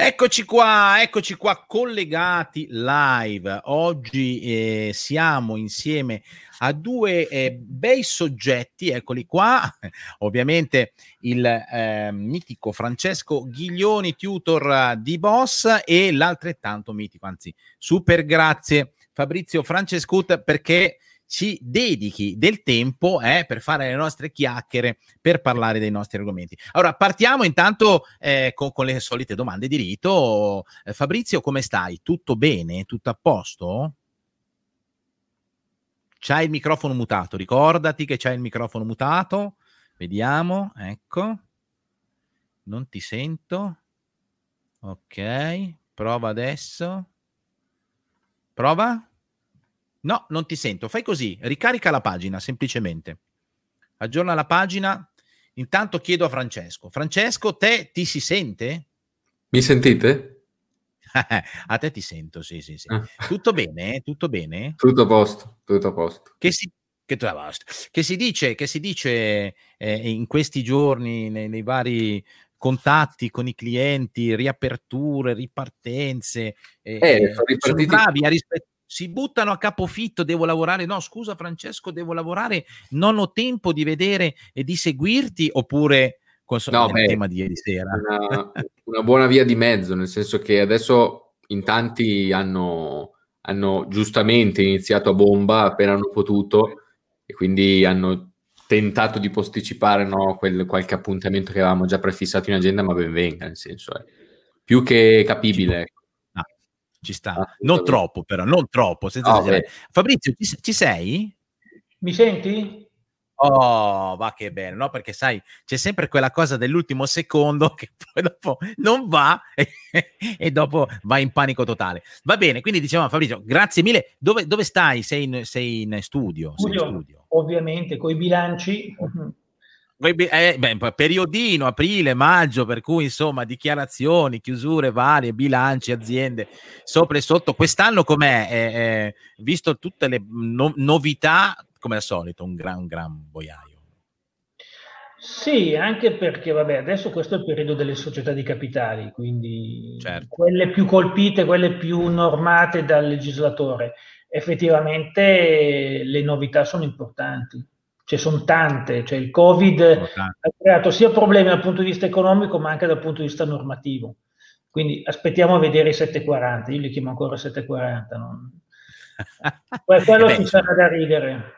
Eccoci qua, eccoci qua collegati live. Oggi eh, siamo insieme a due eh, bei soggetti, eccoli qua, ovviamente il eh, mitico Francesco Ghiglioni, tutor di Boss e l'altrettanto mitico, anzi super grazie Fabrizio Francescut perché ci dedichi del tempo eh, per fare le nostre chiacchiere, per parlare dei nostri argomenti. Allora, partiamo intanto eh, con, con, le solite domande di rito. Eh, Fabrizio, come stai? Tutto bene? Tutto a posto? C'hai il microfono mutato, ricordati che c'hai il microfono mutato. Vediamo, ecco. Non ti sento. Ok, prova adesso. Prova. No, non ti sento. Fai così, ricarica la pagina semplicemente. Aggiorna la pagina. Intanto chiedo a Francesco. Francesco, te ti si sente? Mi sentite? a te ti sento, sì, sì, sì. Ah. Tutto bene? Tutto bene? Tutto a posto, tutto a posto. Che si, che, che si dice, che si dice eh, in questi giorni nei, nei, vari contatti con i clienti, riaperture, ripartenze? Eh, eh, sono bravi a rispettare si buttano a capofitto, devo lavorare, no scusa Francesco, devo lavorare, non ho tempo di vedere e di seguirti, oppure no, beh, tema di ieri sera. Una, una, buona via di mezzo, nel senso che adesso in tanti hanno, hanno giustamente iniziato a bomba appena hanno potuto e quindi hanno tentato di posticipare no, quel, qualche appuntamento che avevamo già prefissato in agenda, ma ben venga, nel senso è più che capibile. Ci sta. Ah, non troppo, però, non troppo. Senza no, Fabrizio, ci, ci, sei? Mi senti? Oh, va che bene, no? Perché sai, c'è sempre quella cosa dell'ultimo secondo che poi dopo non va e, e dopo va in panico totale. Va bene, quindi diciamo Fabrizio, grazie mille. Dove, dove stai? Sei in, sei in studio? studio, sei in studio. Ovviamente, con i bilanci. Eh, beh, periodino, aprile, maggio, per cui insomma dichiarazioni, chiusure varie, bilanci, aziende, sopra e sotto. Quest'anno com'è? Eh, eh, visto tutte le no- novità, come al solito, un gran, un gran boiaio. Sì, anche perché vabbè, adesso questo è il periodo delle società di capitali, quindi certo. quelle più colpite, quelle più normate dal legislatore. Effettivamente le novità sono importanti cioè sono tante, cioè il Covid ha creato sia problemi dal punto di vista economico ma anche dal punto di vista normativo. Quindi aspettiamo a vedere i 740, io li chiamo ancora 740. Non... quello eh beh, ci sarà da ridere.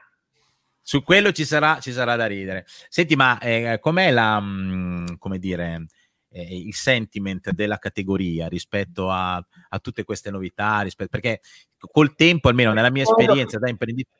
Su quello ci sarà, ci sarà da ridere. Senti, ma eh, com'è la, mh, mm, come dire, eh, il sentiment della categoria rispetto a, a tutte queste novità? Rispetto, perché col tempo, almeno nella mia esperienza da imprenditore...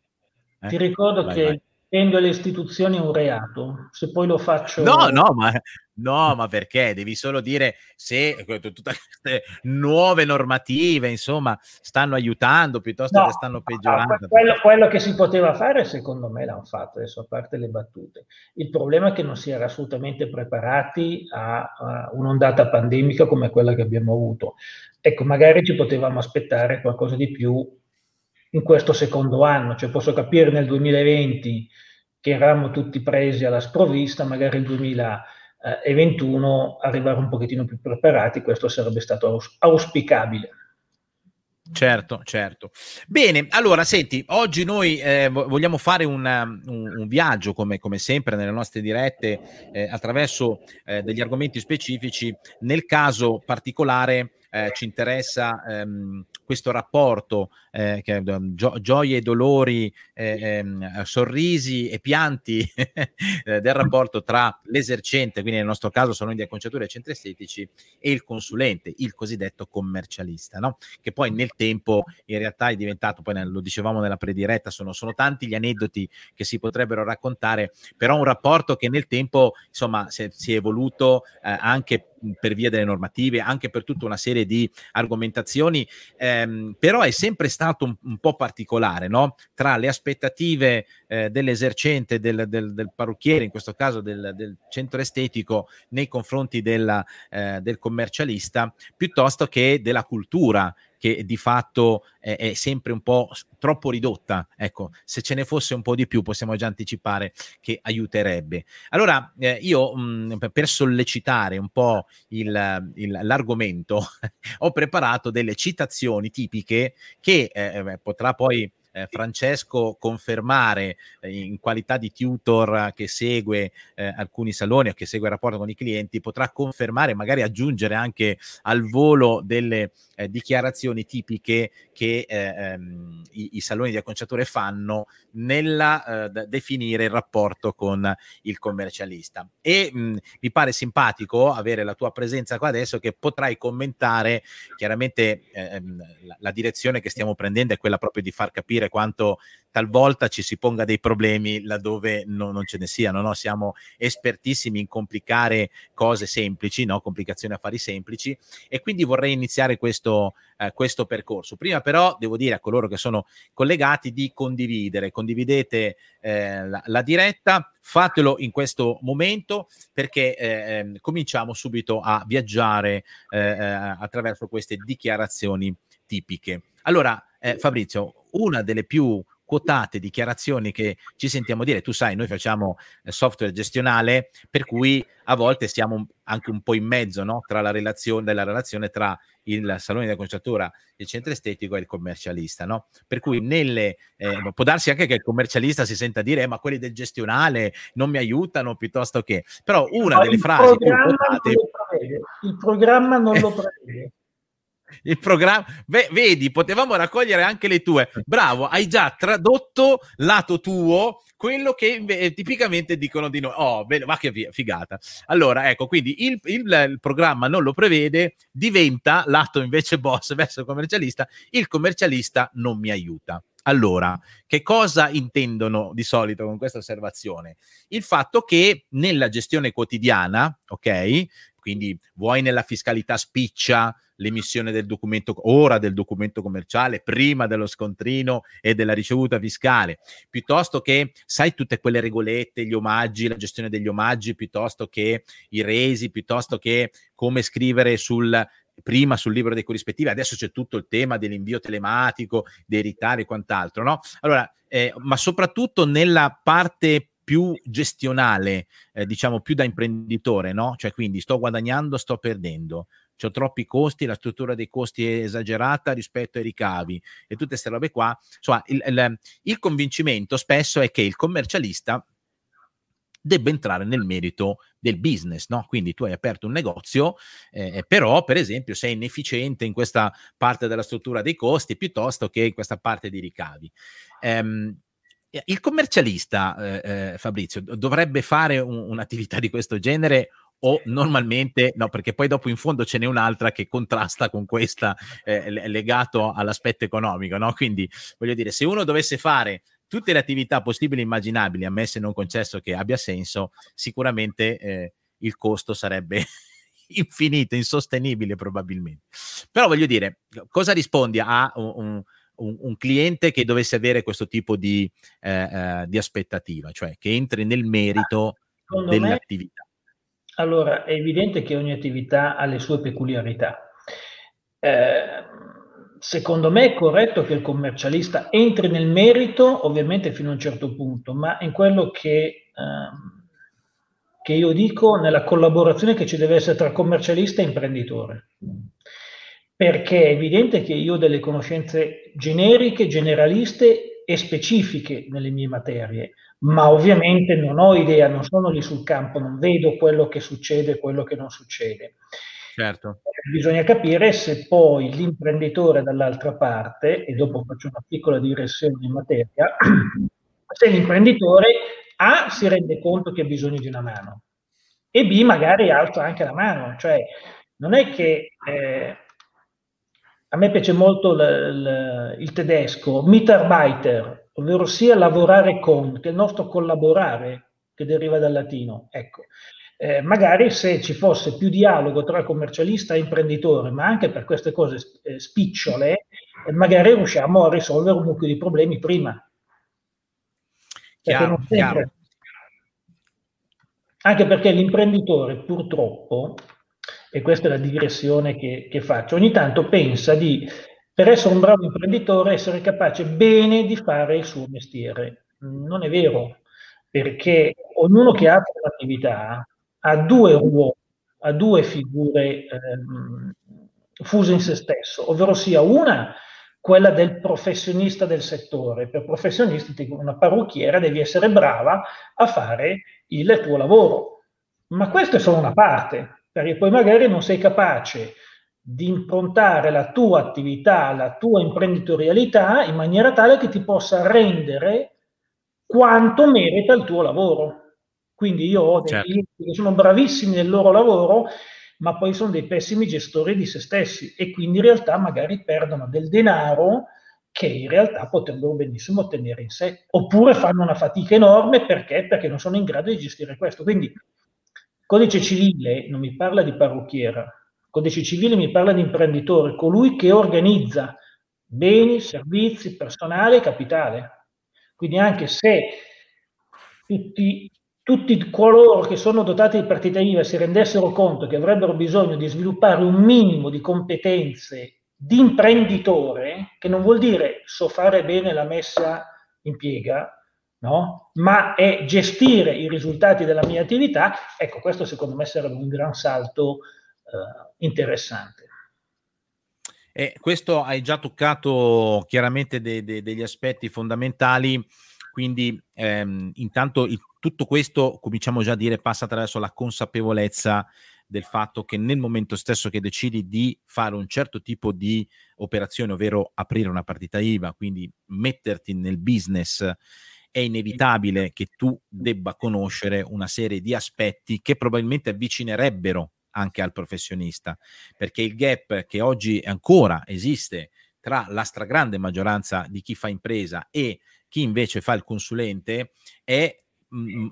Eh? Ti ricordo vai, che vai Dipende le istituzioni è un reato. Se poi lo faccio. No, no, ma, no, ma perché? Devi solo dire se tutte queste nuove normative, insomma, stanno aiutando piuttosto no, che stanno peggiorando. Quello, quello, che si poteva fare, secondo me, l'hanno fatto, adesso a parte le battute. Il problema è che non si era assolutamente preparati a, a un'ondata pandemica come quella che abbiamo avuto. Ecco, magari ci potevamo aspettare qualcosa di più in questo secondo anno, cioè posso capire nel 2020 che eravamo tutti presi alla sprovvista, magari nel 2021 arrivare un pochettino più preparati, questo sarebbe stato auspicabile. Certo, certo. Bene, allora senti, oggi noi eh, vogliamo fare un, un, un viaggio, come, come, sempre nelle nostre dirette, eh, attraverso eh, degli argomenti specifici. Nel caso particolare eh, ci interessa ehm, questo rapporto, eh, che, um, gio- gioie e dolori, eh, ehm, sorrisi e pianti eh, del rapporto tra l'esercente, quindi nel nostro caso sono di acconciature e centri estetici, e il consulente, il cosiddetto commercialista, no? che poi nel tempo in realtà è diventato, poi lo dicevamo nella prediretta, sono, sono tanti gli aneddoti che si potrebbero raccontare, però un rapporto che nel tempo insomma si è, si è evoluto eh, anche per via delle normative, anche per tutta una serie di argomentazioni, ehm, però è sempre stato un, un po' particolare no? tra le aspettative eh, dell'esercente, del, del, del, parrucchiere, in questo caso del, del centro estetico, nei confronti della, eh, del commercialista, piuttosto che della cultura che di fatto è, è, sempre un po' troppo ridotta. Ecco, se ce ne fosse un po' di più possiamo già anticipare che aiuterebbe. Allora, eh, io mh, per sollecitare un po' il, il, l'argomento ho preparato delle citazioni tipiche che eh, potrà poi eh, Francesco confermare eh, in qualità di tutor che segue eh, alcuni saloni o che segue il rapporto con i clienti, potrà confermare, magari aggiungere anche al volo delle eh, dichiarazioni tipiche che eh, ehm, i, i, saloni di acconciature fanno nella definire il rapporto con il commercialista. E mh, mi pare simpatico avere la tua presenza qua adesso che potrai commentare chiaramente ehm, la, la direzione che stiamo prendendo è quella proprio di far capire quanto talvolta ci si ponga dei problemi laddove no, non ce ne siano. No? Siamo espertissimi in complicare cose semplici, no? complicazioni affari semplici, e quindi vorrei iniziare questo, eh, questo percorso. Prima però devo dire a coloro che sono collegati di condividere, condividete eh, la, la, diretta, fatelo in questo momento perché eh, ehm, cominciamo subito a viaggiare eh, eh, attraverso queste dichiarazioni tipiche. Allora, eh, Fabrizio, una delle più quotate dichiarazioni che ci sentiamo dire. Tu sai, noi facciamo eh, software gestionale, per cui a volte siamo anche un po' in mezzo no? tra la relazione, della relazione tra il salone di acconciatura, il centro estetico e il commercialista. No? Per cui nelle, eh, può darsi anche che il commercialista si senta dire eh, ma quelli del gestionale non mi aiutano piuttosto che... Però una no, delle frasi più quotate... Il programma non lo prevede il programma. Beh, vedi, potevamo raccogliere anche le tue. Bravo, hai già tradotto lato tuo quello che eh, tipicamente dicono di noi. Oh, bene, ma che figata. Allora, ecco, quindi il, il, il, programma non lo prevede, diventa lato invece boss verso il commercialista, il commercialista non mi aiuta. Allora, che cosa intendono di solito con questa osservazione? Il fatto che nella gestione quotidiana, ok, quindi vuoi nella fiscalità spiccia l'emissione del documento, ora del documento commerciale, prima dello scontrino e della ricevuta fiscale, piuttosto che, sai, tutte quelle regolette, gli omaggi, la gestione degli omaggi, piuttosto che i resi, piuttosto che come scrivere sul prima sul libro dei corrispettivi, adesso c'è tutto il tema dell'invio telematico, dei ritari e quant'altro, no? Allora, eh, ma soprattutto nella parte più gestionale, eh, diciamo più da imprenditore, no? Cioè quindi sto guadagnando, sto perdendo, ho troppi costi, la struttura dei costi è esagerata rispetto ai ricavi e tutte queste robe qua. Insomma, il, il, il convincimento spesso è che il commercialista debba entrare nel merito del business, no? Quindi tu hai aperto un negozio, eh, però per esempio sei inefficiente in questa parte della struttura dei costi piuttosto che in questa parte dei ricavi. Um, il commercialista, eh, eh, Fabrizio, dovrebbe fare un, un'attività di questo genere o normalmente no, perché poi dopo in fondo ce n'è un'altra che contrasta con questa eh, legato all'aspetto economico, no? Quindi voglio dire, se uno dovesse fare tutte le attività possibili e immaginabili, ammesse non concesso che abbia senso, sicuramente eh, il costo sarebbe infinito, insostenibile probabilmente. Però voglio dire, cosa rispondi a un, un, un cliente che dovesse avere questo tipo di, eh, eh, di aspettativa, cioè che entri nel merito Secondo dell'attività? Me, allora, è evidente che ogni attività ha le sue peculiarità. Eh, secondo me è corretto che il commercialista entri nel merito, ovviamente fino a un certo punto, ma in quello che, ehm, che io dico nella collaborazione che ci deve essere tra commercialista e imprenditore perché è evidente che io ho delle conoscenze generiche, generaliste e specifiche nelle mie materie, ma ovviamente non ho idea, non sono lì sul campo, non vedo quello che succede, quello che non succede. Certo. Bisogna capire se poi l'imprenditore dall'altra parte, e dopo faccio una piccola digressione in materia, se l'imprenditore A si rende conto che ha bisogno di una mano e B magari alza anche la mano, cioè non è che eh, a me piace molto l, l, il tedesco, Mitarbeiter, ovvero sia lavorare con, che è il nostro collaborare, che deriva dal latino. Ecco, eh, magari se ci fosse più dialogo tra commercialista e imprenditore, ma anche per queste cose eh, spicciole, eh, magari riusciamo a risolvere un mucchio di problemi prima. Chiaro, sempre, chiaro. Anche perché l'imprenditore purtroppo e questa è la digressione che, che faccio, ogni tanto pensa di per essere un bravo imprenditore, essere capace bene di fare il suo mestiere. Non è vero, perché ognuno che apre un'attività ha due ruoli, ha due figure ehm, fuse in se stesso, ovvero sia una quella del professionista del settore. Per professionista, una parrucchiera, devi essere brava a fare il tuo lavoro. Ma questa è solo una parte, perché poi magari non sei capace di improntare la tua attività, la tua imprenditorialità in maniera tale che ti possa rendere quanto merita il tuo lavoro. Quindi io ho dei certo. clienti che sono bravissimi nel loro lavoro, ma poi sono dei pessimi gestori di se stessi e quindi in realtà magari perdono del denaro che in realtà potrebbero benissimo ottenere in sé, oppure fanno una fatica enorme perché? Perché non sono in grado di gestire questo. Quindi codice civile non mi parla di parrucchiera, codice civile mi parla di imprenditore, colui che organizza beni, servizi, personale e capitale. Quindi anche se tutti tutti coloro che sono dotati di partita IVA si rendessero conto che avrebbero bisogno di sviluppare un minimo di competenze di imprenditore, che non vuol dire so fare bene la messa in piega, no? ma è gestire i risultati della mia attività, ecco, questo secondo me sarebbe un gran salto eh, interessante. E questo hai già toccato chiaramente de- de- degli aspetti fondamentali, quindi ehm, intanto il tutto questo, cominciamo già a dire, passa attraverso la consapevolezza del fatto che nel momento stesso che decidi di fare un certo tipo di operazione, ovvero aprire una partita IVA, quindi metterti nel business, è inevitabile che tu debba conoscere una serie di aspetti che probabilmente avvicinerebbero anche al professionista, perché il gap che oggi ancora esiste tra la stragrande maggioranza di chi fa impresa e chi invece fa il consulente è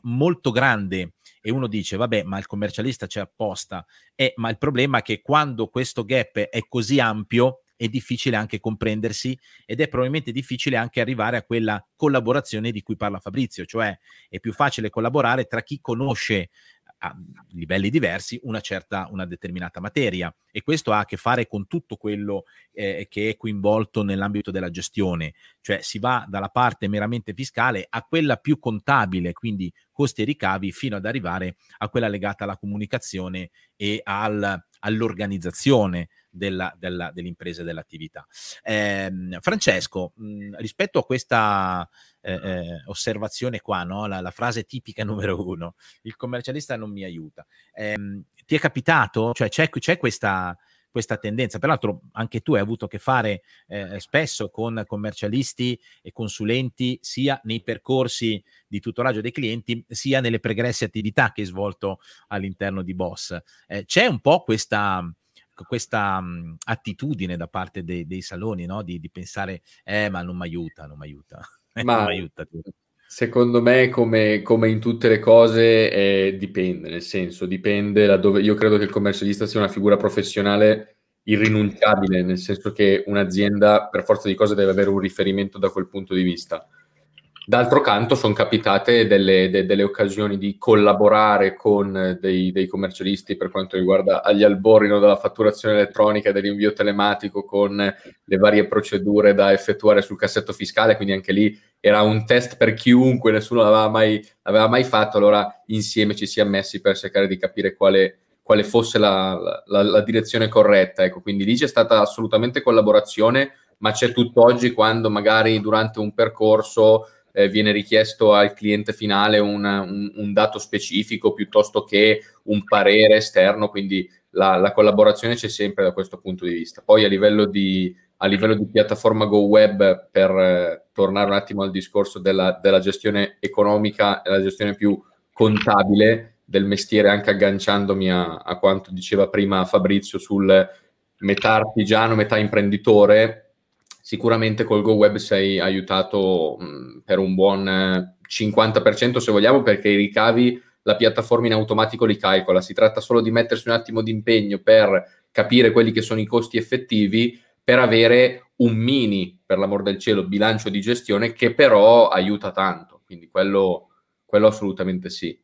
molto grande e uno dice vabbè ma il commercialista c'è apposta eh, ma il problema è che quando questo gap è così ampio è difficile anche comprendersi ed è probabilmente difficile anche arrivare a quella collaborazione di cui parla Fabrizio, cioè è più facile collaborare tra chi conosce a livelli diversi una certa, una determinata materia. E questo ha a che fare con tutto quello eh, che è coinvolto nell'ambito della gestione, cioè si va dalla parte meramente fiscale a quella più contabile, quindi costi e ricavi, fino ad arrivare a quella legata alla comunicazione e al, all'organizzazione della, della, dell'impresa e dell'attività. Eh, Francesco, mh, rispetto a questa eh, eh, osservazione qua, no? la, la, frase tipica numero uno, il commercialista non mi aiuta. Eh, ti è capitato? Cioè c'è, c'è questa, questa tendenza. Peraltro anche tu hai avuto a che fare eh, spesso con commercialisti e consulenti sia nei percorsi di tutoraggio dei clienti sia nelle pregresse attività che hai svolto all'interno di Boss. Eh, c'è un po' questa, questa mh, attitudine da parte dei, dei saloni no? di, di, pensare eh ma non mi aiuta, non mi aiuta. Ma aiuta secondo me, come, come, in tutte le cose, eh, dipende, nel senso, dipende da dove... Io credo che il commercialista sia una figura professionale irrinunciabile, nel senso che un'azienda per forza di cose deve avere un riferimento da quel punto di vista. D'altro canto sono capitate delle, de, delle, occasioni di collaborare con dei, dei, commercialisti per quanto riguarda agli albori no, della fatturazione elettronica dell'invio telematico con le varie procedure da effettuare sul cassetto fiscale, quindi anche lì era un test per chiunque, nessuno l'aveva mai, l'aveva mai fatto, allora insieme ci si è messi per cercare di capire quale, quale fosse la, la, la, direzione corretta. Ecco, quindi lì c'è stata assolutamente collaborazione, ma c'è tutt'oggi quando magari durante un percorso eh, viene richiesto al cliente finale un, un, un, dato specifico piuttosto che un parere esterno, quindi la, la, collaborazione c'è sempre da questo punto di vista. Poi a livello di, a livello di piattaforma Go Web, per eh, tornare un attimo al discorso della, della gestione economica la gestione più contabile del mestiere, anche agganciandomi a, a quanto diceva prima Fabrizio sul metà artigiano, metà imprenditore, sicuramente col Go Web sei aiutato mh, per un buon 50% se vogliamo perché i ricavi la piattaforma in automatico li calcola, si tratta solo di mettersi un attimo di impegno per capire quelli che sono i costi effettivi per avere un mini, per l'amor del cielo, bilancio di gestione che però aiuta tanto, quindi quello, quello assolutamente sì.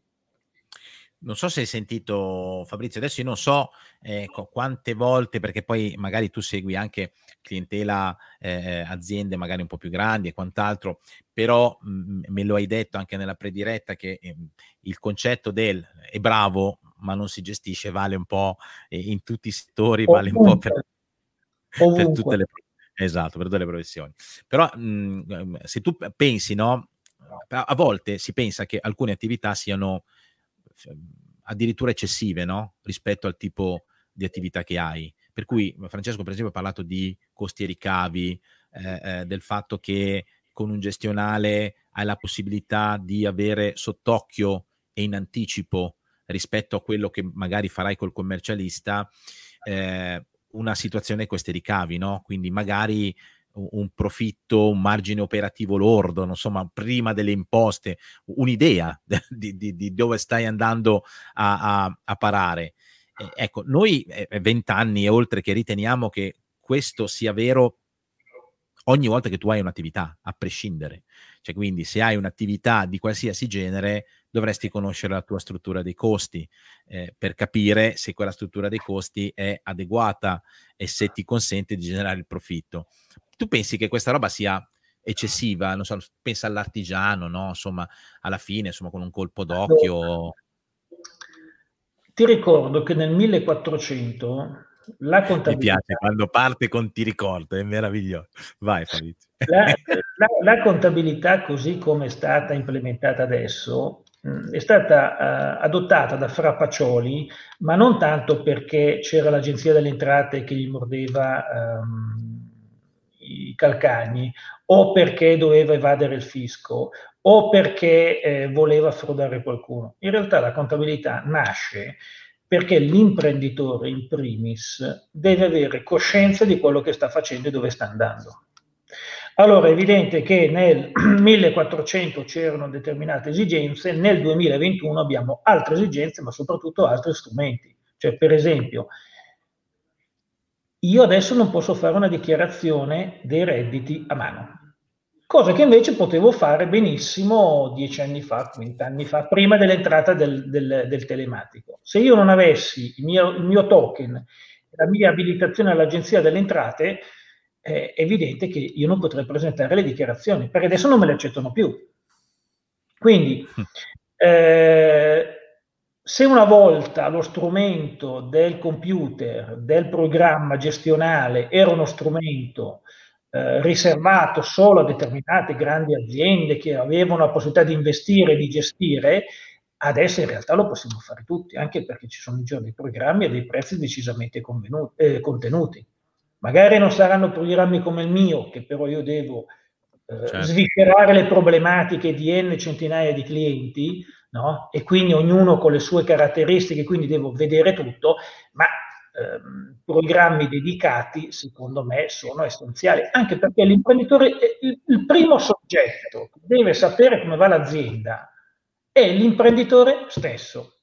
non so se hai sentito Fabrizio, adesso io non so eh, quante volte, perché poi magari tu segui anche clientela, eh, aziende magari un po' più grandi e quant'altro, però mh, mm, me lo hai detto anche nella prediretta che eh, il concetto del è bravo ma non si gestisce vale un po' in tutti i settori, vale un po' per, per tutte le Esatto, per tutte le professioni. Però mh, mm, se tu pensi, no, a volte si pensa che alcune attività siano addirittura eccessive no? rispetto al tipo di attività che hai. Per cui Francesco, per esempio, ha parlato di costi e ricavi, eh, eh, del fatto che con un gestionale hai la possibilità di avere sott'occhio e in anticipo rispetto a quello che magari farai col commercialista eh, una situazione e ricavi, no? Quindi magari un profitto, un margine operativo lordo, insomma, prima delle imposte, un'idea di, di, di dove stai andando a, a, a parare. Eh, ecco, noi vent'anni e oltre che riteniamo che questo sia vero ogni volta che tu hai un'attività, a prescindere. Cioè, quindi se hai un'attività di qualsiasi genere, dovresti conoscere la tua struttura dei costi eh, per capire se quella struttura dei costi è adeguata e se ti consente di generare il profitto tu pensi che questa roba sia eccessiva? Non so, pensa all'artigiano, no? Insomma, alla fine, insomma, con un colpo d'occhio. Ti ricordo che nel 1400 la contabilità... Mi piace quando parte con ti ricordo, è meraviglioso. Vai Fabrizio. La, la, la contabilità così come è stata implementata adesso è stata uh, adottata da Frappacioli, ma non tanto perché c'era l'Agenzia delle Entrate che gli mordeva um, i calcagni o perché doveva evadere il fisco o perché eh, voleva frodare qualcuno. In realtà la contabilità nasce perché l'imprenditore in primis deve avere coscienza di quello che sta facendo e dove sta andando. Allora è evidente che nel 1400 c'erano determinate esigenze, nel 2021 abbiamo altre esigenze, ma soprattutto altri strumenti. Cioè, per esempio, io adesso non posso fare una dichiarazione dei redditi a mano, cosa che invece potevo fare benissimo dieci anni fa, vent'anni fa, prima dell'entrata del, del, del, telematico. Se io non avessi il mio, il mio token, la mia abilitazione all'agenzia delle entrate, è evidente che io non potrei presentare le dichiarazioni, perché adesso non me le accettano più. Quindi, hm. eh, se una volta lo strumento del computer, del programma gestionale, era uno strumento eh, riservato solo a determinate grandi aziende che avevano la possibilità di investire e di gestire, adesso in realtà lo possiamo fare tutti, anche perché ci sono già dei programmi a dei prezzi decisamente eh, contenuti. Magari non saranno programmi come il mio, che però io devo eh, certo. sviscerare le problematiche di N centinaia di clienti, no? e quindi ognuno con le sue caratteristiche, quindi devo vedere tutto, ma ehm, programmi dedicati secondo me sono essenziali, anche perché l'imprenditore, il, il primo soggetto che deve sapere come va l'azienda è l'imprenditore stesso,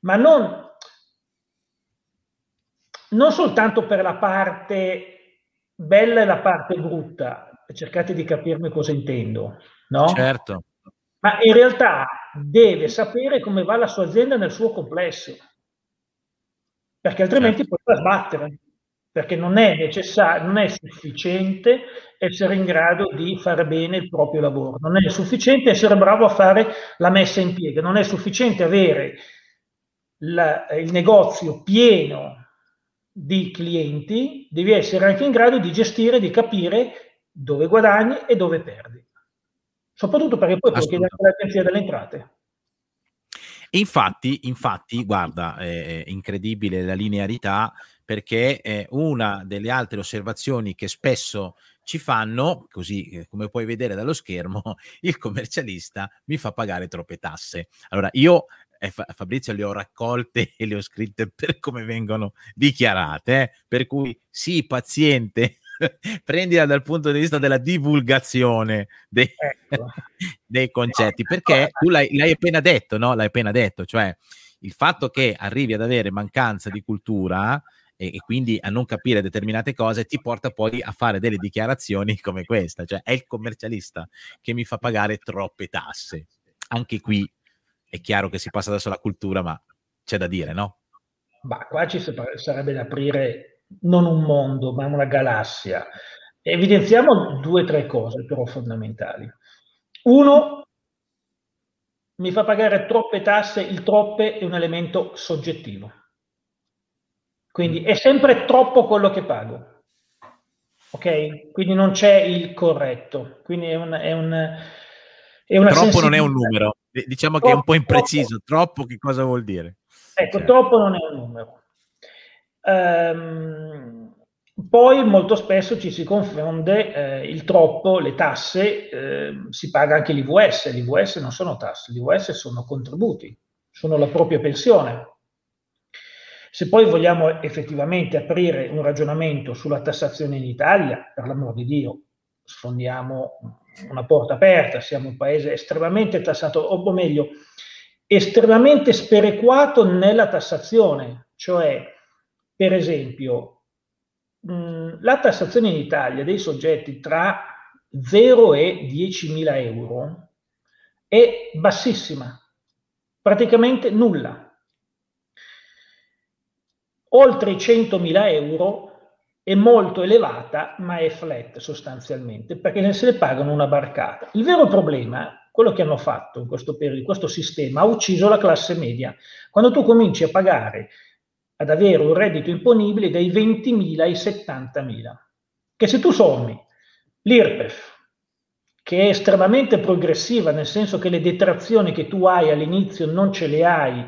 ma non, non soltanto per la parte bella e la parte brutta, cercate di capirmi cosa intendo, no? Certo. Ma in realtà deve sapere come va la sua azienda nel suo complesso, perché altrimenti certo. potrà sbattere, perché non è necessario, non è sufficiente essere in grado di fare bene il proprio lavoro, non è sufficiente essere bravo a fare la messa in piega, non è sufficiente avere la, il negozio pieno di clienti, devi essere anche in grado di gestire, di capire dove guadagni e dove perdi. Soprattutto perché poi puoi chiedere all'agenzia delle entrate. Infatti, infatti, guarda, è incredibile la linearità perché è una delle altre osservazioni che spesso ci fanno, così eh, come puoi vedere dallo schermo, il commercialista mi fa pagare troppe tasse. Allora, io eh, Fabrizio le ho raccolte e le ho scritte per come vengono dichiarate, eh? per cui sì, paziente, prendila dal punto di vista della divulgazione dei, ecco. dei concetti, perché tu l'hai, l'hai, appena detto, no? L'hai appena detto, cioè il fatto che arrivi ad avere mancanza di cultura e, e, quindi a non capire determinate cose ti porta poi a fare delle dichiarazioni come questa, cioè è il commercialista che mi fa pagare troppe tasse. Anche qui è chiaro che si passa adesso alla cultura, ma c'è da dire, no? Ma qua ci sarebbe da aprire non un mondo, ma una galassia. Evidenziamo due o tre cose però fondamentali. Uno, mi fa pagare troppe tasse, il troppe è un elemento soggettivo. Quindi è sempre troppo quello che pago. Ok? Quindi non c'è il corretto. Quindi è un, è un, è una troppo non è un numero. Diciamo troppo, che è un po' impreciso. Troppo. troppo che cosa vuol dire? Ecco, cioè. troppo non è un numero. Um, poi molto spesso ci si confonde eh, il troppo, le tasse, eh, si paga anche l'IVS, l'IVS non sono tasse, l'IVS sono contributi, sono la propria pensione. Se poi vogliamo effettivamente aprire un ragionamento sulla tassazione in Italia, per l'amor di Dio, sfondiamo una porta aperta, siamo un paese estremamente tassato, o meglio, estremamente sperequato nella tassazione, cioè per esempio mh, la tassazione in Italia dei soggetti tra 0 e 10 mila euro è bassissima, praticamente nulla oltre i 100.000 euro è molto elevata, ma è flat sostanzialmente, perché se ne pagano una barcata. Il vero problema, quello che hanno fatto in questo periodo, questo sistema, ha ucciso la classe media. Quando tu cominci a pagare, ad avere un reddito imponibile dai 20.000 ai 70.000, che se tu sommi l'IRPEF, che è estremamente progressiva, nel senso che le detrazioni che tu hai all'inizio non ce le hai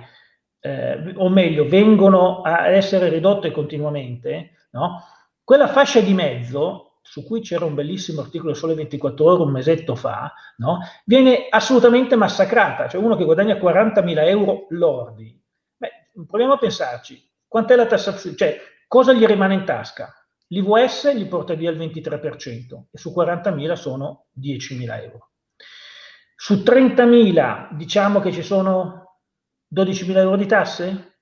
eh, o meglio, vengono a essere ridotte continuamente, no? quella fascia di mezzo, su cui c'era un bellissimo articolo Sole 24 ore un mesetto fa, no? viene assolutamente massacrata. Cioè uno che guadagna 40.000 euro lordi. Beh, proviamo a pensarci. Quant'è la tassazione? Cioè, cosa gli rimane in tasca? L'IVS gli porta via il 23% e su 40.000 sono 10.000 euro. Su 30.000 diciamo che ci sono 12.000 euro di tasse?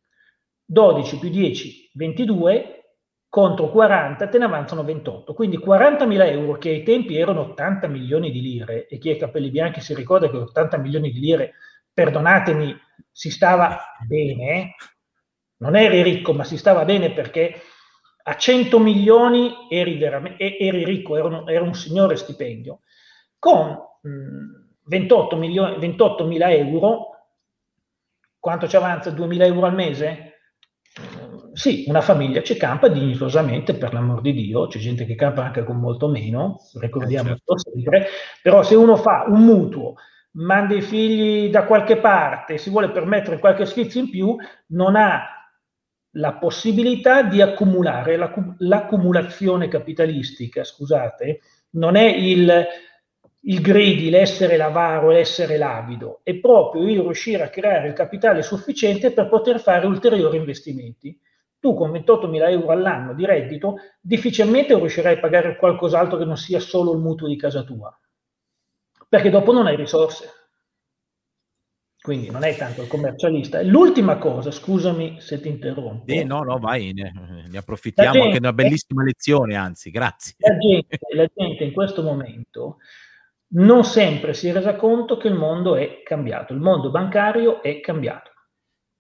12 più 10, 22, contro 40 te ne avanzano 28. Quindi 40.000 euro che ai tempi erano 80 milioni di lire, e chi ha i capelli bianchi si ricorda che 80 milioni di lire, perdonatemi, si stava bene, non eri ricco, ma si stava bene perché a 100 milioni eri, eri ricco, era un, era un, signore stipendio. Con mh, 28 milioni, 28.000 euro quanto ci avanza? 2.000 euro al mese? Sì, una famiglia ci campa dignitosamente, per l'amor di Dio, c'è gente che campa anche con molto meno, ricordiamo eh, certo. sempre, però se uno fa un mutuo, manda i figli da qualche parte, si vuole permettere qualche sfizio in più, non ha la possibilità di accumulare, l'accumulazione capitalistica, scusate, non è il il greedy, l'essere l'avaro, l'essere l'avido, è proprio il riuscire a creare il capitale sufficiente per poter fare ulteriori investimenti. Tu con 28.000 euro all'anno di reddito difficilmente riuscirai a pagare qualcos'altro che non sia solo il mutuo di casa tua, perché dopo non hai risorse. Quindi non è tanto il commercialista. L'ultima cosa, scusami se ti interrompo. Eh, no, no, vai, ne, ne approfittiamo, gente, che è una bellissima lezione, anzi, grazie. La gente, la gente in questo momento non sempre si è resa conto che il mondo è cambiato, il mondo bancario è cambiato.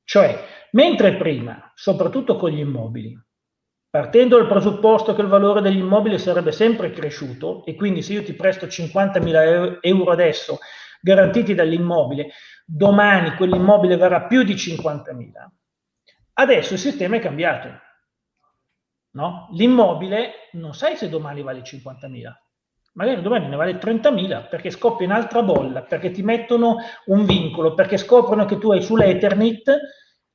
Cioè, mentre prima, soprattutto con gli immobili, partendo dal presupposto che il valore degli immobili sarebbe sempre cresciuto e quindi se io ti presto 50.000 euro adesso garantiti dall'immobile, domani quell'immobile varrà più di 50.000, adesso il sistema è cambiato. No? L'immobile non sai se domani vale 50.000, magari domani ne vale 30.000 perché scoppia un'altra bolla, perché ti mettono un vincolo, perché scoprono che tu hai sull'Ethernet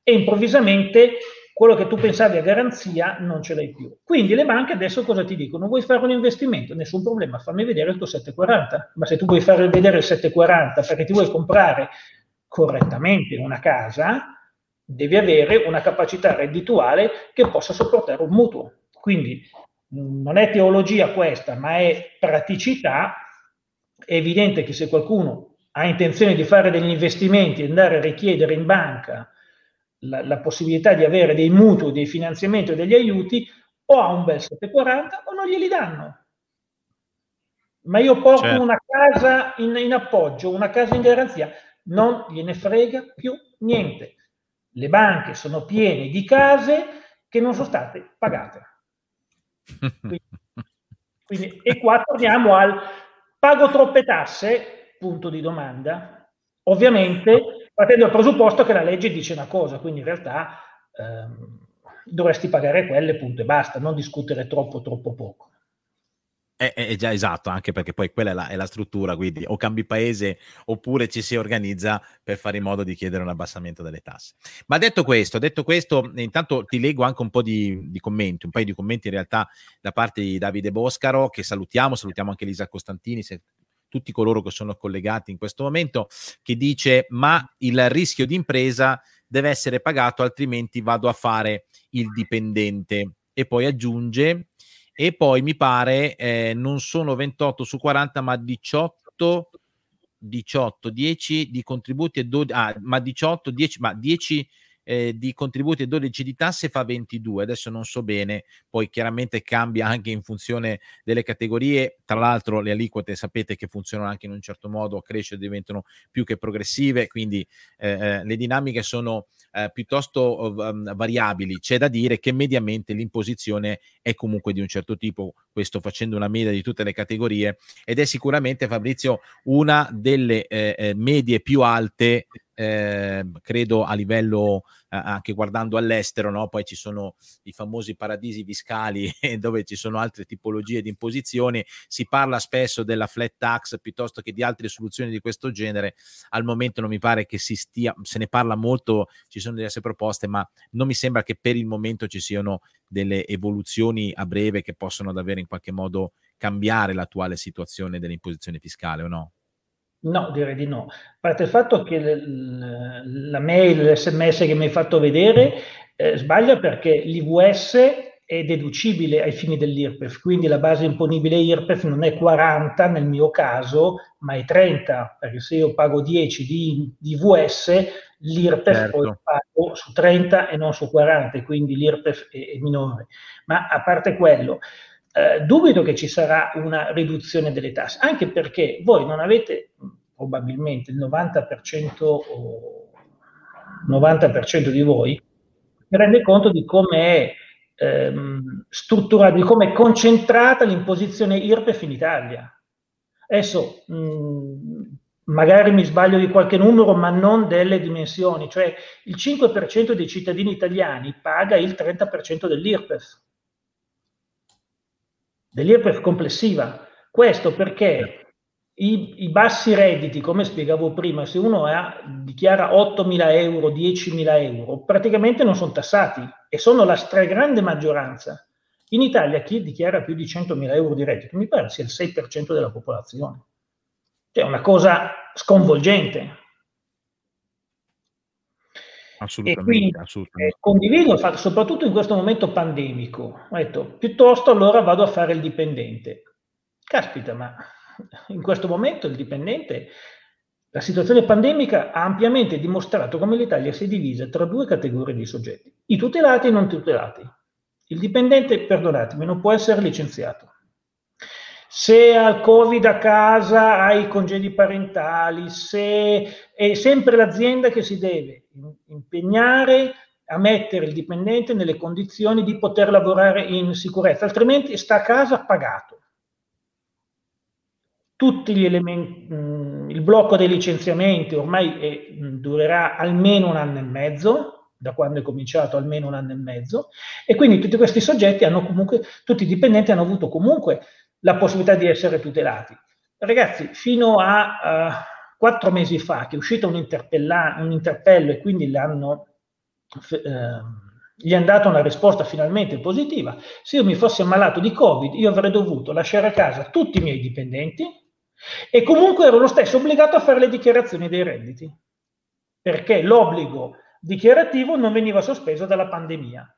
e improvvisamente quello che tu pensavi a garanzia non ce l'hai più. Quindi le banche adesso cosa ti dicono? Vuoi fare un investimento? Nessun problema, fammi vedere il tuo 740. Ma se tu vuoi fare vedere il 740 perché ti vuoi comprare correttamente una casa, devi avere una capacità reddituale che possa sopportare un mutuo. Quindi non è teologia questa, ma è praticità, è evidente che se qualcuno ha intenzione di fare degli investimenti e andare a richiedere in banca la, la, possibilità di avere dei mutui, dei finanziamenti o degli aiuti, o ha un bel 740 o non glieli danno. Ma io porto certo. una casa in, in appoggio, una casa in garanzia, non gliene frega più niente. Le banche sono piene di case che non sono state pagate. Quindi, quindi, e qua torniamo al pago troppe tasse, punto di domanda, ovviamente partendo dal presupposto che la legge dice una cosa, quindi in realtà ehm, dovresti pagare quelle, punto e basta, non discutere troppo, troppo poco. È, è, già esatto, anche perché poi quella è la, è la, struttura, quindi o cambi paese oppure ci si organizza per fare in modo di chiedere un abbassamento delle tasse. Ma detto questo, detto questo intanto ti leggo anche un po' di, di, commenti, un paio di commenti in realtà da parte di Davide Boscaro, che salutiamo, salutiamo anche Lisa Costantini, se, tutti coloro che sono collegati in questo momento, che dice ma il rischio di impresa deve essere pagato, altrimenti vado a fare il dipendente. E poi aggiunge e poi mi pare eh, non sono 28 su 40 ma 18 18 10 di contributi e 12 ah, ma 18 10 ma 10 eh, di contributi e 12 di tasse fa 22. Adesso non so bene, poi chiaramente cambia anche in funzione delle categorie. Tra l'altro le aliquote sapete che funzionano anche in un certo modo, crescere diventano più che progressive, quindi eh, eh le dinamiche sono eh, piuttosto um, variabili. C'è da dire che mediamente l'imposizione è comunque di un certo tipo, questo facendo una media di tutte le categorie, ed è sicuramente Fabrizio una delle eh, eh medie più alte eh, credo a livello anche guardando all'estero, no? poi ci sono i famosi paradisi fiscali dove ci sono altre tipologie di imposizioni, si parla spesso della flat tax piuttosto che di altre soluzioni di questo genere, al momento non mi pare che si stia, se ne parla molto, ci sono diverse proposte, ma non mi sembra che per il momento ci siano delle evoluzioni a breve che possono davvero in qualche modo cambiare l'attuale situazione dell'imposizione fiscale o no? No, direi di no. A parte il fatto che la mail, l'SMS che mi hai fatto vedere eh, sbaglia perché l'IVS è deducibile ai fini dell'IRPEF, quindi la base imponibile IRPEF non è 40 nel mio caso, ma è 30, perché se io pago 10 di, di IVS, l'IRPEF certo. poi pago su 30 e non su 40, quindi l'IRPEF è, è minore. Ma a parte quello, eh, dubito che ci sarà una riduzione delle tasse, anche perché voi non avete probabilmente il 90% o 90% di voi rende conto di come è ehm, strutturata, di come è concentrata l'imposizione IRPEF in Italia. Adesso mh, magari mi sbaglio di qualche numero, ma non delle dimensioni, cioè il 5% dei cittadini italiani paga il 30% dell'IRPEF dell'IRPEF complessiva. Questo perché i, i, bassi redditi, come spiegavo prima, se uno ha, dichiara 8.000 euro, 10.000 euro, praticamente non sono tassati e sono la stragrande maggioranza. In Italia chi dichiara più di 100.000 euro di reddito, mi pare sia il 6% della popolazione. Cioè una cosa sconvolgente. Assolutamente, e quindi assolutamente. Eh, condivido soprattutto in questo momento pandemico, ho detto, piuttosto allora vado a fare il dipendente. Caspita, ma in questo momento il dipendente, la situazione pandemica ha ampiamente dimostrato come l'Italia si è divisa tra due categorie di soggetti, i tutelati e i non tutelati. Il dipendente, perdonatemi, non può essere licenziato. Se ha il Covid a casa, ha i congedi parentali, se è sempre l'azienda che si deve impegnare a mettere il dipendente nelle condizioni di poter lavorare in sicurezza, altrimenti sta a casa pagato. Tutti gli elementi, mh, il blocco dei licenziamenti ormai è, mh, durerà almeno un anno e mezzo, da quando è cominciato almeno un anno e mezzo, e quindi tutti questi soggetti hanno comunque, tutti i dipendenti hanno avuto comunque la possibilità di essere tutelati. Ragazzi, fino a uh, quattro mesi fa che è uscito un, un interpello e quindi eh, gli hanno dato una risposta finalmente positiva, se io mi fossi ammalato di Covid io avrei dovuto lasciare a casa tutti i miei dipendenti e comunque ero lo stesso obbligato a fare le dichiarazioni dei redditi, perché l'obbligo dichiarativo non veniva sospeso dalla pandemia.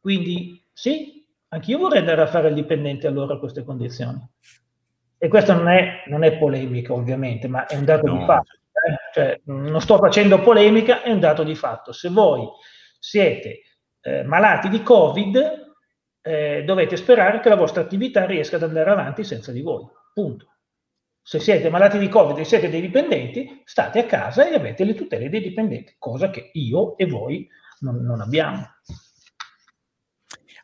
Quindi sì, Anch'io vorrei andare a fare il dipendente allora a queste condizioni. E questo non è, non è polemica, ovviamente, ma è un dato no. di fatto. Eh? Cioè, non sto facendo polemica, è un dato di fatto. Se voi siete eh, malati di Covid, eh, dovete sperare che la vostra attività riesca ad andare avanti senza di voi. Punto. Se siete malati di Covid e siete dei dipendenti, state a casa e avete le tutele dei dipendenti, cosa che io e voi non, non abbiamo.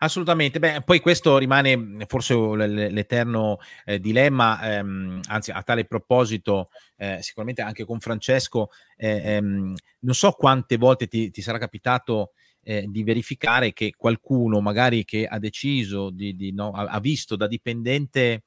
Assolutamente, beh, poi questo rimane mhmm, forse l'eterno eh, dilemma, ehm, anzi a tale proposito, eh, sicuramente anche con Francesco, eh, ehm, non so quante volte ti, ti sarà capitato eh, di verificare che qualcuno magari che ha deciso, di, di, no, ha, visto da dipendente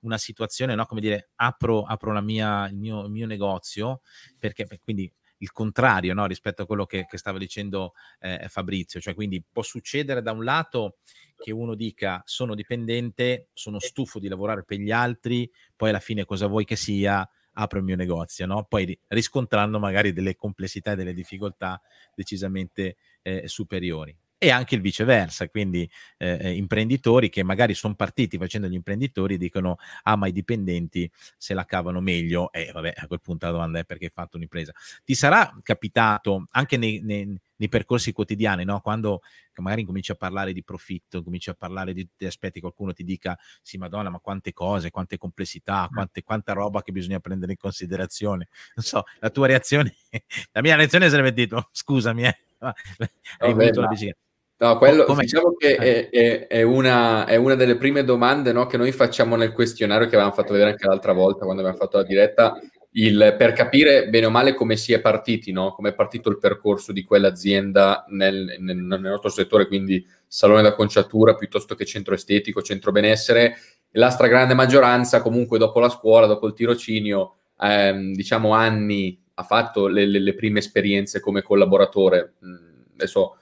una situazione, no, come dire, apro, apro mia, il, mio, il mio negozio, perché quindi il contrario no, rispetto a quello che, che stava dicendo eh, Fabrizio, cioè quindi può succedere da un lato che uno dica sono dipendente, sono stufo di lavorare per gli altri, poi alla fine cosa vuoi che sia, apro il mio negozio, no? poi riscontrando magari delle complessità e delle difficoltà decisamente eh, superiori e anche il viceversa, quindi eh, eh imprenditori che magari sono partiti facendo gli imprenditori dicono ah ma i dipendenti se la cavano meglio e vabbè a quel punto la domanda è perché hai fatto un'impresa. Ti sarà capitato anche nei, nei, nei percorsi quotidiani, no? quando magari cominci a parlare di profitto, cominci a parlare di, di aspetti, qualcuno ti dica sì madonna ma quante cose, quante complessità, quante, quanta roba che bisogna prendere in considerazione. Non so, la tua reazione, la mia reazione sarebbe detto scusami, eh, hai Vabbè, voluto la bicicletta No, quello Come? diciamo che è, è, è, una, è, una, delle prime domande no, che noi facciamo nel questionario che avevamo fatto vedere anche l'altra volta quando abbiamo fatto la diretta, il, per capire bene o male come si è partiti, no? come è partito il percorso di quell'azienda nel, nel, nel, nostro settore, quindi salone da conciatura piuttosto che centro estetico, centro benessere. La stragrande maggioranza comunque dopo la scuola, dopo il tirocinio, ehm, diciamo anni ha fatto le, le, le prime esperienze come collaboratore. Mm, adesso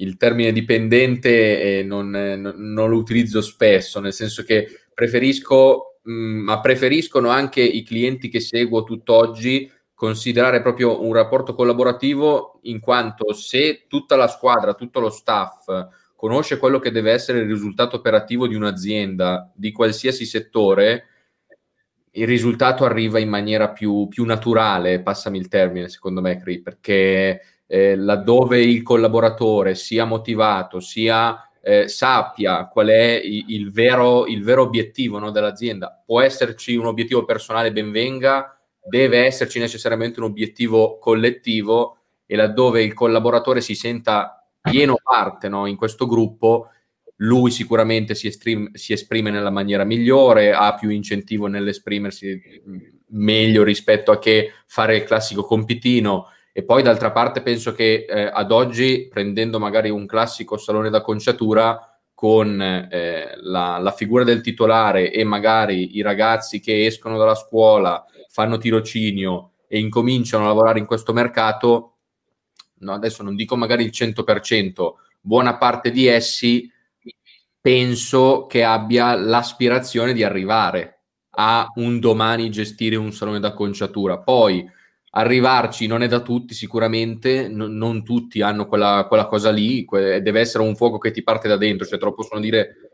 il termine dipendente eh, non, non, lo utilizzo spesso, nel senso che preferisco, mh, mm, ma preferiscono anche i clienti che seguo tutt'oggi considerare proprio un rapporto collaborativo in quanto se tutta la squadra, tutto lo staff conosce quello che deve essere il risultato operativo di un'azienda di qualsiasi settore, il risultato arriva in maniera più, più naturale, passami il termine, secondo me, Cri, perché eh, laddove il collaboratore sia motivato, sia eh, sappia qual è il, vero, il vero, obiettivo no, dell'azienda. Può esserci un obiettivo personale, ben venga, deve esserci necessariamente un obiettivo collettivo e laddove il collaboratore si senta pieno parte no, in questo gruppo, lui sicuramente si esprime, si esprime, nella maniera migliore, ha più incentivo nell'esprimersi meglio rispetto a che fare il classico compitino e poi d'altra parte penso che eh, ad oggi, prendendo magari un classico salone da conciatura, con eh, la, la, figura del titolare e magari i ragazzi che escono dalla scuola, fanno tirocinio e incominciano a lavorare in questo mercato, no, adesso non dico magari il 100%, buona parte di essi penso che abbia l'aspirazione di arrivare a un domani gestire un salone da conciatura. Poi arrivarci non è da tutti sicuramente, no, non tutti hanno quella, quella cosa lì, que- deve essere un fuoco che ti parte da dentro, cioè te lo possono dire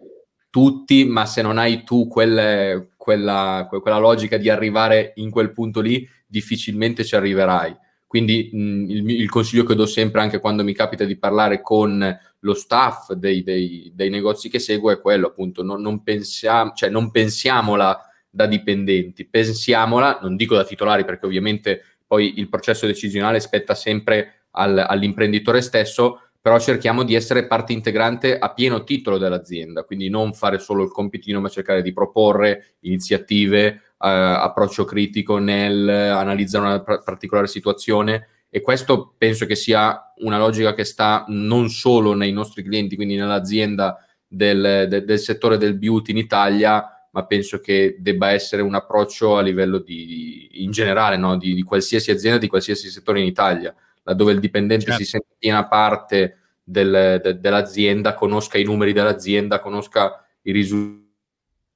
tutti, ma se non hai tu quelle, quella, quella, logica di arrivare in quel punto lì, difficilmente ci arriverai. Quindi mh, il, il, consiglio che do sempre, anche quando mi capita di parlare con lo staff dei, dei, dei negozi che seguo, è quello appunto, non, non, pensiamo, cioè, non pensiamola da dipendenti, pensiamola, non dico da titolari perché ovviamente poi il processo decisionale spetta sempre al, all'imprenditore stesso, però cerchiamo di essere parte integrante a pieno titolo dell'azienda, quindi non fare solo il compitino, ma cercare di proporre iniziative, eh, approccio critico nel analizzare una pr- particolare situazione. E questo penso che sia una logica che sta non solo nei nostri clienti, quindi nell'azienda del, de, del settore del beauty in Italia, ma penso che debba essere un approccio a livello di, in generale, no? di, di, qualsiasi azienda, di qualsiasi settore in Italia, laddove il dipendente certo. si sente piena parte del, de, dell'azienda, conosca i numeri dell'azienda, conosca i risultati,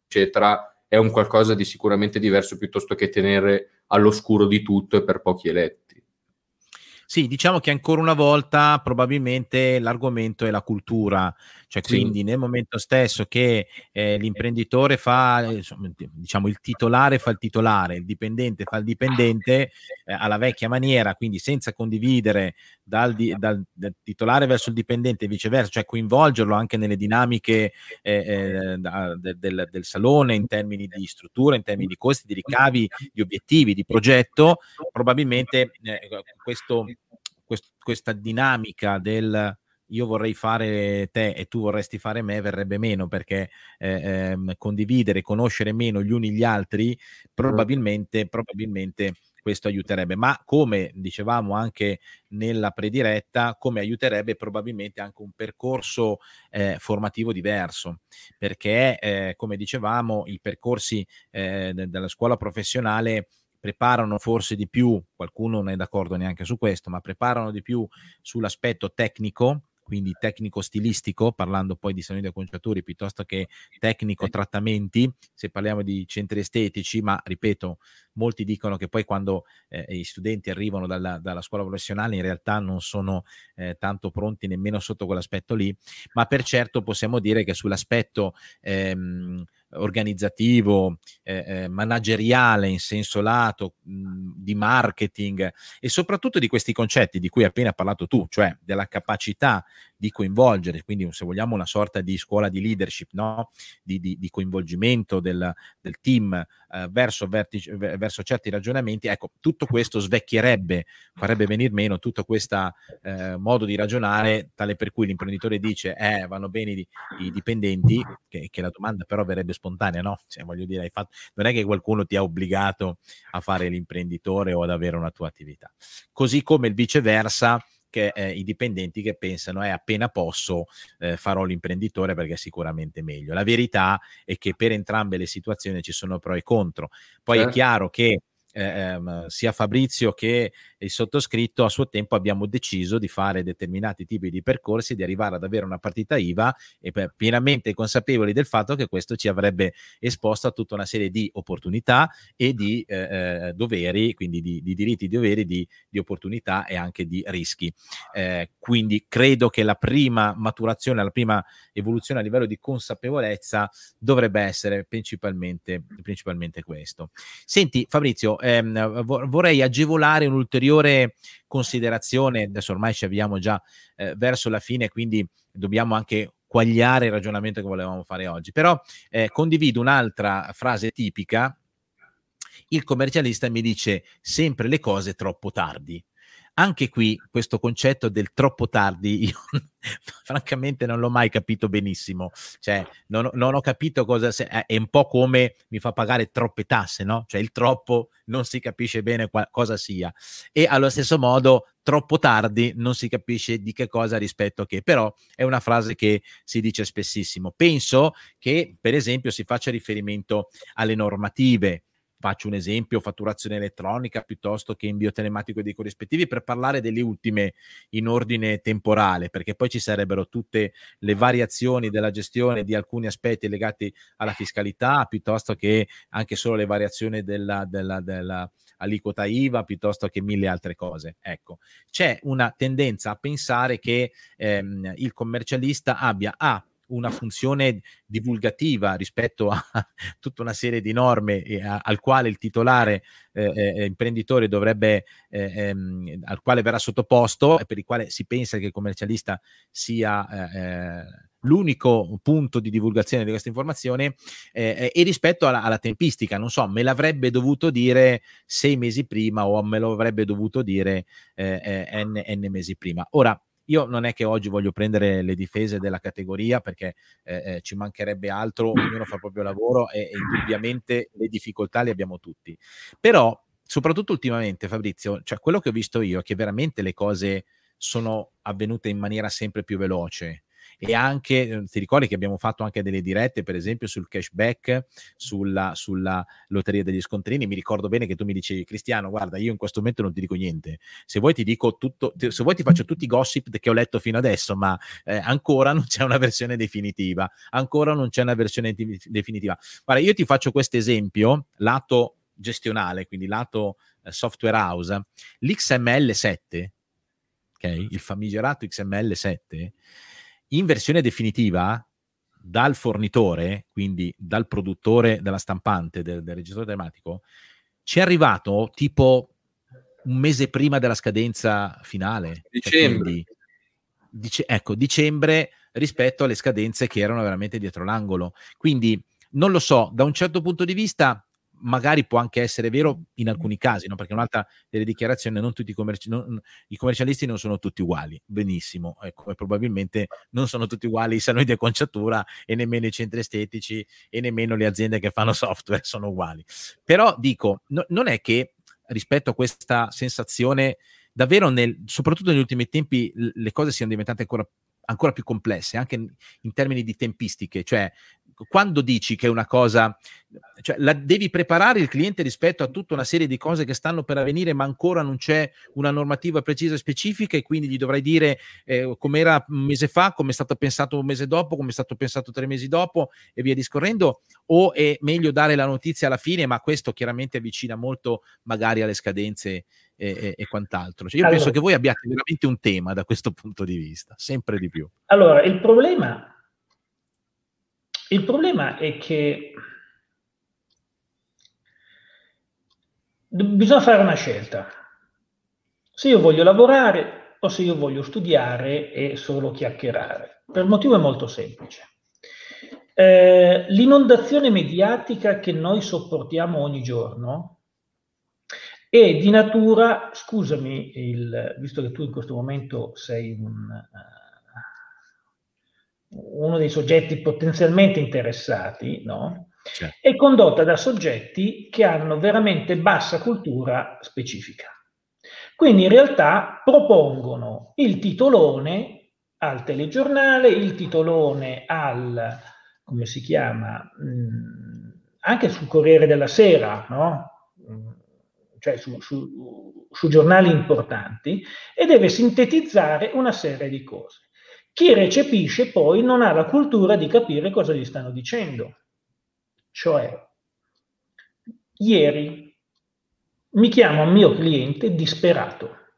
eccetera, è un qualcosa di sicuramente diverso piuttosto che tenere all'oscuro di tutto e per pochi eletti. Sì, diciamo che ancora una volta probabilmente l'argomento è la cultura, cioè quindi sì. nel momento stesso che eh, l'imprenditore fa, insomma, diciamo il titolare fa il titolare, il dipendente fa il dipendente eh, alla vecchia maniera, quindi senza condividere dal, dal, dal, titolare verso il dipendente e viceversa, cioè coinvolgerlo anche nelle dinamiche eh, eh da, del, del, salone in termini di struttura, in termini di costi, di ricavi, di obiettivi, di progetto, probabilmente eh, questo, quest, questa dinamica del io vorrei fare te e tu vorresti fare me verrebbe meno perché eh, ehm, condividere, conoscere meno gli uni gli altri probabilmente, probabilmente questo aiuterebbe, ma come dicevamo anche nella prediretta, come aiuterebbe probabilmente anche un percorso eh, formativo diverso, perché eh, come dicevamo i percorsi eh, della scuola professionale preparano forse di più, qualcuno non è d'accordo neanche su questo, ma preparano di più sull'aspetto tecnico, quindi tecnico-stilistico, parlando poi di saloni da conciatori piuttosto che tecnico-trattamenti, se parliamo di centri estetici, ma ripeto, molti dicono che poi quando eh, i studenti arrivano dalla, dalla, scuola professionale in realtà non sono eh, tanto pronti nemmeno sotto quell'aspetto lì, ma per certo possiamo dire che sull'aspetto ehm, organizzativo, eh, eh, manageriale in senso lato, mh, di marketing e soprattutto di questi concetti di cui hai appena parlato tu, cioè della capacità di coinvolgere, quindi se vogliamo una sorta di scuola di leadership, no? di, di, di coinvolgimento del, del team eh, verso, vertice, verso, certi ragionamenti, ecco, tutto questo svecchierebbe, farebbe venire meno tutto questo eh, modo di ragionare, tale per cui l'imprenditore dice, eh, vanno bene i, i dipendenti, che, che, la domanda però verrebbe spontanea, no? Cioè, voglio dire, hai fatto, non è che qualcuno ti ha obbligato a fare l'imprenditore o ad avere una tua attività. Così come il viceversa, che eh, i dipendenti che pensano è eh, appena posso eh, farò l'imprenditore perché è sicuramente meglio. La verità è che per entrambe le situazioni ci sono pro e contro. Poi certo. è chiaro che ehm, sia Fabrizio che il sottoscritto a suo tempo abbiamo deciso di fare determinati tipi di percorsi, di arrivare ad avere una partita IVA e pienamente consapevoli del fatto che questo ci avrebbe esposto a tutta una serie di opportunità e di eh, eh doveri, quindi di, di, diritti doveri, di, di, opportunità e anche di rischi. Eh, quindi credo che la prima maturazione, la prima evoluzione a livello di consapevolezza dovrebbe essere principalmente, principalmente questo. Senti Fabrizio, ehm, vorrei agevolare un'ulteriore considerazione, adesso ormai ci avviamo già eh, verso la fine, quindi dobbiamo anche quagliare il ragionamento che volevamo fare oggi, però eh, condivido un'altra frase tipica, il commercialista mi dice sempre le cose troppo tardi anche qui questo concetto del troppo tardi, io francamente non l'ho mai capito benissimo, cioè non, non ho capito cosa se, è un po' come mi fa pagare troppe tasse, no? Cioè il troppo non si capisce bene qua, cosa sia e allo stesso modo troppo tardi non si capisce di che cosa rispetto a che, però è una frase che si dice spessissimo. Penso che per esempio si faccia riferimento alle normative faccio un esempio, fatturazione elettronica piuttosto che invio telematico dei corrispettivi per parlare delle ultime in ordine temporale, perché poi ci sarebbero tutte le variazioni della gestione di alcuni aspetti legati alla fiscalità, piuttosto che anche solo le variazioni della, della, della aliquota IVA, piuttosto che mille altre cose. Ecco, c'è una tendenza a pensare che ehm, il commercialista abbia A una funzione divulgativa rispetto a tutta una serie di norme eh, al quale il titolare eh, eh, imprenditore dovrebbe, eh, ehm, al quale verrà sottoposto e per il quale si pensa che il commercialista sia eh, eh, l'unico punto di divulgazione di questa informazione eh, e rispetto alla, alla, tempistica, non so, me l'avrebbe dovuto dire sei mesi prima o me lo avrebbe dovuto dire eh, eh, n, n, mesi prima. Ora, io non è che oggi voglio prendere le difese della categoria perché eh, eh, ci mancherebbe altro, ognuno fa il proprio lavoro e, e indubbiamente le difficoltà le abbiamo tutti. Però, soprattutto ultimamente, Fabrizio, cioè quello che ho visto io è che veramente le cose sono avvenute in maniera sempre più veloce e anche, ehm, ti ricordi che abbiamo fatto anche delle dirette, per esempio, sul cashback, sulla, sulla lotteria degli scontrini. Mi ricordo bene che tu mi dicevi, Cristiano, guarda, io in questo momento non ti dico niente. Se vuoi ti dico tutto, se vuoi ti faccio tutti i gossip che ho letto fino adesso, ma eh, ancora non c'è una versione definitiva. Ancora non c'è una versione definitiva. Guarda, io ti faccio questo esempio, lato gestionale, quindi lato eh, software house, l'XML7, ok? Il famigerato XML7 in versione definitiva dal fornitore, quindi dal produttore della stampante, del, del registro telematico, ci è arrivato tipo un mese prima della scadenza finale. Cioè, dicembre. Quindi, dice, ecco, dicembre rispetto alle scadenze che erano veramente dietro l'angolo. Quindi non lo so, da un certo punto di vista magari può anche essere vero in alcuni casi, no? perché un'altra delle dichiarazioni, non tutti i, commerci- non, i commercialisti non sono tutti uguali, benissimo, ecco, e probabilmente non sono tutti uguali i saloni di acconciatura e nemmeno i centri estetici e nemmeno le aziende che fanno software sono uguali. Però dico, no, non è che rispetto a questa sensazione, davvero, nel, soprattutto negli ultimi tempi, le cose siano diventate ancora ancora più complesse, anche in, termini di tempistiche, cioè quando dici che una cosa, cioè la, devi preparare il cliente rispetto a tutta una serie di cose che stanno per avvenire, ma ancora non c'è una normativa precisa e specifica e quindi gli dovrai dire eh, come era un mese fa, come è stato pensato un mese dopo, come è stato pensato tre mesi dopo e via discorrendo, o è meglio dare la notizia alla fine, ma questo chiaramente avvicina molto magari alle scadenze e, e, e quant'altro. Cioè io allora, penso che voi abbiate veramente un tema da questo punto di vista, sempre di più. Allora, il problema il problema è che bisogna fare una scelta. Se io voglio lavorare o se io voglio studiare e solo chiacchierare. Per motivo è molto semplice. Eh, l'inondazione mediatica che noi sopportiamo ogni giorno è di natura, scusami, il, visto che tu in questo momento sei un, uh, uno dei soggetti potenzialmente interessati, no? Certo. è condotta da soggetti che hanno veramente bassa cultura specifica. Quindi in realtà propongono il titolone al telegiornale, il titolone al, come si chiama, mh, anche sul Corriere della Sera, no? cioè su, su, su giornali importanti, e deve sintetizzare una serie di cose. Chi recepisce poi non ha la cultura di capire cosa gli stanno dicendo. Cioè, ieri mi chiama un mio cliente disperato.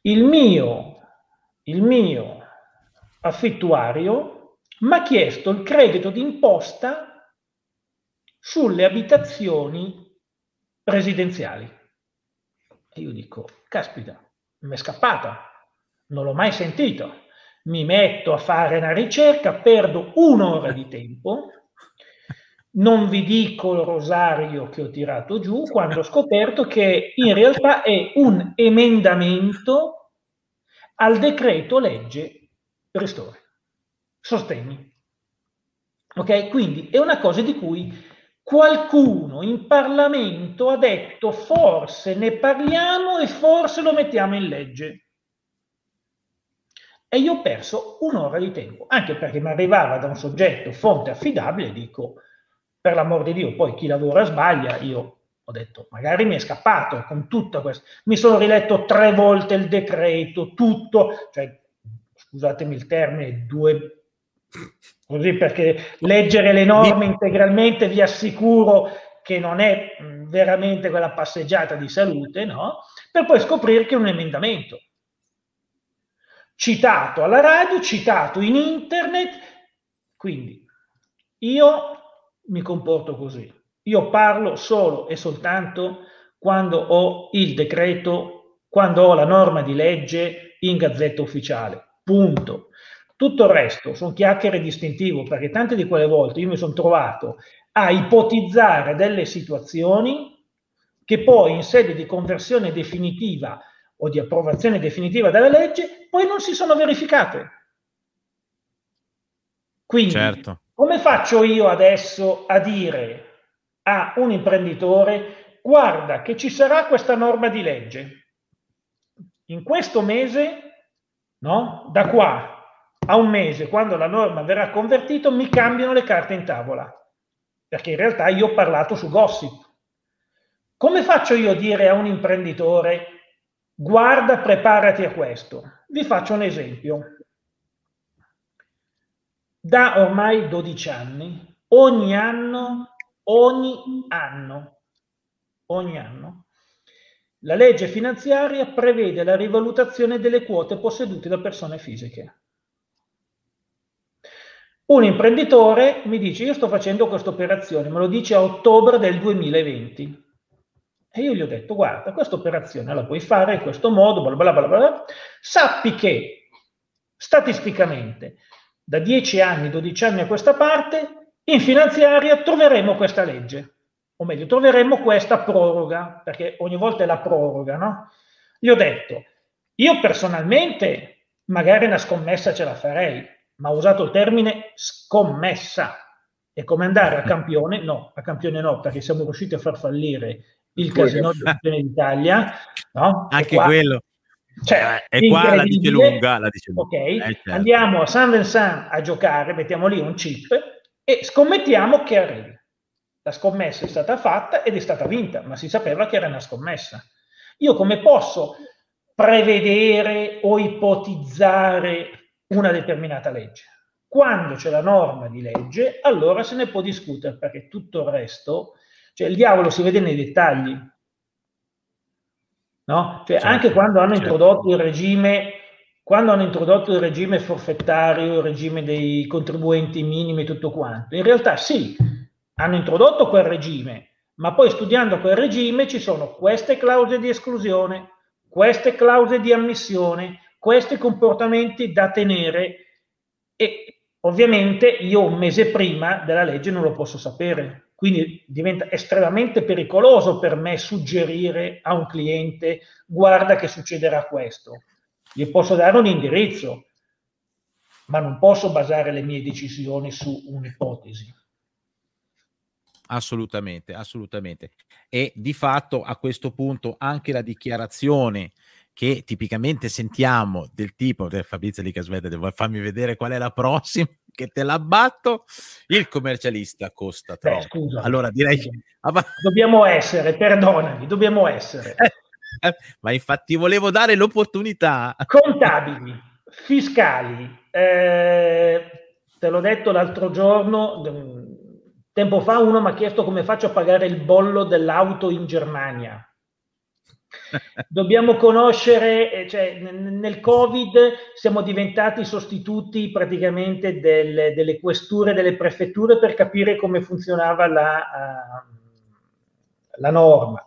Il mio, il mio affittuario mi ha chiesto il credito d'imposta sulle abitazioni residenziali. E io dico, caspita, mi è scappata non l'ho mai sentito. Mi metto a fare una ricerca, perdo un'ora di tempo, non vi dico il rosario che ho tirato giù quando ho scoperto che in realtà è un emendamento al decreto legge ristoro, sostegni. Ok? Quindi è una cosa di cui qualcuno in Parlamento ha detto forse ne parliamo e forse lo mettiamo in legge. E io ho perso un'ora di tempo, anche perché mi arrivava da un soggetto fonte affidabile, dico, per l'amor di Dio, poi chi lavora sbaglia, io ho detto, magari mi è scappato con tutta questa... Mi sono riletto tre volte il decreto, tutto, cioè, scusatemi il termine, due... Così perché leggere le norme integralmente vi assicuro che non è veramente quella passeggiata di salute, no? Per poi scoprire che è un emendamento citato alla radio, citato in internet. Quindi io mi comporto così. Io parlo solo e soltanto quando ho il decreto, quando ho la norma di legge in gazzetta ufficiale. Punto. Tutto il resto sono chiacchiere distintivo perché tante di quelle volte io mi sono trovato a ipotizzare delle situazioni che poi in sede di conversione definitiva o di approvazione definitiva della legge, poi non si sono verificate. Quindi, certo. come faccio io adesso a dire a un imprenditore, guarda che ci sarà questa norma di legge, in questo mese, no? da qua a un mese, quando la norma verrà convertita, mi cambiano le carte in tavola, perché in realtà io ho parlato su gossip. Come faccio io a dire a un imprenditore, guarda, preparati a questo. Vi faccio un esempio. Da ormai 12 anni, ogni anno, ogni anno, ogni anno, la legge finanziaria prevede la rivalutazione delle quote possedute da persone fisiche. Un imprenditore mi dice io sto facendo questa operazione, me lo dice a ottobre del 2020. E io gli ho detto guarda, questa operazione la puoi fare in questo modo, bla bla bla bla. Sappi che statisticamente da 10 anni, 12 anni a questa parte, in finanziaria troveremo questa legge, o meglio, troveremo questa proroga, perché ogni volta è la proroga, no? Gli ho detto, io personalmente magari una scommessa ce la farei, ma ho usato il termine scommessa. È come andare a campione? No, a campione no, perché siamo riusciti a far fallire il casino d'Italia. No? Anche qua, quello. Cioè, eh, e qua la dice lunga, la dice lunga. Ok, eh, certo. andiamo a San Vincent a giocare, mettiamo lì un chip e scommettiamo che arrivi. La scommessa è stata fatta ed è stata vinta, ma si sapeva che era una scommessa. Io come posso prevedere o ipotizzare una determinata legge? Quando c'è la norma di legge, allora se ne può discutere, perché tutto il resto, cioè il diavolo si vede nei dettagli. No? Cioè, certo, anche quando hanno certo. introdotto il regime quando hanno introdotto il regime forfettario, il regime dei contribuenti minimi e tutto quanto, in realtà sì, hanno introdotto quel regime, ma poi studiando quel regime ci sono queste clausole di esclusione, queste clausole di ammissione, questi comportamenti da tenere e ovviamente io un mese prima della legge non lo posso sapere. Quindi diventa estremamente pericoloso per me suggerire a un cliente guarda che succederà questo. Gli posso dare un indirizzo, ma non posso basare le mie decisioni su un'ipotesi. Assolutamente, assolutamente. E di fatto a questo punto anche la dichiarazione che tipicamente sentiamo del tipo Fabrizio lì che aspetta, devo farmi vedere qual è la prossima che te la batto, il commercialista costa troppo. Beh, scusa, allora direi che dobbiamo essere, perdonami, dobbiamo essere. Eh, ma infatti volevo dare l'opportunità. Contabili, fiscali, eh, te l'ho detto l'altro giorno, tempo fa uno mi ha chiesto come faccio a pagare il bollo dell'auto in Germania. Dobbiamo conoscere, eh, cioè, nel Covid siamo diventati sostituti praticamente del, delle questure, delle prefetture per capire come funzionava la, uh, la norma.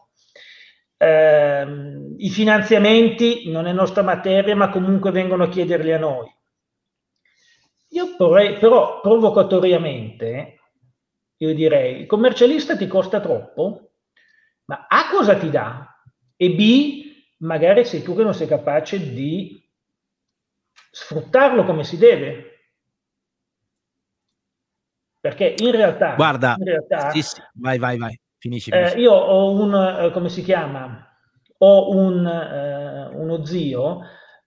Uh, I finanziamenti non è nostra materia, ma comunque vengono a chiederli a noi. Io vorrei, però provocatoriamente, io direi, il commercialista ti costa troppo, ma A cosa ti dà? E B, magari sei tu che non sei capace di sfruttarlo come si deve. Perché in realtà... Guarda, in realtà, sì, sì. vai, vai, vai, finisci. finisci. Eh, io ho un, eh, come si chiama? Ho un, eh, uno zio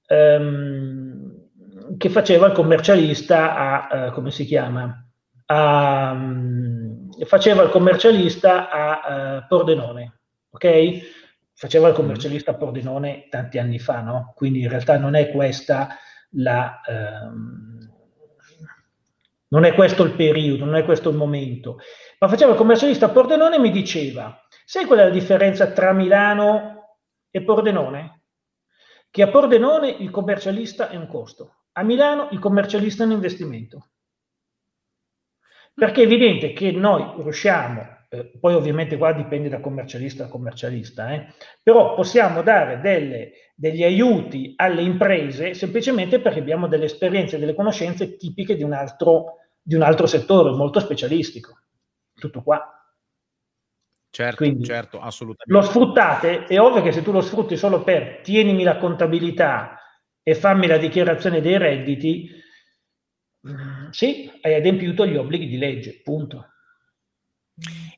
ehm, che faceva il commercialista a, eh, come si chiama? A, um, faceva il commercialista a uh, Pordenone, ok? Faceva il commercialista a Pordenone tanti anni fa, no? Quindi in realtà non è questa la... Ehm, non è questo il periodo, non è questo il momento. Ma faceva il commercialista a Pordenone e mi diceva, sai qual è la differenza tra Milano e Pordenone? Che a Pordenone il commercialista è un costo, a Milano il commercialista è un investimento. Perché è evidente che noi riusciamo eh, poi ovviamente qua dipende da commercialista a commercialista, eh? però possiamo dare delle, degli aiuti alle imprese semplicemente perché abbiamo delle esperienze, delle conoscenze tipiche di un altro, di un altro settore molto specialistico. Tutto qua. Certo, Quindi, certo, assolutamente. Lo sfruttate, è ovvio che se tu lo sfrutti solo per tienimi la contabilità e fammi la dichiarazione dei redditi, mm, sì, hai adempiuto gli obblighi di legge, punto.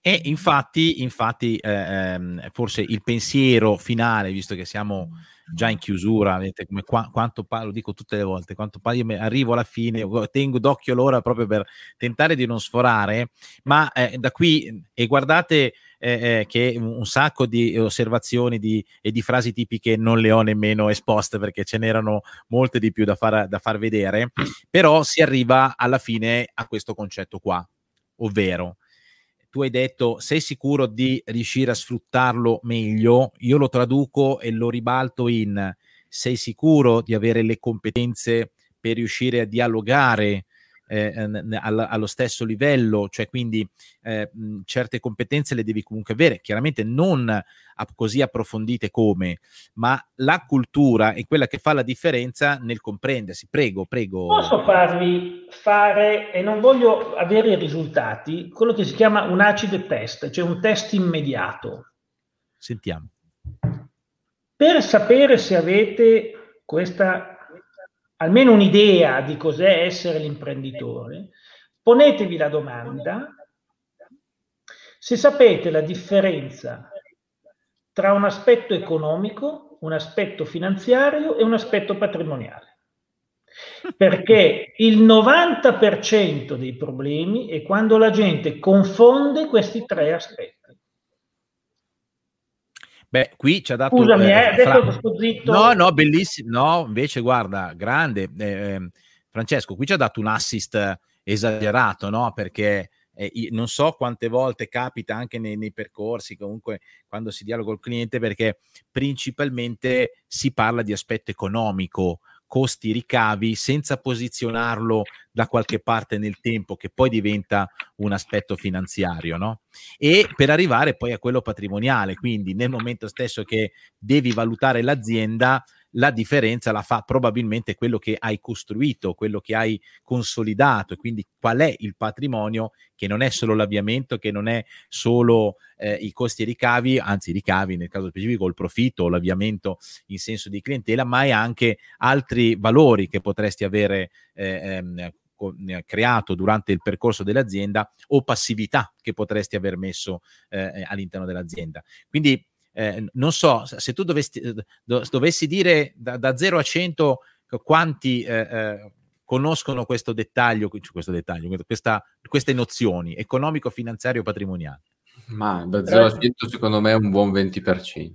E infatti, infatti eh, ehm, forse il pensiero finale, visto che siamo già in chiusura, vedete come qua, quanto parlo, dico tutte le volte, quanto parlo, io arrivo alla fine, tengo d'occhio l'ora proprio per tentare di non sforare, ma eh, da qui, e guardate eh, eh che un, sacco di osservazioni di, e di frasi tipiche non le ho nemmeno esposte perché ce n'erano molte di più da far, da far vedere, però si arriva alla fine a questo concetto qua, ovvero tu hai detto sei sicuro di riuscire a sfruttarlo meglio, io lo traduco e lo ribalto in sei sicuro di avere le competenze per riuscire a dialogare eh, allo stesso livello, cioè quindi eh, certe competenze le devi comunque avere, chiaramente non così approfondite come, ma la cultura è quella che fa la differenza nel comprendersi. Prego, prego. Posso farvi fare, e non voglio avere i risultati, quello che si chiama un acido test, cioè un test immediato. Sentiamo. Per sapere se avete questa almeno un'idea di cos'è essere l'imprenditore, ponetevi la domanda se sapete la differenza tra un aspetto economico, un aspetto finanziario e un aspetto patrimoniale. Perché il 90% dei problemi è quando la gente confonde questi tre aspetti. Beh, qui ci ha dato... Scusami, eh, adesso sto zitto. No, no, bellissimo. No, invece guarda, grande. Eh, Francesco, qui ci ha dato un assist esagerato, no? Perché eh, non so quante volte capita anche nei, nei, percorsi, comunque quando si dialoga col cliente, perché principalmente si parla di aspetto economico, costi, ricavi, senza posizionarlo da qualche parte nel tempo, che poi diventa un aspetto finanziario, no? E per arrivare poi a quello patrimoniale, quindi nel momento stesso che devi valutare l'azienda, la differenza la fa probabilmente quello che hai costruito, quello che hai consolidato, e quindi qual è il patrimonio che non è solo l'avviamento, che non è solo eh, i costi e ricavi, anzi i ricavi nel caso specifico il profitto o l'avviamento in senso di clientela, ma è anche altri valori che potresti avere eh, ehm, creato durante il percorso dell'azienda o passività che potresti aver messo eh, all'interno dell'azienda. Quindi eh, non so, se tu dovessi, eh, dovessi dire da, da 0 a 100 quanti eh, eh, conoscono questo dettaglio, questo dettaglio questa, queste nozioni economico, finanziario, patrimoniale. Ma da 0 a 100 secondo me è un buon 20%.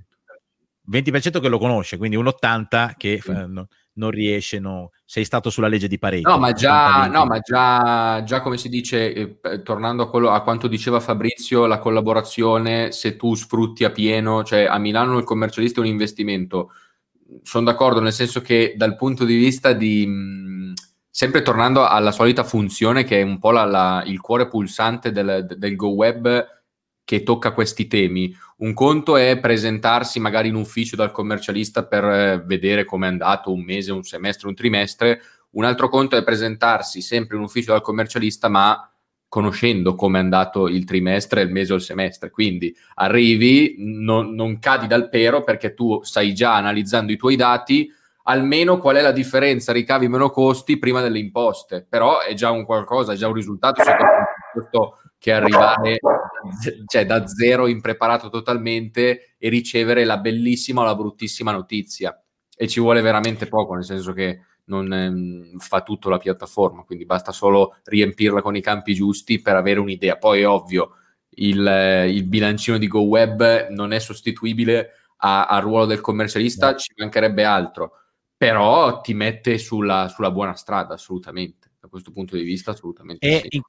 20% che lo conosce, quindi un 80% che sì. eh, no, non riesce, no, sei stato sulla legge di Pareto. No, ma già, no, ma già, già come si dice, eh, tornando a, quello, a quanto diceva Fabrizio, la collaborazione, se tu sfrutti a pieno, cioè a Milano il commercialista è un investimento, sono d'accordo nel senso che dal punto di vista di... Mh, sempre tornando alla solita funzione che è un po' la, la, il cuore pulsante del, del Go Web che tocca questi temi. Un conto è presentarsi magari in ufficio dal commercialista per eh, vedere come è andato un mese, un semestre, un trimestre. Un altro conto è presentarsi sempre in ufficio dal commercialista, ma conoscendo come è andato il trimestre, il mese o il semestre. Quindi arrivi, non, non cadi dal pero perché tu stai già analizzando i tuoi dati, almeno qual è la differenza ricavi meno costi prima delle imposte. Però è già un qualcosa, è già un risultato. Questo che arrivare cioè, da zero impreparato totalmente e ricevere la bellissima o la bruttissima notizia. E ci vuole veramente poco, nel senso che non ehm, fa tutto la piattaforma, quindi basta solo riempirla con i campi giusti per avere un'idea. Poi è ovvio, il, eh, il bilancino di GoWeb non è sostituibile al ruolo del commercialista, no. ci mancherebbe altro, però ti mette sulla, sulla, buona strada, assolutamente. Da questo punto di vista, assolutamente. E sì. in,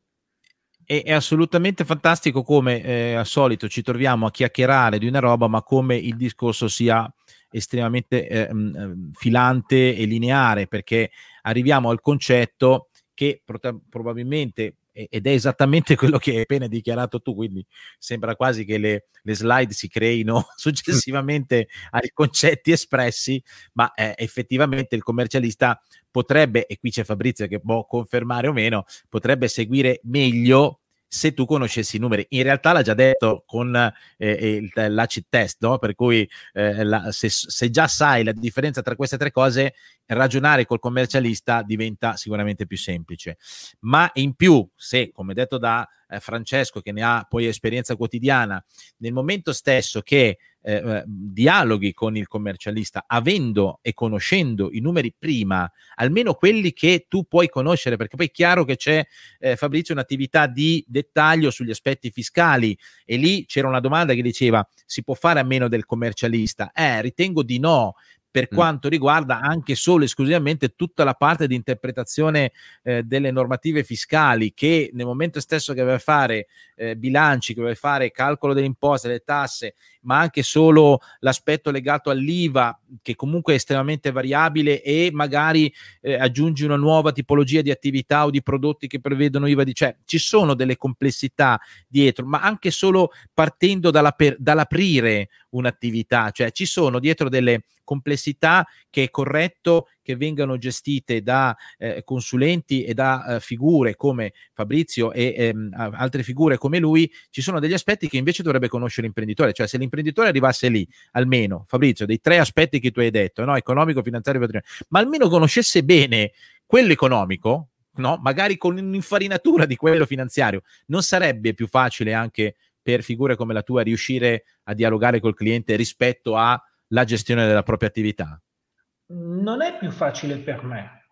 è, è assolutamente fantastico come eh, al solito ci troviamo a chiacchierare di una roba, ma come il discorso sia estremamente eh, mh, ehm, filante e lineare, perché arriviamo al concetto che prota- probabilmente ed è esattamente quello che hai appena dichiarato tu, quindi sembra quasi che le, le slide si creino successivamente ai concetti espressi, ma eh, effettivamente il commercialista potrebbe, e qui c'è Fabrizio che può confermare o meno, potrebbe seguire meglio se tu conoscessi i numeri. In realtà l'ha già detto con eh, il, l'acid test, no? per cui eh, la, se, se, già sai la differenza tra queste tre cose, ragionare col commercialista diventa sicuramente più semplice. Ma in più, se, come detto da eh, Francesco, che ne ha poi esperienza quotidiana, nel momento stesso che eh, eh, dialoghi con il commercialista, avendo e conoscendo i numeri prima, almeno quelli che tu puoi conoscere, perché poi è chiaro che c'è, eh, Fabrizio, un'attività di dettaglio sugli aspetti fiscali e lì c'era una domanda che diceva si può fare a meno del commercialista? Eh, ritengo di no, per quanto riguarda anche solo esclusivamente tutta la parte di interpretazione eh, delle normative fiscali che nel momento stesso che deve fare eh, bilanci, che deve fare calcolo delle imposte, delle tasse, ma anche solo l'aspetto legato all'IVA che comunque è estremamente variabile e magari eh, aggiungi una nuova tipologia di attività o di prodotti che prevedono IVA di cioè ci sono delle complessità dietro, ma anche solo partendo dalla per, dall'aprire un'attività, cioè ci sono dietro delle complessità che è corretto che vengano gestite da eh, consulenti e da eh, figure come Fabrizio e ehm, altre figure come lui, ci sono degli aspetti che invece dovrebbe conoscere l'imprenditore, cioè se l'imprenditore arrivasse lì, almeno Fabrizio, dei tre aspetti che tu hai detto, no? economico, finanziario e patrimoniale, ma almeno conoscesse bene quello economico, no? magari con un'infarinatura di quello finanziario, non sarebbe più facile anche per figure come la tua riuscire a dialogare col cliente rispetto alla gestione della propria attività? Non è più facile per me.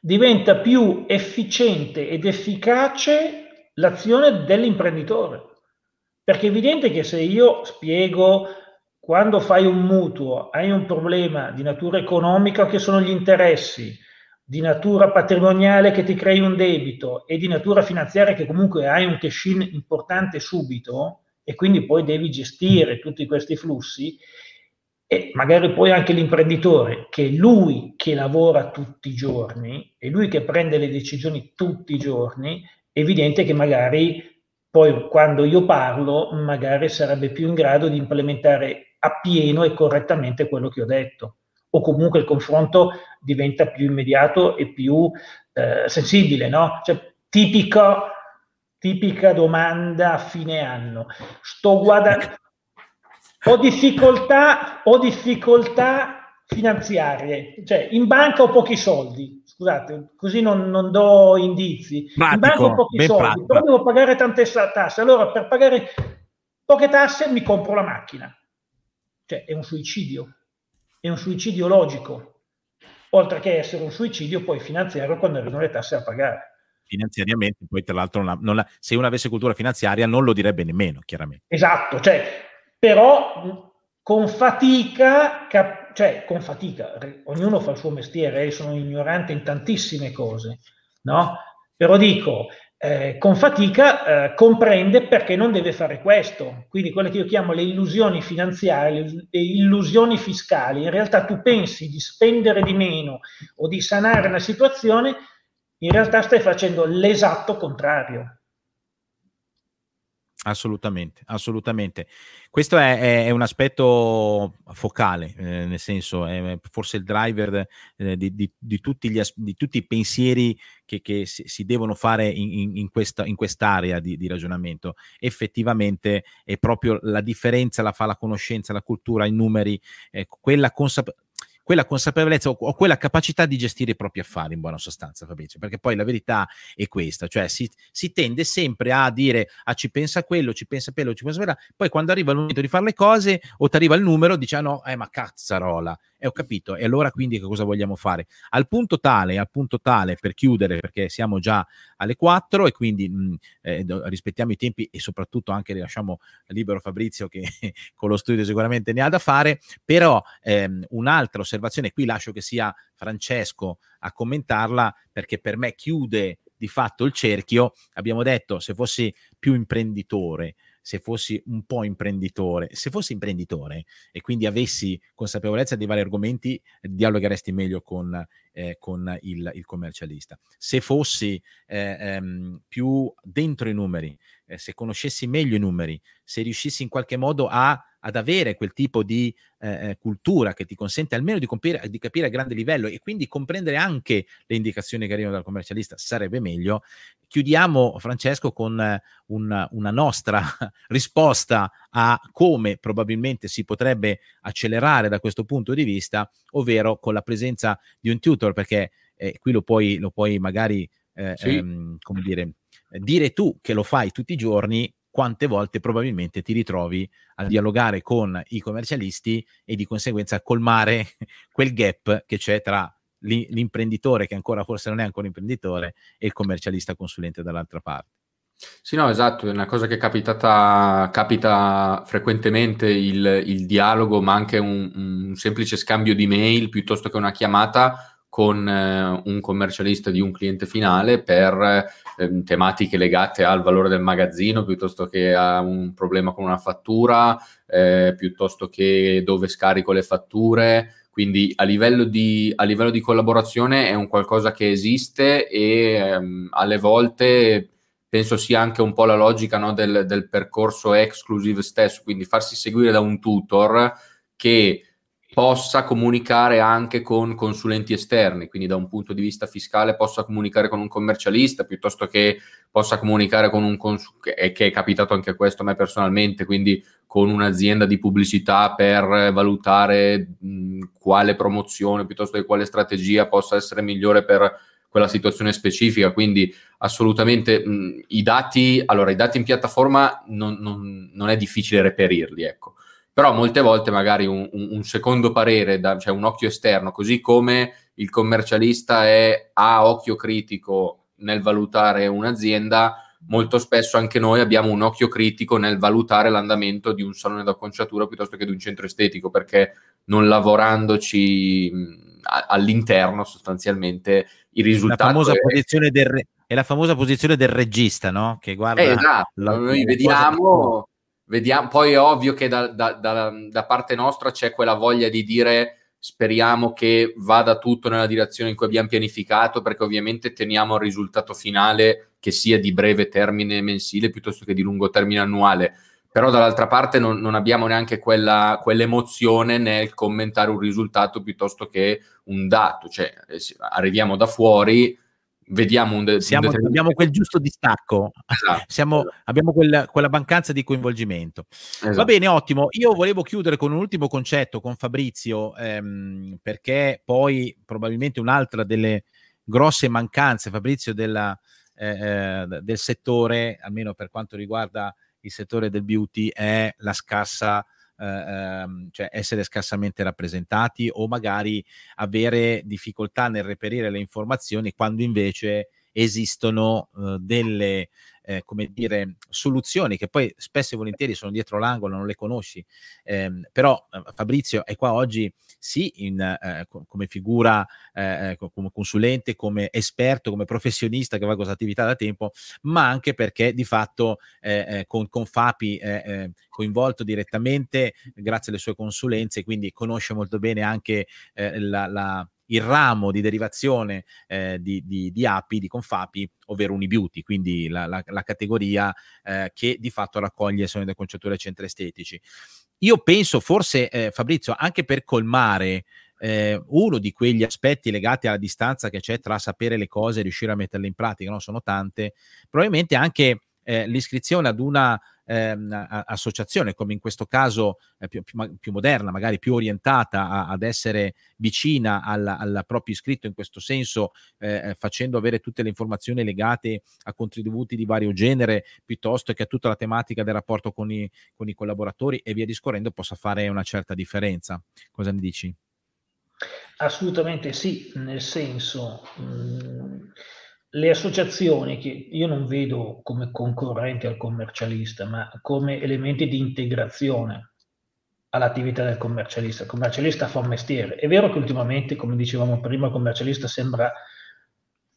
Diventa più efficiente ed efficace l'azione dell'imprenditore. Perché è evidente che se io spiego quando fai un mutuo, hai un problema di natura economica che sono gli interessi, di natura patrimoniale che ti crei un debito e di natura finanziaria che comunque hai un cash in importante subito e quindi poi devi gestire tutti questi flussi e magari poi anche l'imprenditore che è lui che lavora tutti i giorni e lui che prende le decisioni tutti i giorni, è evidente che magari poi quando io parlo magari sarebbe più in grado di implementare appieno e correttamente quello che ho detto o comunque il confronto diventa più immediato e più eh, sensibile, no? Cioè, tipico, tipica domanda a fine anno. Sto guardando, ho difficoltà, ho difficoltà finanziarie, cioè in banca ho pochi soldi, scusate, così non, non do indizi. Pratico, in banca ho pochi soldi, pratico. però devo pagare tante tasse. Allora, per pagare poche tasse mi compro la macchina. Cioè, è un suicidio è un suicidio logico, oltre che essere un suicidio poi finanziario quando arrivano le tasse a pagare. Finanziariamente, poi tra l'altro non la, non la, se uno avesse cultura finanziaria non lo direbbe nemmeno, chiaramente. Esatto, cioè, però con fatica, cap- cioè con fatica, ognuno fa il suo mestiere, io sono ignorante in tantissime cose, no? Però dico, eh, con fatica eh, comprende perché non deve fare questo. Quindi quelle che io chiamo le illusioni finanziarie, le illusioni fiscali, in realtà tu pensi di spendere di meno o di sanare una situazione, in realtà stai facendo l'esatto contrario. Assolutamente, assolutamente. Questo è, è, è un aspetto focale, eh, nel senso, è forse il driver eh, di, di, di, tutti gli, di, tutti i pensieri che, che si, si, devono fare in, in, questa, in quest'area di, di, ragionamento. Effettivamente è proprio la differenza, la fa la conoscenza, la cultura, i numeri, eh, quella consapevolezza quella consapevolezza o, o, quella capacità di gestire i propri affari in buona sostanza Fabrizio perché poi la verità è questa cioè si, si tende sempre a dire ah ci pensa quello ci pensa quello ci pensa quello poi quando arriva il momento di fare le cose o ti arriva il numero dice ah no eh ma cazzarola e ho capito e allora quindi che cosa vogliamo fare? Al punto tale al punto tale per chiudere perché siamo già alle 4 e quindi mh, eh, rispettiamo i tempi e soprattutto anche lasciamo libero Fabrizio che con lo studio sicuramente ne ha da fare però ehm, un'altra osservazione osservazione, qui lascio che sia Francesco a commentarla perché per me chiude di fatto il cerchio. Abbiamo detto se fossi più imprenditore, se fossi un po' imprenditore, se fossi imprenditore e quindi avessi consapevolezza di vari argomenti, dialogheresti meglio con, eh, con il, il, commercialista. Se fossi eh, ehm, più dentro i numeri, eh, se conoscessi meglio i numeri, se riuscissi in qualche modo a ad avere quel tipo di eh, eh, cultura che ti consente almeno di, compire, di, capire a grande livello e quindi comprendere anche le indicazioni che arrivano dal commercialista sarebbe meglio. Chiudiamo, Francesco, con eh, una, una nostra risposta a come probabilmente si potrebbe accelerare da questo punto di vista, ovvero con la presenza di un tutor, perché eh, qui lo puoi, lo puoi magari eh, sì. ehm, come dire, dire tu che lo fai tutti i giorni quante volte probabilmente ti ritrovi a dialogare con i commercialisti e di conseguenza a colmare quel gap che c'è tra l'imprenditore che ancora forse non è ancora imprenditore e il commercialista consulente dall'altra parte. Sì, no, esatto, è una cosa che è capitata, capita frequentemente il, il dialogo, ma anche un, un, semplice scambio di mail piuttosto che una chiamata con eh, un commercialista di un cliente finale per eh, tematiche legate al valore del magazzino piuttosto che a un problema con una fattura, eh, piuttosto che dove scarico le fatture. Quindi a livello, di, a livello di collaborazione è un qualcosa che esiste e ehm, alle volte penso sia anche un po' la logica no, del, del percorso exclusive stesso, quindi farsi seguire da un tutor che possa comunicare anche con consulenti esterni, quindi da un punto di vista fiscale possa comunicare con un commercialista piuttosto che possa comunicare con un consulente, che è capitato anche questo a me personalmente, quindi con un'azienda di pubblicità per valutare mh, quale promozione piuttosto che quale strategia possa essere migliore per quella situazione specifica. Quindi assolutamente mh, i dati, allora i dati in piattaforma non, non, non è difficile reperirli, ecco però molte volte magari un, un, un secondo parere, da, cioè un occhio esterno, così come il commercialista è a occhio critico nel valutare un'azienda, molto spesso anche noi abbiamo un occhio critico nel valutare l'andamento di un salone d'acconciatura piuttosto che di un centro estetico, perché non lavorandoci all'interno sostanzialmente i risultati... La famosa è... posizione del re... è la famosa posizione del regista, no? Che guarda... Eh, esatto, la... noi vediamo Vediamo, poi è ovvio che da, da, da, da, parte nostra c'è quella voglia di dire speriamo che vada tutto nella direzione in cui abbiamo pianificato, perché ovviamente teniamo il risultato finale che sia di breve termine mensile piuttosto che di lungo termine annuale. Però dall'altra parte non, non abbiamo neanche quella, quell'emozione nel commentare un risultato piuttosto che un dato. Cioè, eh, arriviamo da fuori, vediamo un, de- Siamo, un abbiamo quel giusto distacco. Esatto, Siamo, abbiamo quella, quella, mancanza di coinvolgimento. Esatto. va bene ottimo. Io volevo chiudere con un ultimo concetto con Fabrizio ehm, perché poi probabilmente un'altra delle grosse mancanze Fabrizio della, eh, eh del settore almeno per quanto riguarda il settore del beauty è la scarsa ehm, cioè essere scarsamente rappresentati o magari avere difficoltà nel reperire le informazioni quando invece esistono uh, delle eh, come dire, soluzioni che poi spesso e volentieri sono dietro l'angolo, non le conosci. Eh, però eh, Fabrizio è qua oggi sì in, eh, come figura, eh, ecco, come consulente, come esperto, come professionista che fa questa attività da tempo, ma anche perché di fatto eh, con, con, Fapi è coinvolto direttamente grazie alle sue consulenze, quindi conosce molto bene anche la, la il ramo di derivazione eh, di, di, di, API, di Confapi, ovvero Unibeauty, quindi la, la, la categoria eh, che di fatto raccoglie sogni del concetture e centri estetici. Io penso forse, eh, Fabrizio, anche per colmare eh, uno di quegli aspetti legati alla distanza che c'è tra sapere le cose e riuscire a metterle in pratica, no? sono tante, probabilmente anche eh, l'iscrizione ad una ehm, associazione, come in questo caso eh, più, più, più, moderna, magari più orientata a, ad essere vicina al, proprio iscritto in questo senso, eh, facendo avere tutte le informazioni legate a contributi di vario genere, piuttosto che a tutta la tematica del rapporto con i, con i collaboratori e via discorrendo, possa fare una certa differenza. Cosa ne dici? Assolutamente sì, nel senso... Mh, mm, le associazioni che io non vedo come concorrenti al commercialista, ma come elementi di integrazione all'attività del commercialista. Il commercialista fa un mestiere. È vero che ultimamente, come dicevamo prima, il commercialista sembra,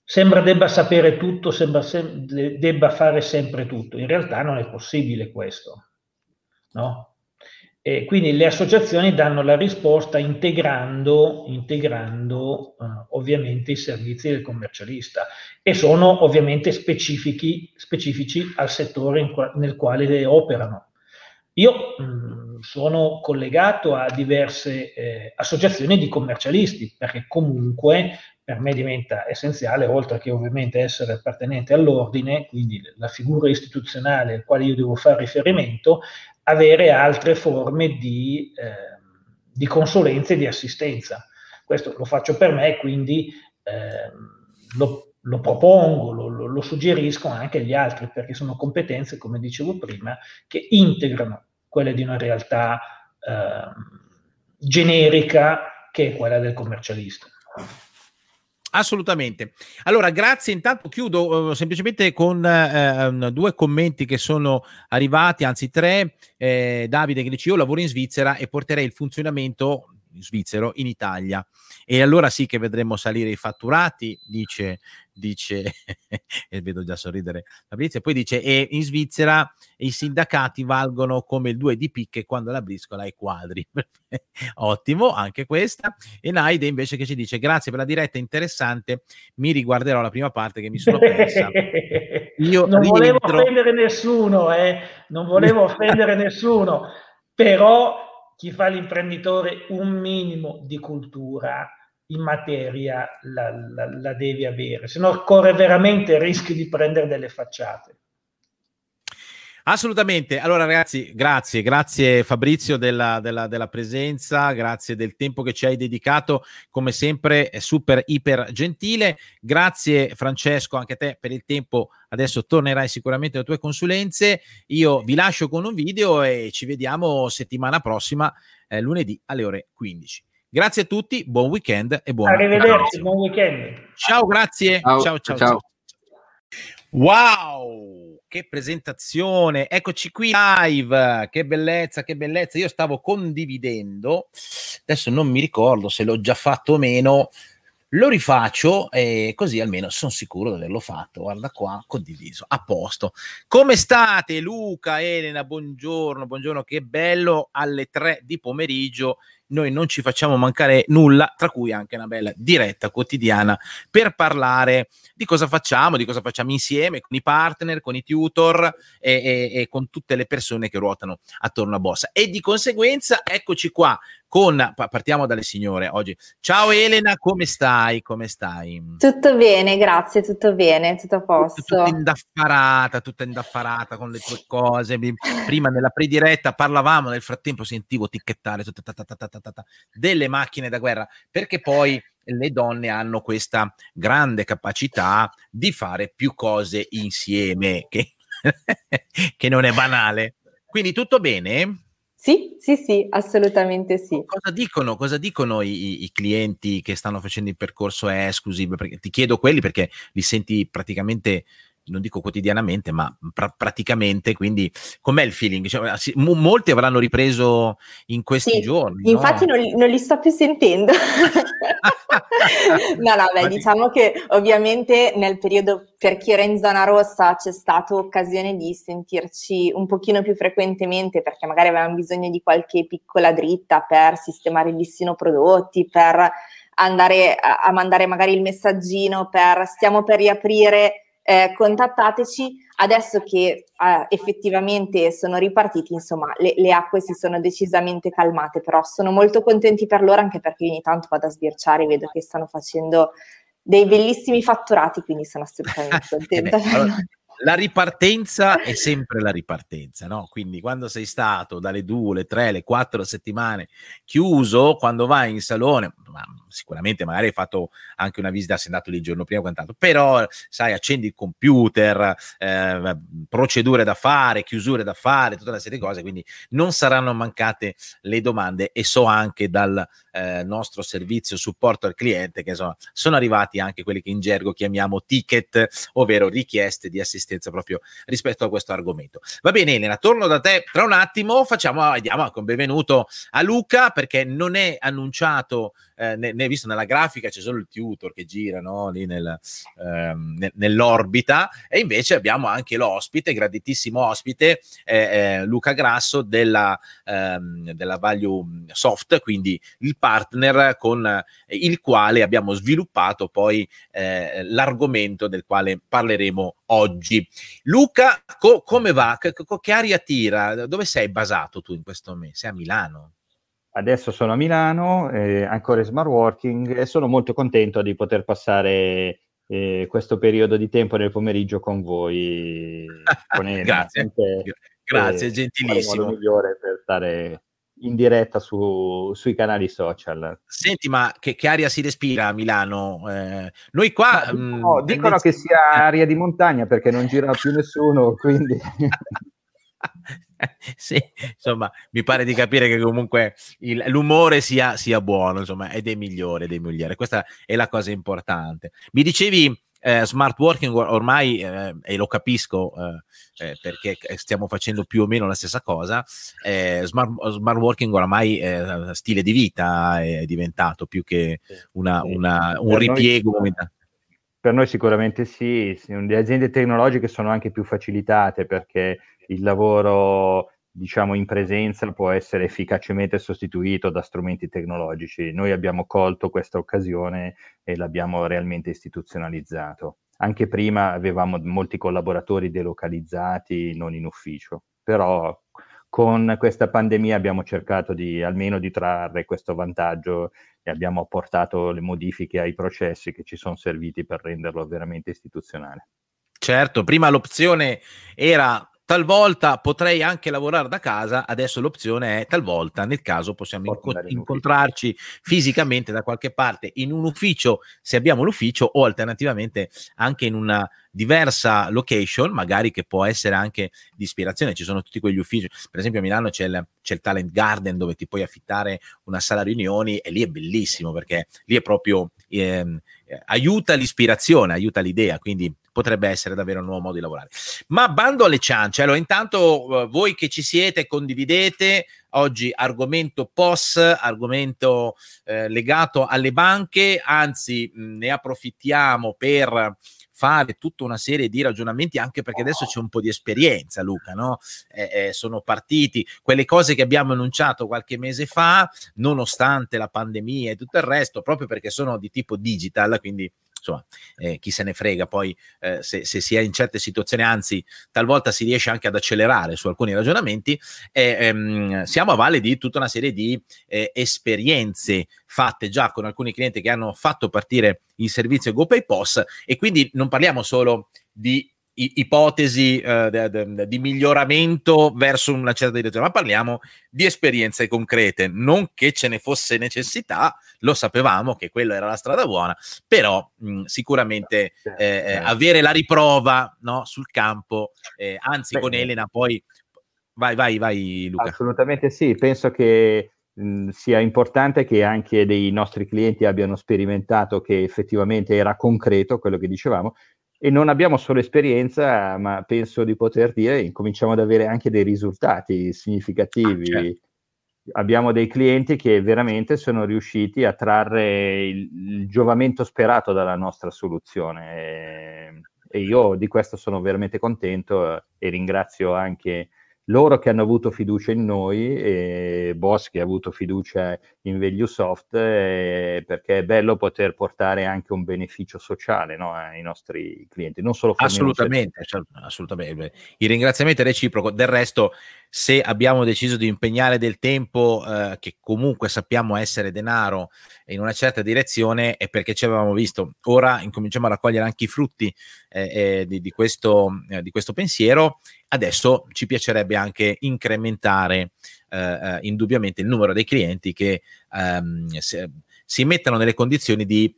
sembra debba sapere tutto, sembra sem- debba fare sempre tutto. In realtà non è possibile questo. No? E quindi le associazioni danno la risposta integrando, integrando uh, ovviamente i servizi del commercialista e sono ovviamente specifici, specifici al settore qua, nel quale operano. Io mh, mm, sono collegato a diverse eh, associazioni di commercialisti perché comunque per me diventa essenziale, oltre che ovviamente essere appartenente all'ordine, quindi la figura istituzionale al quale io devo fare riferimento, avere altre forme di, eh, di consulenza e di assistenza. Questo lo faccio per me, quindi eh, lo, lo, propongo, lo, lo, suggerisco anche agli altri, perché sono competenze, come dicevo prima, che integrano quelle di una realtà eh, generica che è quella del commercialista. Assolutamente. Allora, grazie. Intanto chiudo uh, semplicemente con uh, due commenti che sono arrivati, anzi tre. Eh, Davide che dice: Io lavoro in Svizzera e porterei il funzionamento svizzero in Italia e allora sì che vedremo salire i fatturati, dice, dice e vedo già sorridere Fabrizio, e poi dice e in Svizzera i sindacati valgono come il 2 di picche quando la briscola è quadri. Ottimo, anche questa. E Naide invece che ci dice grazie per la diretta interessante, mi riguarderò la prima parte che mi sono persa. Io non rientro... volevo offendere nessuno, eh? non volevo offendere nessuno, però chi fa l'imprenditore un minimo di cultura in materia la, la, la devi avere, se no corre veramente il rischio di prendere delle facciate. Assolutamente. Allora, ragazzi, grazie, grazie Fabrizio della, della, della, presenza, grazie del tempo che ci hai dedicato, come sempre, è super, iper gentile. Grazie Francesco, anche a te per il tempo. Adesso tornerai sicuramente alle tue consulenze. Io vi lascio con un video e ci vediamo settimana prossima, eh, lunedì alle ore 15. Grazie a tutti, buon weekend e buon Arrivederci, buon weekend. Ciao, grazie. ciao, ciao. ciao. ciao. Wow! Che presentazione, eccoci qui live, che bellezza, che bellezza. Io stavo condividendo, adesso non mi ricordo se l'ho già fatto o meno, lo rifaccio e così almeno sono sicuro di averlo fatto. Guarda qua, condiviso, a posto. Come state Luca, Elena, buongiorno, buongiorno, che bello alle 3 di pomeriggio noi non ci facciamo mancare nulla, tra cui anche una bella diretta quotidiana per parlare di cosa facciamo, di cosa facciamo insieme con i partner, con i tutor e, e, e con tutte le persone che ruotano attorno a Bossa. E di conseguenza, eccoci qua con, partiamo dalle signore oggi. Ciao Elena, come stai? Come stai? Tutto bene, grazie, tutto bene, tutto a posto. Tutta indaffarata, tutta indaffarata con le tue cose. Prima nella prediretta parlavamo, nel frattempo sentivo ticchettare delle macchine da guerra, perché poi le donne hanno questa grande capacità di fare più cose insieme, che, che non è banale. Quindi tutto bene? Sì, sì, sì, assolutamente sì. Cosa dicono, cosa dicono i, i, clienti che stanno facendo il percorso exclusive? Perché ti chiedo quelli perché li senti praticamente non dico quotidianamente, ma pra- praticamente, quindi com'è il feeling? Cioè, sì, m- molti avranno ripreso in questi sì, giorni. Infatti no? non, li, non, li sto più sentendo. no, no, beh, diciamo che ovviamente nel periodo per chi era in zona rossa c'è stata occasione di sentirci un pochino più frequentemente perché magari avevamo bisogno di qualche piccola dritta per sistemare il listino prodotti, per andare a, a mandare magari il messaggino per stiamo per riaprire eh, contattateci. Adesso che eh, effettivamente sono ripartiti, insomma, le, le, acque si sono decisamente calmate, però sono molto contenti per loro anche perché ogni tanto vado a sbirciare e vedo che stanno facendo dei bellissimi fatturati, quindi sono assolutamente contenta. allora, la ripartenza è sempre la ripartenza, no? Quindi quando sei stato dalle due, le tre, le quattro settimane chiuso, quando vai in salone, ma sicuramente magari hai fatto anche una visita, sei andato lì il giorno prima, quant'altro, però sai, accendi il computer, eh, procedure da fare, chiusure da fare, tutta una serie di cose, quindi non saranno mancate le domande e so anche dal eh, nostro servizio supporto al cliente che insomma sono arrivati anche quelli che in gergo chiamiamo ticket, ovvero richieste di assistenza proprio rispetto a questo argomento. Va bene Elena, torno da te tra un attimo, facciamo, diamo anche un benvenuto a Luca perché non è annunciato eh, ne, ne visto nella grafica c'è solo il tutor che gira no? lì nel, ehm, ne, nell'orbita e invece abbiamo anche l'ospite, graditissimo ospite, eh, Luca Grasso della, ehm, della Value Soft, quindi il partner con il quale abbiamo sviluppato poi eh, l'argomento del quale parleremo oggi. Luca, co- come va? Che, che aria tira? Dove sei basato tu in questo mese? Sei a Milano? Adesso sono a Milano, eh, ancora in smart working e sono molto contento di poter passare eh, questo periodo di tempo nel pomeriggio con voi. Con Grazie, Grazie, eh, gentilissimo. È il migliore per stare in diretta su, sui canali social. Senti, ma che, che, aria si respira a Milano? Eh, noi qua... No, mh, mm, dicono che sia aria di montagna perché non gira più nessuno, quindi... sì, insomma, mi pare di capire che comunque il, l'umore sia, sia, buono, insomma, ed è migliore dei migliori. Questa è la cosa importante. Mi dicevi eh, smart working ormai, eh, e lo capisco eh, eh perché stiamo facendo più o meno la stessa cosa, eh, smart, smart, working ormai è stile di vita è diventato più che una, una, un per ripiego. Noi, per noi sicuramente sì, le aziende tecnologiche sono anche più facilitate perché il lavoro diciamo in presenza può essere efficacemente sostituito da strumenti tecnologici. Noi abbiamo colto questa occasione e l'abbiamo realmente istituzionalizzato. Anche prima avevamo molti collaboratori delocalizzati, non in ufficio, però con questa pandemia abbiamo cercato di almeno di trarre questo vantaggio e abbiamo apportato le modifiche ai processi che ci sono serviti per renderlo veramente istituzionale. Certo, prima l'opzione era Talvolta potrei anche lavorare da casa, adesso l'opzione è talvolta, nel caso possiamo inco- incontrarci fisicamente da qualche parte in un ufficio, se abbiamo l'ufficio, o alternativamente anche in una diversa location, magari che può essere anche di ispirazione. Ci sono tutti quegli uffici, per esempio a Milano c'è il, c'è il Talent Garden dove ti puoi affittare una sala riunioni e lì è bellissimo perché lì è proprio ehm, aiuta l'ispirazione, aiuta l'idea, quindi potrebbe essere davvero un nuovo modo di lavorare. Ma bando alle ciance, allora intanto eh, voi che ci siete condividete oggi argomento POS, argomento eh, legato alle banche, anzi ne approfittiamo per fare tutta una serie di ragionamenti anche perché adesso c'è un po' di esperienza Luca, no? Eh, eh, sono partiti quelle cose che abbiamo annunciato qualche mese fa, nonostante la pandemia e tutto il resto, proprio perché sono di tipo digital, quindi insomma, eh, chi se ne frega poi eh, se, se, si è in certe situazioni, anzi, talvolta si riesce anche ad accelerare su alcuni ragionamenti. Eh, ehm, siamo a valle di tutta una serie di eh, esperienze fatte già con alcuni clienti che hanno fatto partire il servizio GoPay POS e quindi non parliamo solo di ipotesi eh, de, de, di miglioramento verso una certa direzione, ma parliamo di esperienze concrete, non che ce ne fosse necessità, lo sapevamo che quella era la strada buona, però mh, sicuramente certo, eh, certo. avere la riprova no, sul campo, eh, anzi Beh, con Elena poi... Vai, vai, vai Luca. Assolutamente sì, penso che sia importante che anche dei nostri clienti abbiano sperimentato che effettivamente era concreto quello che dicevamo e non abbiamo solo esperienza, ma penso di poter dire incominciamo ad avere anche dei risultati significativi. Ah, certo. Abbiamo dei clienti che veramente sono riusciti a trarre il, il giovamento sperato dalla nostra soluzione e, e, io di questo sono veramente contento e ringrazio anche loro che hanno avuto fiducia in noi e Boss che ha avuto fiducia in ValueSoft eh, perché è bello poter portare anche un beneficio sociale no, ai nostri clienti, non solo assolutamente, assolutamente. Ringraziamento è reciproco. Del resto, se abbiamo deciso di impegnare del tempo eh, che comunque sappiamo essere denaro in una certa direzione è perché ci avevamo visto. Ora incominciamo a raccogliere anche i frutti eh, eh di, di, questo, eh, di questo pensiero Adesso ci piacerebbe anche incrementare eh, eh, indubbiamente il numero dei clienti che ehm, si, si mettono nelle condizioni di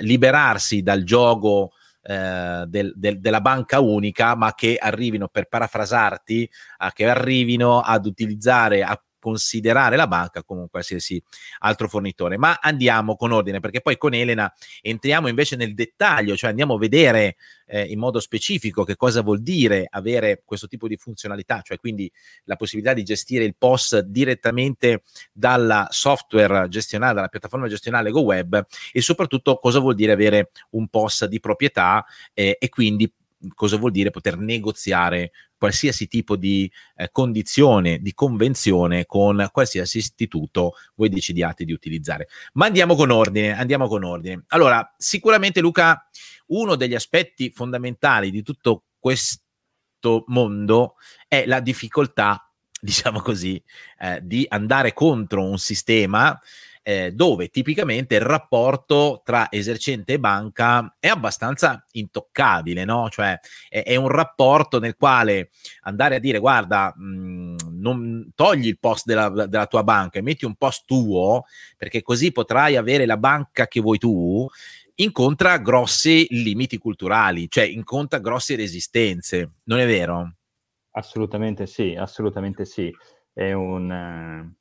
liberarsi dal gioco eh, del, del, della banca unica, ma che arrivino, per parafrasarti, che arrivino ad utilizzare, a considerare la banca come qualsiasi altro fornitore. Ma andiamo con ordine, perché poi con Elena entriamo invece nel dettaglio, cioè andiamo a vedere eh, in modo specifico che cosa vuol dire avere questo tipo di funzionalità, cioè quindi la possibilità di gestire il POS direttamente dalla software gestionale, dalla piattaforma gestionale GoWeb e soprattutto cosa vuol dire avere un POS di proprietà eh, e quindi cosa vuol dire poter negoziare qualsiasi tipo di eh, condizione, di convenzione con qualsiasi istituto voi decidiate di utilizzare. Ma andiamo con ordine, andiamo con ordine. Allora, sicuramente Luca, uno degli aspetti fondamentali di tutto questo mondo è la difficoltà, diciamo così, eh, di andare contro un sistema eh, dove tipicamente il rapporto tra esercente e banca è abbastanza intoccabile, no? Cioè è, è un rapporto nel quale andare a dire guarda, mh, mm, non togli il post della, della tua banca e metti un post tuo, perché così potrai avere la banca che vuoi tu, incontra grossi limiti culturali, cioè incontra grosse resistenze, non è vero? Assolutamente sì, assolutamente sì. È un,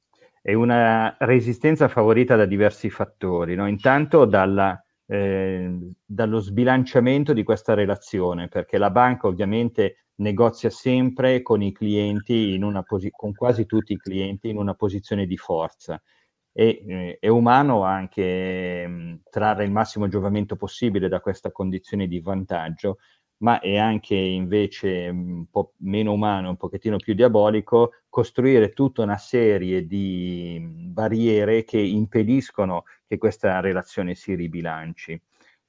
è una resistenza favorita da diversi fattori, no? intanto dalla, eh, dallo sbilanciamento di questa relazione, perché la banca ovviamente negozia sempre con i clienti, posi- con quasi tutti i clienti, in una posizione di forza. E, eh, è umano anche mh, mm, trarre il massimo giovamento possibile da questa condizione di vantaggio, ma è anche invece un po' meno umano, un pochettino più diabolico, costruire tutta una serie di barriere che impediscono che questa relazione si ribilanci.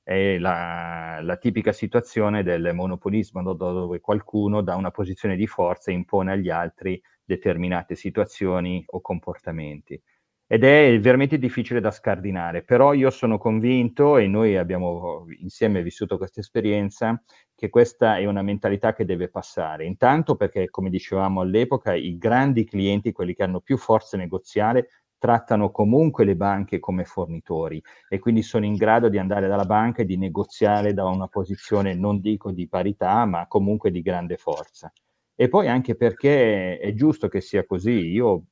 È la, la tipica situazione del monopolismo dove qualcuno da una posizione di forza impone agli altri determinate situazioni o comportamenti ed è veramente difficile da scardinare, però io sono convinto e noi abbiamo insieme vissuto questa esperienza che questa è una mentalità che deve passare. Intanto perché, come dicevamo all'epoca, i grandi clienti, quelli che hanno più forza negoziale, trattano comunque le banche come fornitori e quindi sono in grado di andare dalla banca e di negoziare da una posizione, non dico di parità, ma comunque di grande forza. E poi anche perché è giusto che sia così. Io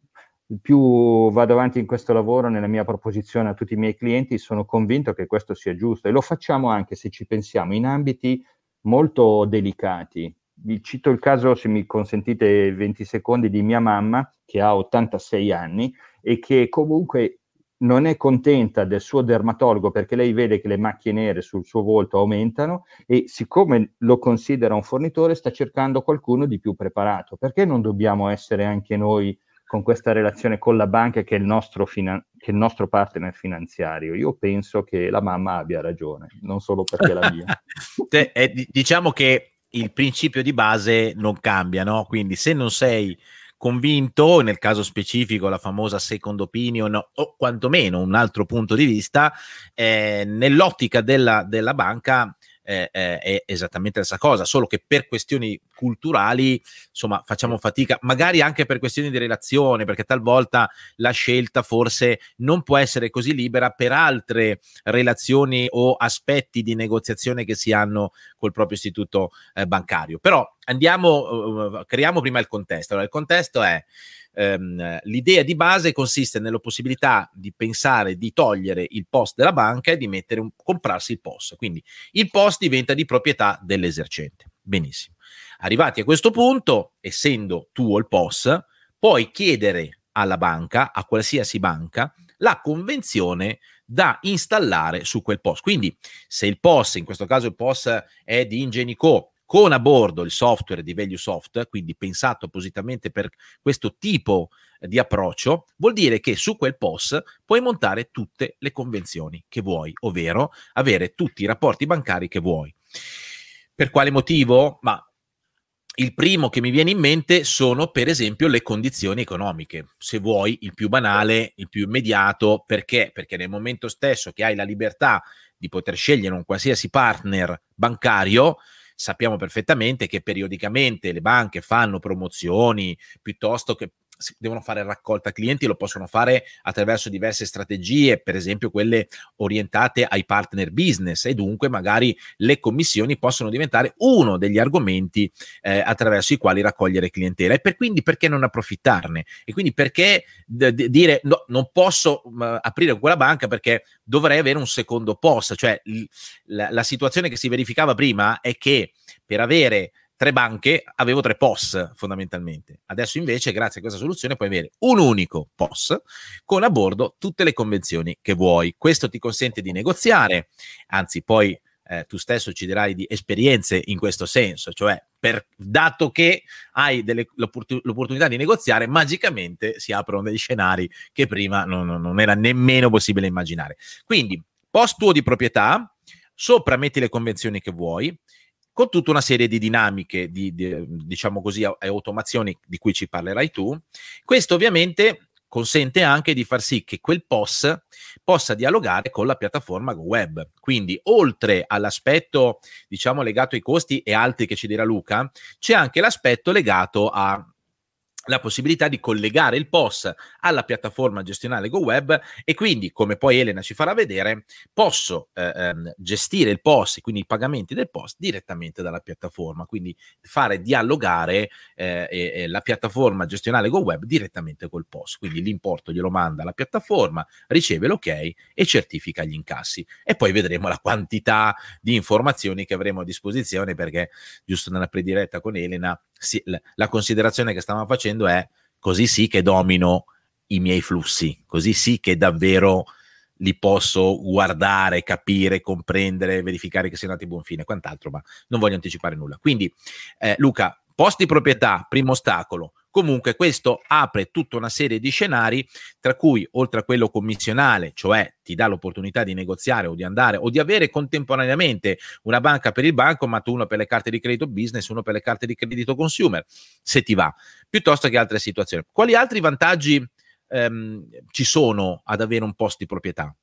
più vado avanti in questo lavoro, nella mia proposizione a tutti i miei clienti, sono convinto che questo sia giusto e lo facciamo anche se ci pensiamo in ambiti molto delicati. Vi cito il caso, se mi consentite 20 secondi, di mia mamma che ha 86 anni e che comunque non è contenta del suo dermatologo perché lei vede che le macchie nere sul suo volto aumentano e siccome lo considera un fornitore sta cercando qualcuno di più preparato. Perché non dobbiamo essere anche noi con questa relazione con la banca che è il nostro, finan- che è il nostro partner finanziario. Io penso che la mamma abbia ragione, non solo perché la mia. eh, diciamo che il principio di base non cambia, no? Quindi se non sei convinto, nel caso specifico la famosa second opinion o quantomeno un altro punto di vista, eh, nell'ottica della, della banca eh, eh, è esattamente la stessa cosa, solo che per questioni culturali, insomma, facciamo fatica, magari anche per questioni di relazione, perché talvolta la scelta forse non può essere così libera per altre relazioni o aspetti di negoziazione che si hanno col proprio istituto eh, bancario. Però andiamo, uh, creiamo prima il contesto. Allora, il contesto è ehm, l'idea di base consiste nella possibilità di pensare di togliere il post della banca e di un, comprarsi il post. Quindi il post diventa di proprietà dell'esercente. Benissimo. Arrivati a questo punto, essendo tuo il POS, puoi chiedere alla banca, a qualsiasi banca, la convenzione da installare su quel POS. Quindi se il POS, in questo caso il POS è di Ingenico, con a bordo il software di ValueSoft, quindi pensato appositamente per questo tipo di approccio, vuol dire che su quel POS puoi montare tutte le convenzioni che vuoi, ovvero avere tutti i rapporti bancari che vuoi. Per quale motivo? Ma il primo che mi viene in mente sono per esempio le condizioni economiche, se vuoi il più banale, il più immediato, perché? Perché nel momento stesso che hai la libertà di poter scegliere un qualsiasi partner bancario, sappiamo perfettamente che periodicamente le banche fanno promozioni piuttosto che devono fare raccolta clienti, lo possono fare attraverso diverse strategie, per esempio quelle orientate ai partner business e dunque magari le commissioni possono diventare uno degli argomenti eh, attraverso i quali raccogliere clientela. E per quindi perché non approfittarne? E quindi perché d- d- dire no, non posso m- aprire quella banca perché dovrei avere un secondo post, cioè l- la, la situazione che si verificava prima è che per avere tre banche, avevo tre POS fondamentalmente. Adesso invece, grazie a questa soluzione, puoi avere un unico POS con a bordo tutte le convenzioni che vuoi. Questo ti consente di negoziare, anzi poi eh, tu stesso ci dirai di esperienze in questo senso, cioè per, dato che hai delle, l'opport- l'opportunità di negoziare, magicamente si aprono degli scenari che prima non, non era nemmeno possibile immaginare. Quindi, post tuo di proprietà, sopra metti le convenzioni che vuoi, con tutta una serie di dinamiche, di, di, diciamo così, e automazioni di cui ci parlerai tu. Questo ovviamente consente anche di far sì che quel POS possa dialogare con la piattaforma web. Quindi, oltre all'aspetto, diciamo, legato ai costi e altri che ci dirà Luca, c'è anche l'aspetto legato a la possibilità di collegare il POS alla piattaforma gestionale GoWeb e quindi, come poi Elena ci farà vedere, posso eh, ehm, gestire il POS, quindi i pagamenti del POS direttamente dalla piattaforma, quindi fare dialogare eh, eh, la piattaforma gestionale GoWeb direttamente col POS, quindi l'importo glielo manda alla piattaforma, riceve l'ok e certifica gli incassi. E poi vedremo la quantità di informazioni che avremo a disposizione perché giusto nella prediretta con Elena sì, la considerazione che stavamo facendo è così sì che domino i miei flussi, così sì che davvero li posso guardare, capire, comprendere, verificare che siano andati a buon fine e quant'altro, ma non voglio anticipare nulla. Quindi, eh, Luca, posti proprietà, primo ostacolo, Comunque questo apre tutta una serie di scenari, tra cui oltre a quello commissionale, cioè ti dà l'opportunità di negoziare o di andare o di avere contemporaneamente una banca per il banco, ma tu uno per le carte di credito business, uno per le carte di credito consumer, se ti va, piuttosto che altre situazioni. Quali altri vantaggi ehm, ci sono ad avere un posto di proprietà?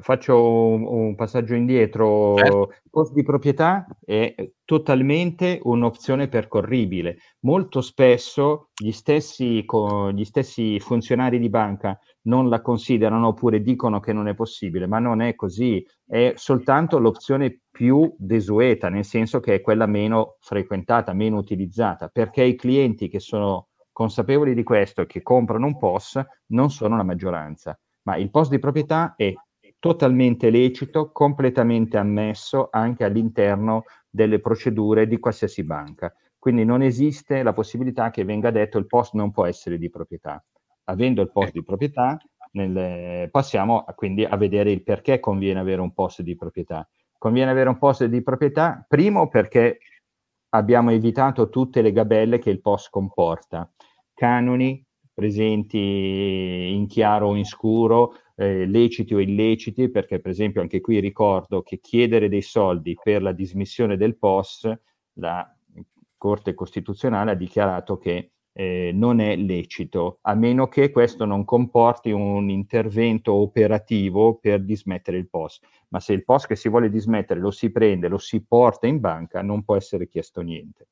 Faccio un, un passaggio indietro. Certo. Post di proprietà è totalmente un'opzione percorribile. Molto spesso gli stessi, co, gli stessi funzionari di banca non la considerano oppure dicono che non è possibile, ma non è così. È soltanto l'opzione più desueta, nel senso che è quella meno frequentata, meno utilizzata, perché i clienti che sono consapevoli di questo e che comprano un POS non sono la maggioranza. Ma il post di proprietà è totalmente lecito, completamente ammesso anche all'interno delle procedure di qualsiasi banca. Quindi non esiste la possibilità che venga detto il post non può essere di proprietà. Avendo il post di proprietà, nel, passiamo quindi a vedere il perché conviene avere un post di proprietà. Conviene avere un post di proprietà, primo perché abbiamo evitato tutte le gabelle che il post comporta, canoni presenti in chiaro o in scuro, eh, leciti o illeciti, perché per esempio anche qui ricordo che chiedere dei soldi per la dismissione del POS, la Corte Costituzionale ha dichiarato che eh, non è lecito, a meno che questo non comporti un intervento operativo per dismettere il POS. Ma se il POS che si vuole dismettere lo si prende, lo si porta in banca, non può essere chiesto niente.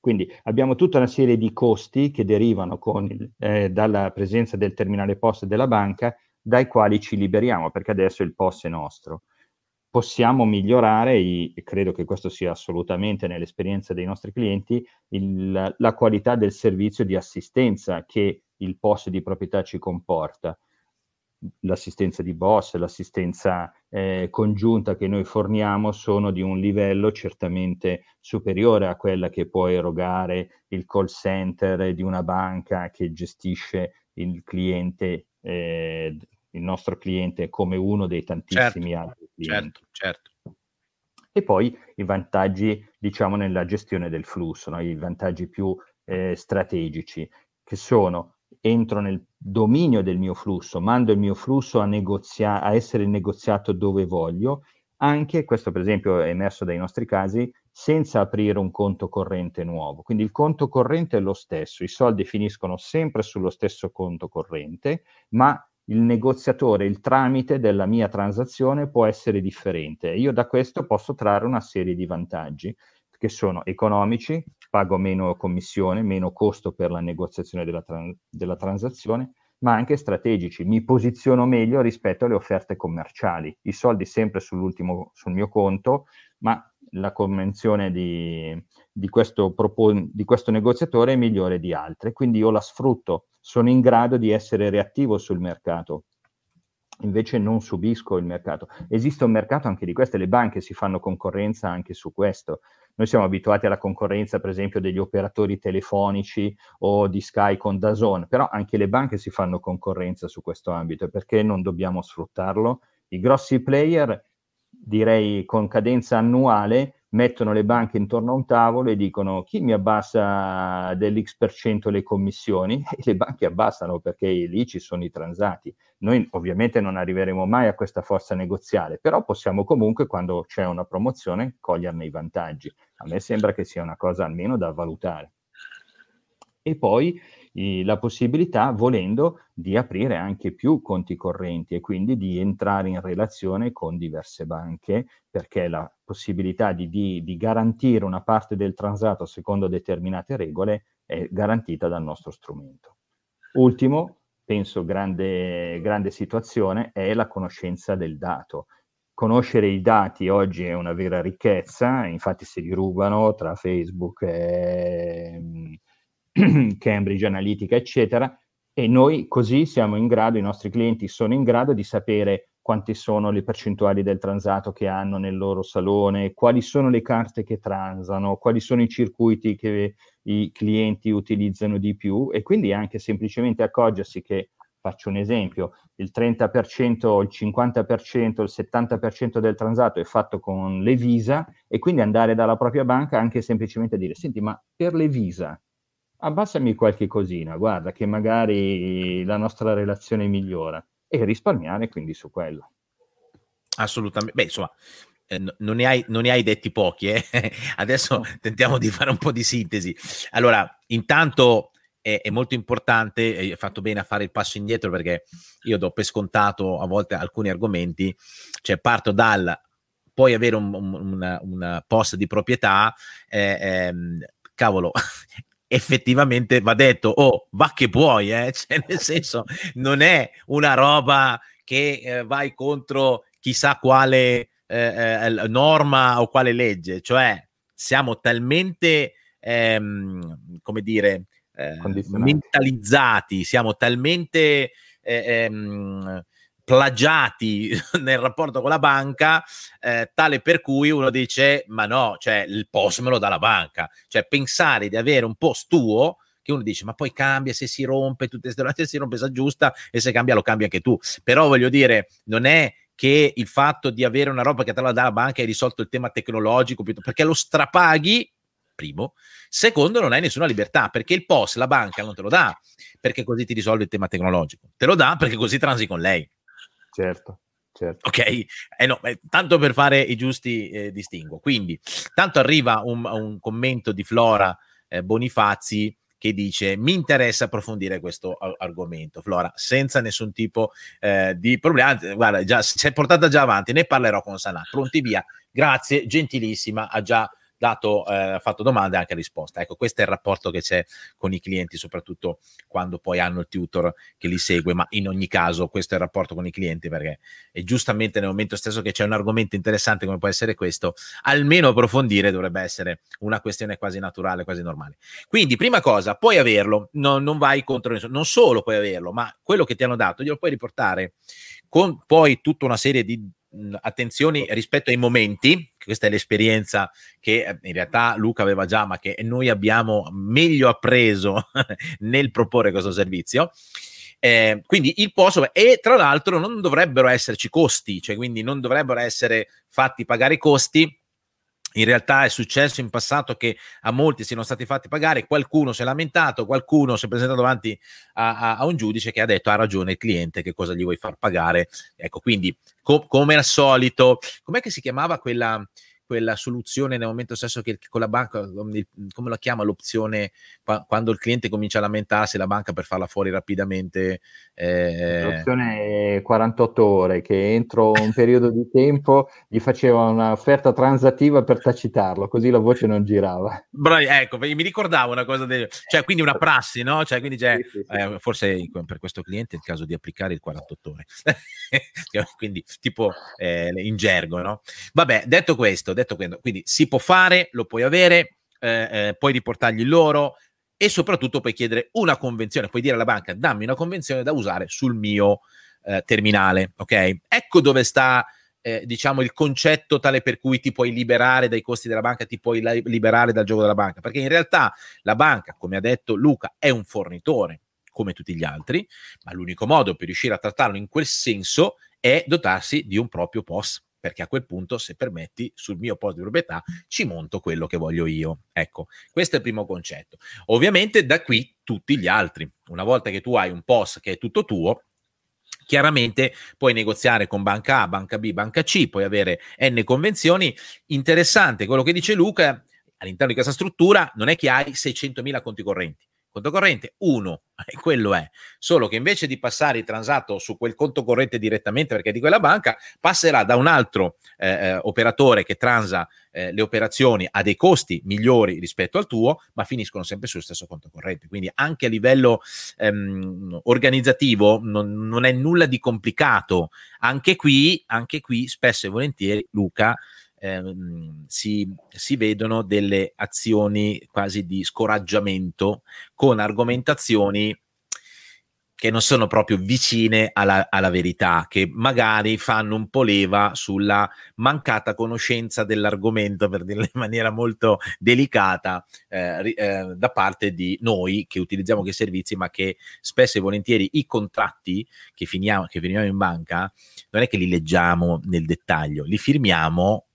Quindi abbiamo tutta una serie di costi che derivano il, eh, dalla presenza del terminale POS della banca, dai quali ci liberiamo, perché adesso il POS è nostro. Possiamo migliorare, e credo che questo sia assolutamente nell'esperienza dei nostri clienti, il, la qualità del servizio di assistenza che il POS di proprietà ci comporta l'assistenza di boss, l'assistenza eh, congiunta che noi forniamo sono di un livello certamente superiore a quella che può erogare il call center di una banca che gestisce il cliente, eh, il nostro cliente come uno dei tantissimi certo, altri clienti. Certo, certo. E poi i vantaggi, diciamo, nella gestione del flusso, no? i vantaggi più eh, strategici, che sono entro nel dominio del mio flusso, mando il mio flusso a, negozia- a essere negoziato dove voglio, anche, questo per esempio è emerso dai nostri casi, senza aprire un conto corrente nuovo. Quindi il conto corrente è lo stesso, i soldi finiscono sempre sullo stesso conto corrente, ma il negoziatore, il tramite della mia transazione può essere differente. Io da questo posso trarre una serie di vantaggi che sono economici, pago meno commissione, meno costo per la negoziazione della, tran- della transazione, ma anche strategici. Mi posiziono meglio rispetto alle offerte commerciali. I soldi sempre sull'ultimo, sul mio conto, ma la convenzione di, di, questo propon- di questo negoziatore è migliore di altre, quindi io la sfrutto, sono in grado di essere reattivo sul mercato. Invece non subisco il mercato. Esiste un mercato anche di queste, le banche si fanno concorrenza anche su questo. Noi siamo abituati alla concorrenza, per esempio, degli operatori telefonici o di Sky con Dazon, però anche le banche si fanno concorrenza su questo ambito e perché non dobbiamo sfruttarlo? I grossi player, direi con cadenza annuale, mettono le banche intorno a un tavolo e dicono chi mi abbassa dell'X% le commissioni e le banche abbassano perché lì ci sono i transati. Noi ovviamente non arriveremo mai a questa forza negoziale, però possiamo comunque quando c'è una promozione coglierne i vantaggi. A me sembra che sia una cosa almeno da valutare. e poi la possibilità, volendo, di aprire anche più conti correnti e quindi di entrare in relazione con diverse banche, perché la possibilità di, di, di garantire una parte del transato secondo determinate regole è garantita dal nostro strumento. Ultimo, penso grande, grande situazione, è la conoscenza del dato conoscere i dati oggi è una vera ricchezza, infatti si li rubano tra Facebook e Cambridge Analytica, eccetera, e noi così siamo in grado, i nostri clienti sono in grado di sapere quante sono le percentuali del transato che hanno nel loro salone, quali sono le carte che transano, quali sono i circuiti che i clienti utilizzano di più e quindi anche semplicemente accorgersi che Faccio un esempio, il 30%, il 50%, il 70% del transato è fatto con le Visa e quindi andare dalla propria banca anche semplicemente a dire, senti, ma per le Visa abbassami qualche cosina, guarda che magari la nostra relazione migliora e risparmiare quindi su quello. Assolutamente, beh insomma, eh, non, ne hai, non, ne hai, detti pochi, eh? adesso tentiamo di fare un po' di sintesi. Allora, intanto è, è molto importante, hai fatto bene a fare il passo indietro perché io do per scontato a volte alcuni argomenti, cioè parto dal puoi avere un, un, una, una, post di proprietà, eh, ehm, cavolo, effettivamente va detto, oh, va che puoi, eh? cioè, nel senso, non è una roba che eh, vai contro chissà quale eh, eh norma o quale legge, cioè siamo talmente, ehm, come dire, eh, mentalizzati, siamo talmente eh, ehm, plagiati nel rapporto con la banca, eh, tale per cui uno dice: Ma no, cioè il post me lo dà la banca. Cioè, pensare di avere un post tuo che uno dice: Ma poi cambia se si rompe, tutte queste cose si rompe, si aggiusta e se cambia lo cambia anche tu. Però voglio dire, non è che il fatto di avere una roba che te la dà la banca hai risolto il tema tecnologico, perché lo strapaghi primo. Secondo, non hai nessuna libertà perché il POS, la banca non te lo dà perché così ti risolve il tema tecnologico, te lo dà perché così transi con lei. Certo. Certo. Ok, eh no, eh, tanto per fare i giusti eh, distinguo. Quindi, tanto arriva un, un commento di Flora eh, Bonifazzi che dice mi interessa approfondire questo argomento. Flora, senza nessun tipo eh, di problema, guarda, già, si è portata già avanti, ne parlerò con Sanà. Pronti via. Grazie, gentilissima, ha già dato, eh, fatto domande e anche risposta. Ecco, questo è il rapporto che c'è con i clienti, soprattutto quando poi hanno il tutor che li segue, ma in ogni caso questo è il rapporto con i clienti perché è giustamente nel momento stesso che c'è un argomento interessante come può essere questo, almeno approfondire dovrebbe essere una questione quasi naturale, quasi normale. Quindi, prima cosa, puoi averlo, no, non vai contro nessuno, non solo puoi averlo, ma quello che ti hanno dato glielo puoi riportare con poi tutta una serie di attenzioni rispetto ai momenti, questa è l'esperienza che eh, in realtà Luca aveva già, ma che noi abbiamo meglio appreso nel proporre questo servizio. Eh, quindi il posto e tra l'altro non dovrebbero esserci costi, cioè quindi non dovrebbero essere fatti pagare i costi in realtà è successo in passato che a molti siano stati fatti pagare, qualcuno si è lamentato, qualcuno si è presentato davanti a, a, a un giudice che ha detto ha ragione il cliente, che cosa gli vuoi far pagare. Ecco, quindi co- come al solito, com'è che si chiamava quella, quella soluzione nel momento stesso che con la banca, come la chiama l'opzione, quando il cliente comincia a lamentarsi, la banca per farla fuori rapidamente. Eh... L'opzione 48 ore, che entro un periodo di tempo gli faceva un'offerta transattiva per tacitarlo, così la voce non girava. Bravi, ecco, mi ricordavo una cosa del... cioè quindi una prassi, no? Cioè, quindi c'è, sì, sì, sì. Eh, forse per questo cliente è il caso di applicare il 48 ore. quindi tipo eh, in gergo, no? Vabbè, detto questo, detto questo, quindi si può fare, lo puoi avere, eh, eh, puoi riportargli loro e soprattutto puoi chiedere una convenzione, puoi dire alla banca dammi una convenzione da usare sul mio eh, terminale, ok? Ecco dove sta eh, diciamo il concetto tale per cui ti puoi liberare dai costi della banca, ti puoi liberare dal gioco della banca, perché in realtà la banca, come ha detto Luca, è un fornitore come tutti gli altri, ma l'unico modo per riuscire a trattarlo in quel senso è dotarsi di un proprio POS perché a quel punto, se permetti, sul mio post di proprietà ci monto quello che voglio io. Ecco, questo è il primo concetto. Ovviamente da qui tutti gli altri. Una volta che tu hai un post che è tutto tuo, chiaramente puoi negoziare con banca A, banca B, banca C, puoi avere N convenzioni. Interessante quello che dice Luca, all'interno di questa struttura non è che hai 600.000 conti correnti conto corrente, uno, e quello è, solo che invece di passare il transato su quel conto corrente direttamente perché è di quella banca, passerà da un altro eh, eh, operatore che transa eh, le operazioni a dei costi migliori rispetto al tuo, ma finiscono sempre sullo stesso conto corrente. Quindi anche a livello ehm, organizzativo non, non, è nulla di complicato. Anche qui, anche qui, spesso e volentieri, Luca, ehm, si, si, vedono delle azioni quasi di scoraggiamento con argomentazioni che non sono proprio vicine alla, alla, verità, che magari fanno un po' leva sulla mancata conoscenza dell'argomento, per dirlo in maniera molto delicata, eh, eh, da parte di noi che utilizziamo quei servizi, ma che spesso e volentieri i contratti che finiamo, che finiamo in banca non è che li leggiamo nel dettaglio, li firmiamo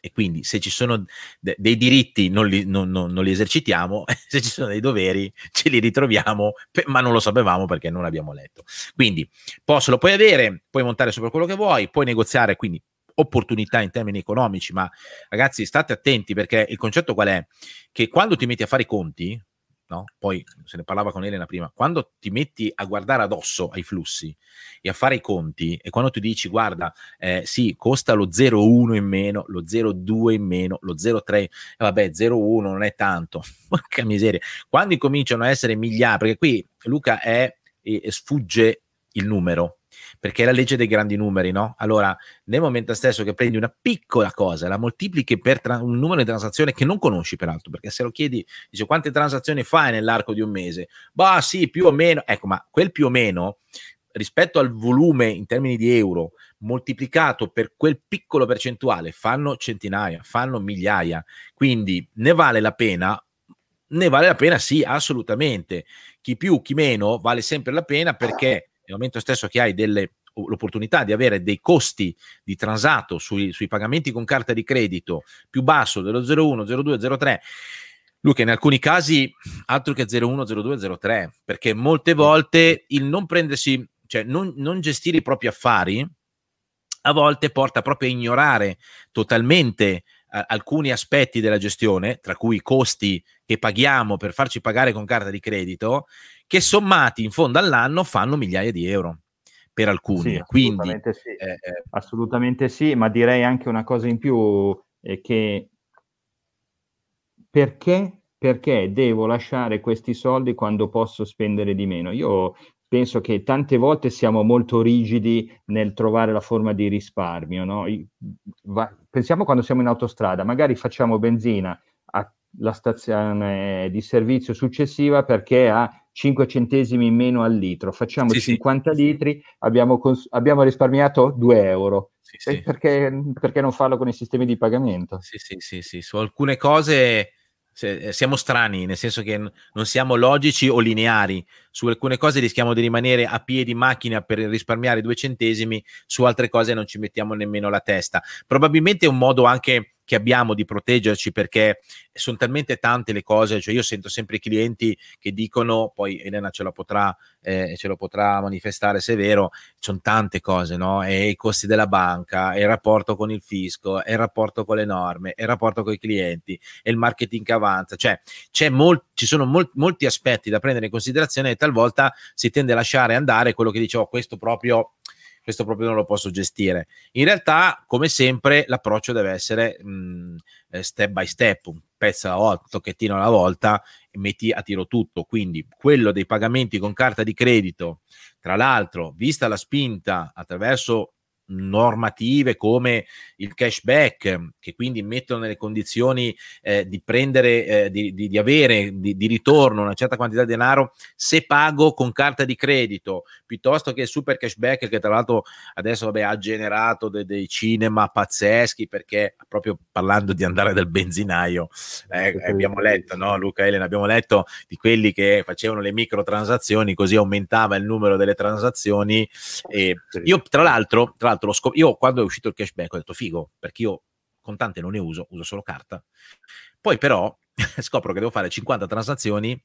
e quindi se ci sono de- dei diritti non li, non, non, non li, esercitiamo, se ci sono dei doveri ce li ritroviamo, pe- ma non lo sapevamo perché non abbiamo letto. Quindi posso, lo puoi avere, puoi montare sopra quello che vuoi, puoi negoziare, quindi opportunità in termini economici, ma ragazzi state attenti perché il concetto qual è? Che quando ti metti a fare i conti, no? Poi se ne parlava con Elena prima, quando ti metti a guardare addosso ai flussi e a fare i conti e quando tu dici guarda, eh, sì, costa lo 0,1 in meno, lo 0,2 in meno, lo 0,3, eh, vabbè, 0,1 non è tanto, porca miseria. Quando incominciano a essere migliaia, perché qui Luca è, e sfugge il numero, perché è la legge dei grandi numeri, no? Allora, nel momento stesso che prendi una piccola cosa, la moltiplichi per tra- un numero di transazioni che non conosci peraltro, perché se lo chiedi, dice quante transazioni fai nell'arco di un mese? Bah, sì, più o meno. Ecco, ma quel più o meno rispetto al volume in termini di euro moltiplicato per quel piccolo percentuale fanno centinaia, fanno migliaia. Quindi ne vale la pena ne vale la pena? Sì, assolutamente. Chi più, chi meno, vale sempre la pena perché nel momento stesso che hai delle, l'opportunità di avere dei costi di transato sui, sui pagamenti con carta di credito più basso dello 01, 02, 03, Luca, in alcuni casi altro che 01, 02, 03, perché molte volte il non prendersi, cioè non, non gestire i propri affari, a volte porta proprio a ignorare totalmente eh, alcuni aspetti della gestione, tra cui i costi che paghiamo per farci pagare con carta di credito, che sommati in fondo all'anno fanno migliaia di euro per alcuni. Sì, Quindi, assolutamente, sì. Eh, eh, assolutamente sì, ma direi anche una cosa in più, eh, che perché, perché devo lasciare questi soldi quando posso spendere di meno? Io penso che tante volte siamo molto rigidi nel trovare la forma di risparmio. No? Va, pensiamo quando siamo in autostrada, magari facciamo benzina alla stazione di servizio successiva perché ha 5 centesimi in meno al litro, facciamo sì, 50 sì. litri, abbiamo, cons- abbiamo, risparmiato 2 euro. Sì, perché, perché, non farlo con i sistemi di pagamento? Sì, sì, sì, sì. su alcune cose eh, siamo strani, nel senso che non siamo logici o lineari. Su alcune cose rischiamo di rimanere a piedi macchina per risparmiare due centesimi, su altre cose non ci mettiamo nemmeno la testa. Probabilmente è un modo anche che abbiamo di proteggerci perché sono talmente tante le cose, cioè io sento sempre i clienti che dicono, poi Elena ce lo potrà, eh, ce lo potrà manifestare se è vero, sono tante cose, no? E i costi della banca, e il rapporto con il fisco, e il rapporto con le norme, e il rapporto con i clienti, e il marketing che avanza, cioè mol- ci sono mol- molti aspetti da prendere in considerazione e talvolta si tende a lasciare andare quello che dicevo, oh, questo proprio questo proprio non lo posso gestire. In realtà, come sempre, l'approccio deve essere mh, mm, eh, step by step, un pezzo alla volta, un tocchettino alla volta e metti a tiro tutto. Quindi quello dei pagamenti con carta di credito, tra l'altro, vista la spinta attraverso normative come il cashback, che quindi mettono nelle condizioni eh, di prendere, eh, di, di, di, avere di, di, ritorno una certa quantità di denaro se pago con carta di credito, piuttosto che il super cashback che tra l'altro adesso vabbè, ha generato de, dei cinema pazzeschi perché proprio parlando di andare dal benzinaio, eh, abbiamo letto, no Luca Elena, abbiamo letto di quelli che facevano le microtransazioni, così aumentava il numero delle transazioni. E io tra l'altro, tra l'altro l'altro, scop- io quando è uscito il cashback ho detto figo, perché io contante non ne uso, uso solo carta. Poi però scopro che devo fare 50 transazioni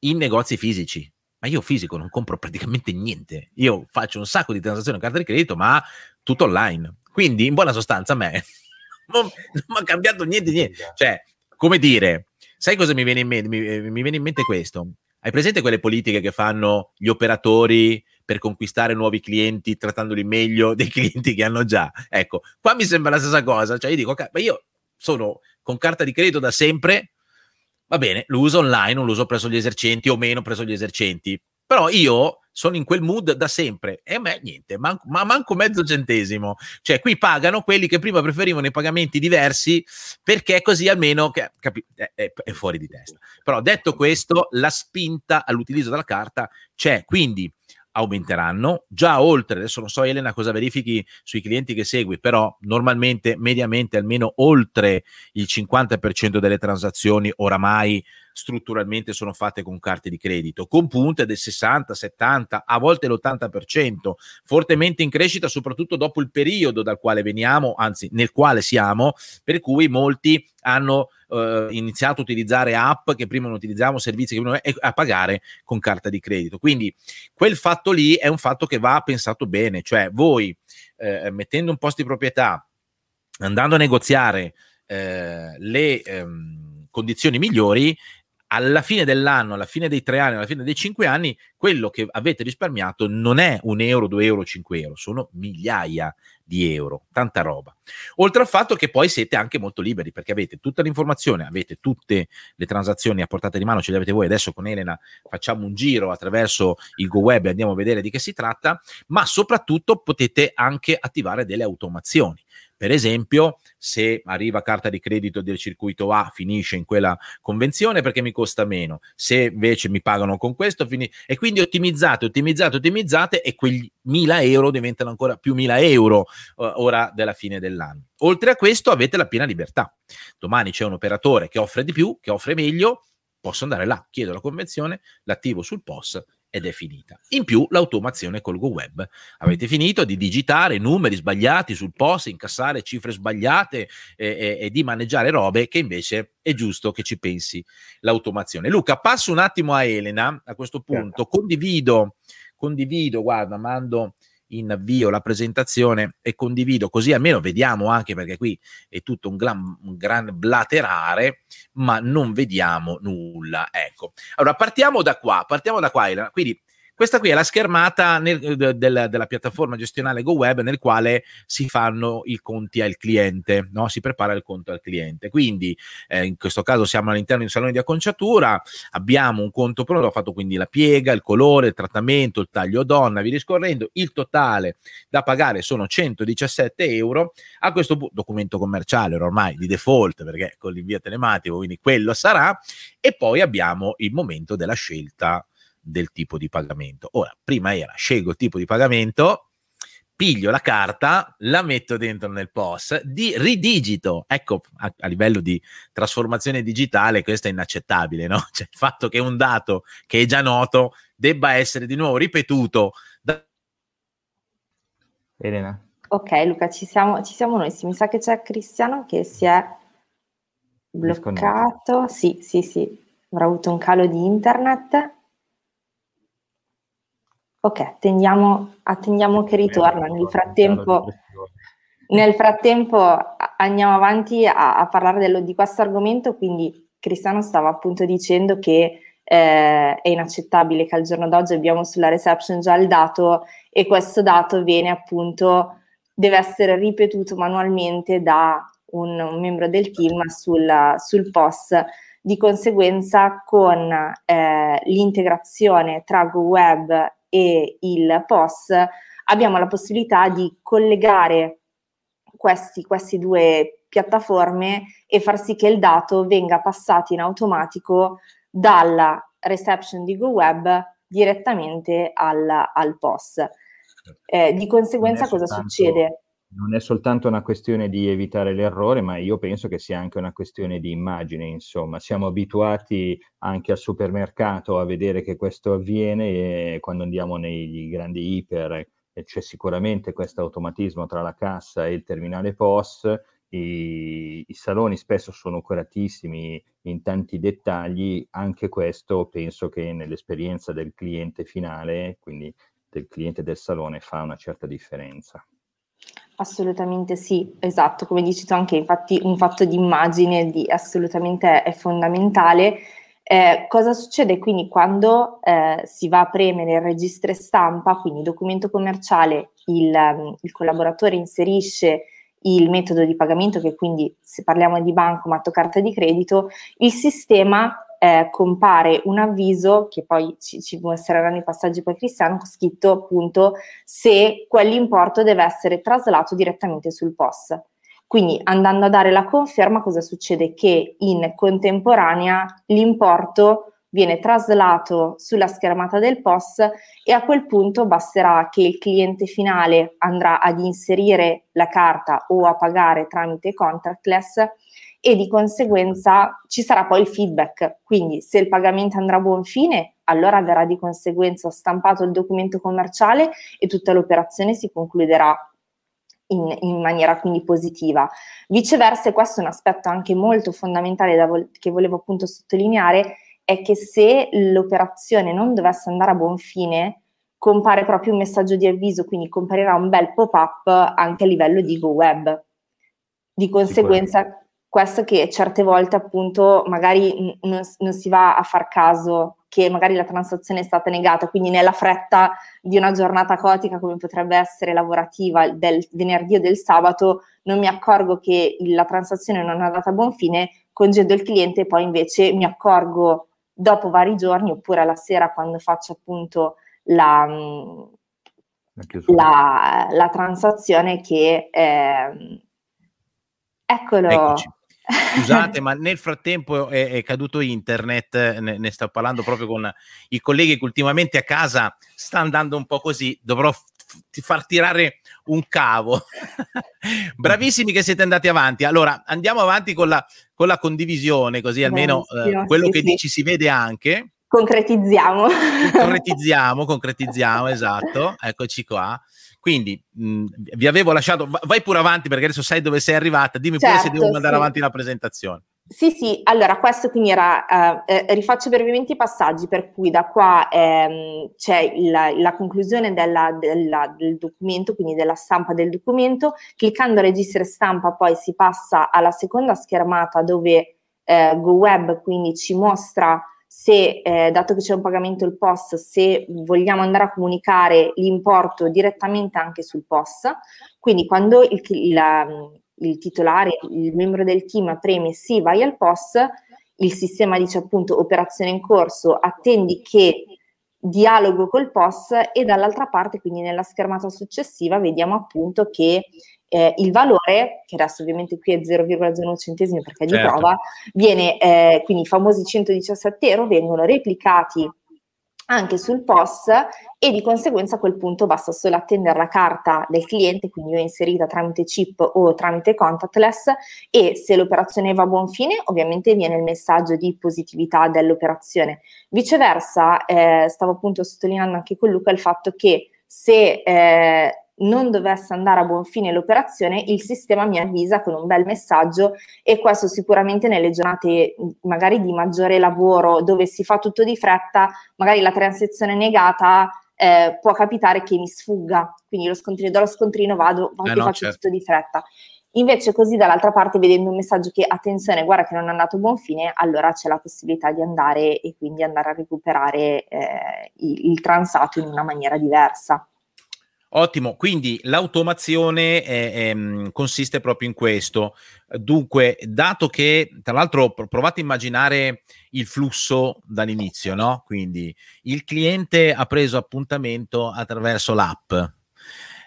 in negozi fisici. Ma io fisico non compro praticamente niente. Io faccio un sacco di transazioni a carta di credito, ma tutto online. Quindi, in buona sostanza, a me non, mi ha cambiato niente, niente. Cioè, come dire, sai cosa mi viene in mente? Mi, mi viene in mente questo Hai presente quelle politiche che fanno gli operatori per conquistare nuovi clienti trattandoli meglio dei clienti che hanno già? Ecco, qua mi sembra la stessa cosa. Cioè io dico, ma io sono con carta di credito da sempre, va bene, lo uso online, non lo uso presso gli esercenti o meno presso gli esercenti, però io sono in quel mood da sempre e a me niente, man- ma manco mezzo centesimo. Cioè, qui pagano quelli che prima preferivano i pagamenti diversi perché così almeno che, capi- è, è, è, fuori di testa. Però detto questo, la spinta all'utilizzo della carta c'è, quindi aumenteranno. Già oltre, adesso non so Elena cosa verifichi sui clienti che segui, però normalmente, mediamente, almeno oltre il 50% delle transazioni oramai strutturalmente sono fatte con carte di credito, con punte del 60, 70, a volte l'80%, fortemente in crescita soprattutto dopo il periodo dal quale veniamo, anzi nel quale siamo, per cui molti hanno eh, iniziato a utilizzare app che prima non utilizzavamo, servizi che prima a pagare con carta di credito. Quindi quel fatto lì è un fatto che va pensato bene, cioè voi eh, mettendo un posto di proprietà, andando a negoziare eh, le ehm, condizioni migliori, alla fine dell'anno, alla fine dei tre anni, alla fine dei cinque anni, quello che avete risparmiato non è un euro, due euro, cinque euro, sono migliaia di euro, tanta roba. Oltre al fatto che poi siete anche molto liberi perché avete tutta l'informazione, avete tutte le transazioni a portata di mano, ce le avete voi. Adesso con Elena facciamo un giro attraverso il Go Web e andiamo a vedere di che si tratta, ma soprattutto potete anche attivare delle automazioni. Per esempio, se arriva carta di credito del circuito A, finisce in quella convenzione perché mi costa meno. Se invece mi pagano con questo, finisce. E quindi ottimizzate, ottimizzate, ottimizzate e quegli 1000 euro diventano ancora più 1000 euro uh, ora della fine dell'anno. Oltre a questo avete la piena libertà. Domani c'è un operatore che offre di più, che offre meglio, posso andare là, chiedo la convenzione, l'attivo sul POS ed è finita. In più l'automazione col Go Web. Avete finito di digitare numeri sbagliati sul post, incassare cifre sbagliate e, e, e, di maneggiare robe che invece è giusto che ci pensi l'automazione. Luca, passo un attimo a Elena a questo punto. Condivido, condivido, guarda, mando in avvio la presentazione e condivido così almeno vediamo anche perché qui è tutto un gran, un gran blaterare ma non vediamo nulla ecco. Allora partiamo da qua partiamo da qua quindi questa qui è la schermata nel, de, de, della piattaforma gestionale GoWeb nel quale si fanno i conti al cliente, no? si prepara il conto al cliente. Quindi eh, in questo caso siamo all'interno di un salone di acconciatura, abbiamo un conto pronto, ho fatto quindi la piega, il colore, il trattamento, il taglio donna, vi riscorrendo, il totale da pagare sono 117 euro. A questo punto, documento commerciale ormai di default perché con l'invio telematico, quindi quello sarà. E poi abbiamo il momento della scelta del tipo di pagamento. Ora, prima era scelgo il tipo di pagamento, piglio la carta, la metto dentro nel POS, di ridigito. Ecco, a, a, livello di trasformazione digitale, questo è inaccettabile, no? Cioè, il fatto che un dato che è già noto debba essere di nuovo ripetuto. Da... Elena. Ok, Luca, ci siamo, ci siamo noi. Sì, mi sa che c'è Cristiano che si è bloccato. Sì, sì, sì, avrà avuto un calo di internet. Ok, attendiamo, attendiamo che ritorna. Nel frattempo, nel frattempo andiamo avanti a, a parlare dello, di questo argomento, quindi Cristiano stava appunto dicendo che eh, è inaccettabile che al giorno d'oggi abbiamo sulla reception già il dato e questo dato viene appunto, deve essere ripetuto manualmente da un, un membro del team sul, sul post. Di conseguenza con eh, l'integrazione tra GoWeb e il POS, abbiamo la possibilità di collegare questi, queste due piattaforme e far sì che il dato venga passato in automatico dalla reception di GoWeb direttamente al, al POS. Eh, di conseguenza cosa soltanto, succede? Non è soltanto una questione di evitare l'errore, ma io penso che sia anche una questione di immagine, insomma. Siamo abituati anche al supermercato a vedere che questo avviene e quando andiamo nei grandi iper c'è sicuramente questo automatismo tra la cassa e il terminale POS. I, I, saloni spesso sono curatissimi in tanti dettagli, anche questo penso che nell'esperienza del cliente finale, quindi del cliente del salone, fa una certa differenza. Assolutamente sì, esatto, come dici tu anche, infatti un fatto di immagine assolutamente è fondamentale. Eh, cosa succede quindi quando eh, si va a premere il registro stampa, quindi documento commerciale, il, um, il, collaboratore inserisce il metodo di pagamento, che quindi se parliamo di bancomat o carta di credito, il sistema eh, compare un avviso, che poi ci, ci mostreranno i passaggi poi Cristiano, scritto appunto se quell'importo deve essere traslato direttamente sul POS. Quindi andando a dare la conferma, cosa succede? Che in contemporanea l'importo viene traslato sulla schermata del POS e a quel punto basterà che il cliente finale andrà ad inserire la carta o a pagare tramite contactless e di conseguenza ci sarà poi il feedback. Quindi se il pagamento andrà a buon fine, allora verrà di conseguenza stampato il documento commerciale e tutta l'operazione si concluderà in, in, maniera quindi positiva. Viceversa, e questo è un aspetto anche molto fondamentale vo- che volevo appunto sottolineare, è che se l'operazione non dovesse andare a buon fine, compare proprio un messaggio di avviso, quindi comparirà un bel pop-up anche a livello di GoWeb. Di conseguenza, questo che certe volte appunto magari non, non si va a far caso che magari la transazione è stata negata, quindi nella fretta di una giornata cotica come potrebbe essere lavorativa del venerdì o del sabato, non mi accorgo che la transazione non è andata a buon fine, congedo il cliente e poi invece mi accorgo dopo vari giorni oppure alla sera quando faccio appunto la, la, la transazione che... Eh, eccolo. Eccoci. Scusate, ma nel frattempo è, è caduto internet, ne, ne, sto parlando proprio con i colleghi che ultimamente a casa sta andando un po' così, dovrò f- far tirare un cavo. Bravissimi che siete andati avanti. Allora, andiamo avanti con la, con la condivisione, così almeno eh, quello sì, che sì. dici si vede anche. Concretizziamo. concretizziamo, concretizziamo, esatto. Eccoci qua. Quindi mh, vi avevo lasciato, vai pure avanti perché adesso sai dove sei arrivata, dimmi certo, pure se devo certo, mandare sì. avanti la presentazione. Sì, sì, allora questo quindi era, eh, eh, rifaccio brevemente i passaggi per cui da qua ehm, c'è la, la conclusione della, della, del documento, quindi della stampa del documento, cliccando registrare stampa poi si passa alla seconda schermata dove eh, GoWeb quindi ci mostra se, eh, dato che c'è un pagamento il POS, se vogliamo andare a comunicare l'importo direttamente anche sul POS. Quindi quando il, il, il titolare, il membro del team preme sì, vai al POS, il sistema dice appunto operazione in corso, attendi che dialogo col POS e dall'altra parte, quindi nella schermata successiva, vediamo appunto che eh, il valore, che adesso ovviamente qui è 0,01 centesimi perché è di certo. prova, viene, eh, quindi i famosi 117 euro vengono replicati anche sul POS e di conseguenza a quel punto basta solo attendere la carta del cliente, quindi io inserita tramite chip o tramite contactless e se l'operazione va a buon fine ovviamente viene il messaggio di positività dell'operazione. Viceversa, eh, stavo appunto sottolineando anche con Luca il fatto che se eh, non dovesse andare a buon fine l'operazione, il sistema mi avvisa con un bel messaggio e questo sicuramente nelle giornate magari di maggiore lavoro dove si fa tutto di fretta, magari la transazione negata eh, può capitare che mi sfugga, quindi lo scontrino, do lo scontrino, vado, vado eh no, faccio certo. tutto di fretta. Invece così dall'altra parte vedendo un messaggio che attenzione, guarda che non è andato a buon fine, allora c'è la possibilità di andare e quindi andare a recuperare eh, il, il transato in una maniera diversa. Ottimo, quindi l'automazione è, è, mm, consiste proprio in questo. Dunque, dato che, tra l'altro, provate a immaginare il flusso dall'inizio, no? Quindi il cliente ha preso appuntamento attraverso l'app,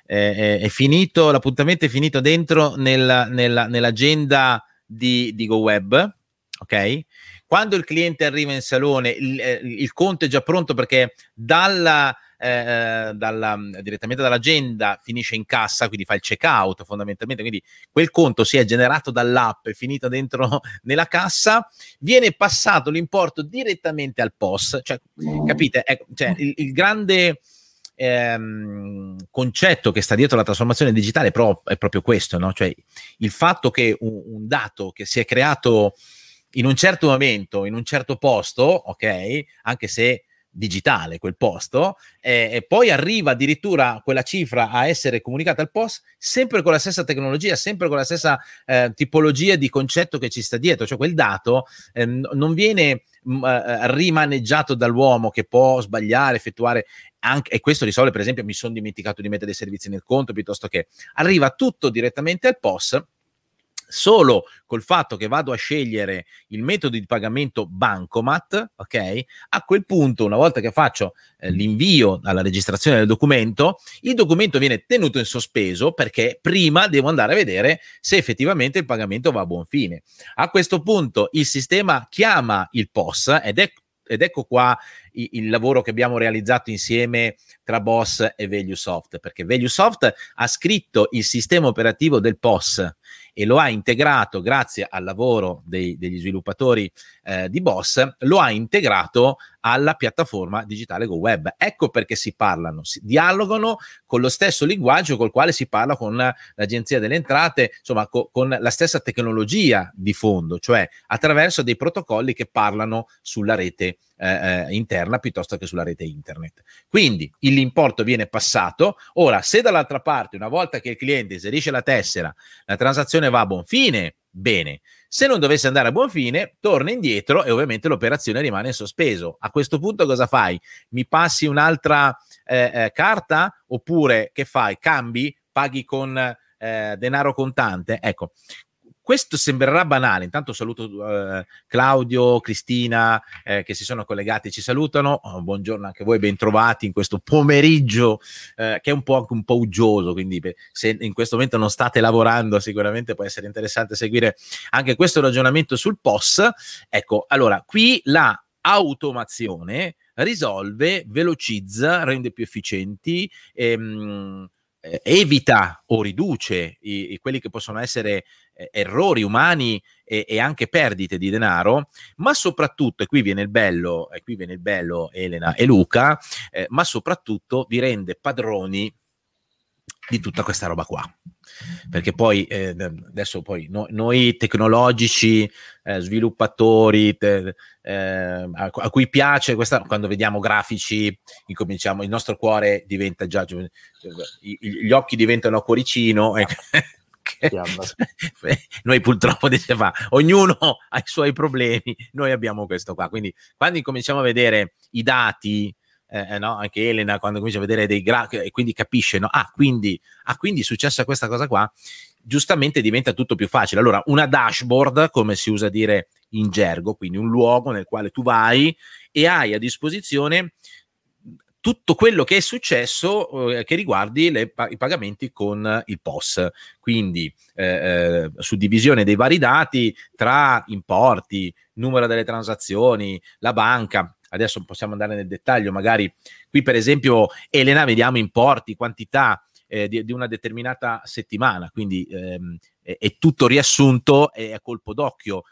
eh, è, finito, l'appuntamento è finito dentro nel, nella, nell'agenda di, di GoWeb, ok? Quando il cliente arriva in salone, il, eh, il conto è già pronto perché dalla eh, dalla, direttamente dall'agenda finisce in cassa, quindi fa il checkout fondamentalmente, quindi quel conto si è generato dall'app, è finito dentro nella cassa, viene passato l'importo direttamente al POS, cioè, capite? Ecco, cioè, il, il grande... Ehm, concetto che sta dietro la trasformazione digitale pro- è proprio questo, no? cioè il fatto che un, un, dato che si è creato in un certo momento, in un certo posto, ok, anche se digitale quel posto eh, e poi arriva addirittura quella cifra a essere comunicata al POS sempre con la stessa tecnologia, sempre con la stessa eh, tipologia di concetto che ci sta dietro, cioè quel dato eh, non viene mh, eh, rimaneggiato dall'uomo che può sbagliare, effettuare anche, e questo risolve per esempio mi sono dimenticato di mettere dei servizi nel conto piuttosto che arriva tutto direttamente al POS solo col fatto che vado a scegliere il metodo di pagamento bancomat, ok? A quel punto, una volta che faccio eh, l'invio alla registrazione del documento, il documento viene tenuto in sospeso perché prima devo andare a vedere se effettivamente il pagamento va a buon fine. A questo punto il sistema chiama il POS ed è ed ecco qua il, il, lavoro che abbiamo realizzato insieme tra Boss e ValueSoft, perché ValueSoft ha scritto il sistema operativo del POS e lo ha integrato grazie al lavoro dei, degli sviluppatori eh, di Boss, lo ha integrato alla piattaforma digitale Go Web. Ecco perché si parlano, si dialogano con lo stesso linguaggio col quale si parla con l'Agenzia delle Entrate, insomma co- con la stessa tecnologia di fondo, cioè attraverso dei protocolli che parlano sulla rete eh, eh interna piuttosto che sulla rete internet. Quindi l'importo viene passato. Ora, se dall'altra parte, una volta che il cliente inserisce la tessera, la transazione va a buon fine, bene. Se non dovesse andare a buon fine, torna indietro e ovviamente l'operazione rimane in sospeso. A questo punto cosa fai? Mi passi un'altra eh, eh, carta oppure che fai? Cambi? Paghi con eh, denaro contante? Ecco, questo sembrerà banale. Intanto saluto eh, Claudio, Cristina eh, che si sono collegati, ci salutano. Oh, buongiorno anche voi, bentrovati in questo pomeriggio eh, che è un po' anche un po' uggioso. Quindi, se in questo momento non state lavorando, sicuramente può essere interessante seguire anche questo ragionamento sul POS. Ecco, allora qui la automazione risolve, velocizza, rende più efficienti. Ehm, eh, evita o riduce i, i, quelli che possono essere errori umani e, e, anche perdite di denaro, ma soprattutto, e qui viene il bello, e qui viene il bello Elena e Luca, eh, ma soprattutto vi rende padroni di tutta questa roba qua. Perché poi eh, adesso poi no, noi tecnologici, eh, sviluppatori, te, eh, a, a, cui piace questa, quando vediamo grafici, incominciamo, il nostro cuore diventa già, gli occhi diventano cuoricino. E, noi purtroppo diceva ognuno ha i suoi problemi, noi abbiamo questo qua. Quindi quando incominciamo a vedere i dati eh, eh, no? anche Elena quando comincia a vedere dei grafici e quindi capisce, no? ah, quindi, ah, quindi è successa questa cosa qua, giustamente diventa tutto più facile. Allora, una dashboard, come si usa dire in gergo, quindi un luogo nel quale tu vai e hai a disposizione tutto quello che è successo eh, che riguardi le, i pagamenti con il POS, quindi eh, eh, suddivisione dei vari dati tra importi, numero delle transazioni, la banca, adesso possiamo andare nel dettaglio, magari qui per esempio Elena vediamo importi, quantità eh, di, di, una determinata settimana, quindi ehm, è, è, tutto riassunto e a colpo d'occhio.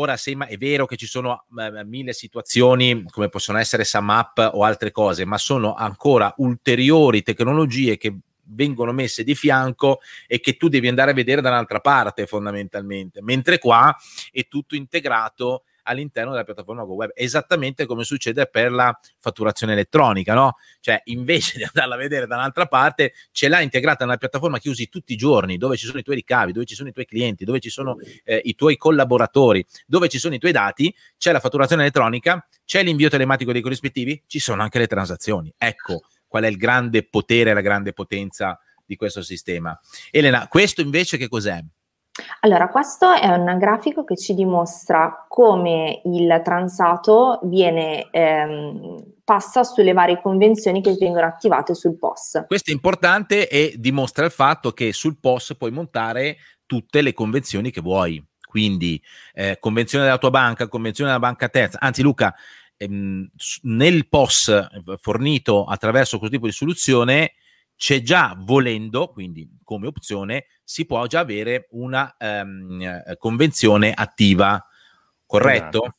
Ora se, è vero che ci sono mille situazioni come possono essere SumUp o altre cose, ma sono ancora ulteriori tecnologie che vengono messe di fianco e che tu devi andare a vedere da un'altra parte fondamentalmente, mentre qua è tutto integrato all'interno della piattaforma Web, esattamente come succede per la fatturazione elettronica, no? Cioè, invece di andarla a vedere da un'altra parte, ce l'ha integrata nella piattaforma che usi tutti i giorni, dove ci sono i tuoi ricavi, dove ci sono i tuoi clienti, dove ci sono eh, i tuoi collaboratori, dove ci sono i tuoi dati, c'è la fatturazione elettronica, c'è l'invio telematico dei corrispettivi, ci sono anche le transazioni. Ecco qual è il grande potere, la grande potenza di questo sistema. Elena, questo invece che cos'è? Allora, questo è un grafico che ci dimostra come il transato viene, ehm, passa sulle varie convenzioni che vengono attivate sul POS. Questo è importante e dimostra il fatto che sul POS puoi montare tutte le convenzioni che vuoi. Quindi eh, convenzione della tua banca, convenzione della banca terza. Anzi, Luca, ehm, nel POS fornito attraverso questo tipo di soluzione c'è già volendo, quindi come opzione, si può già avere una um, convenzione attiva, corretto? Esatto.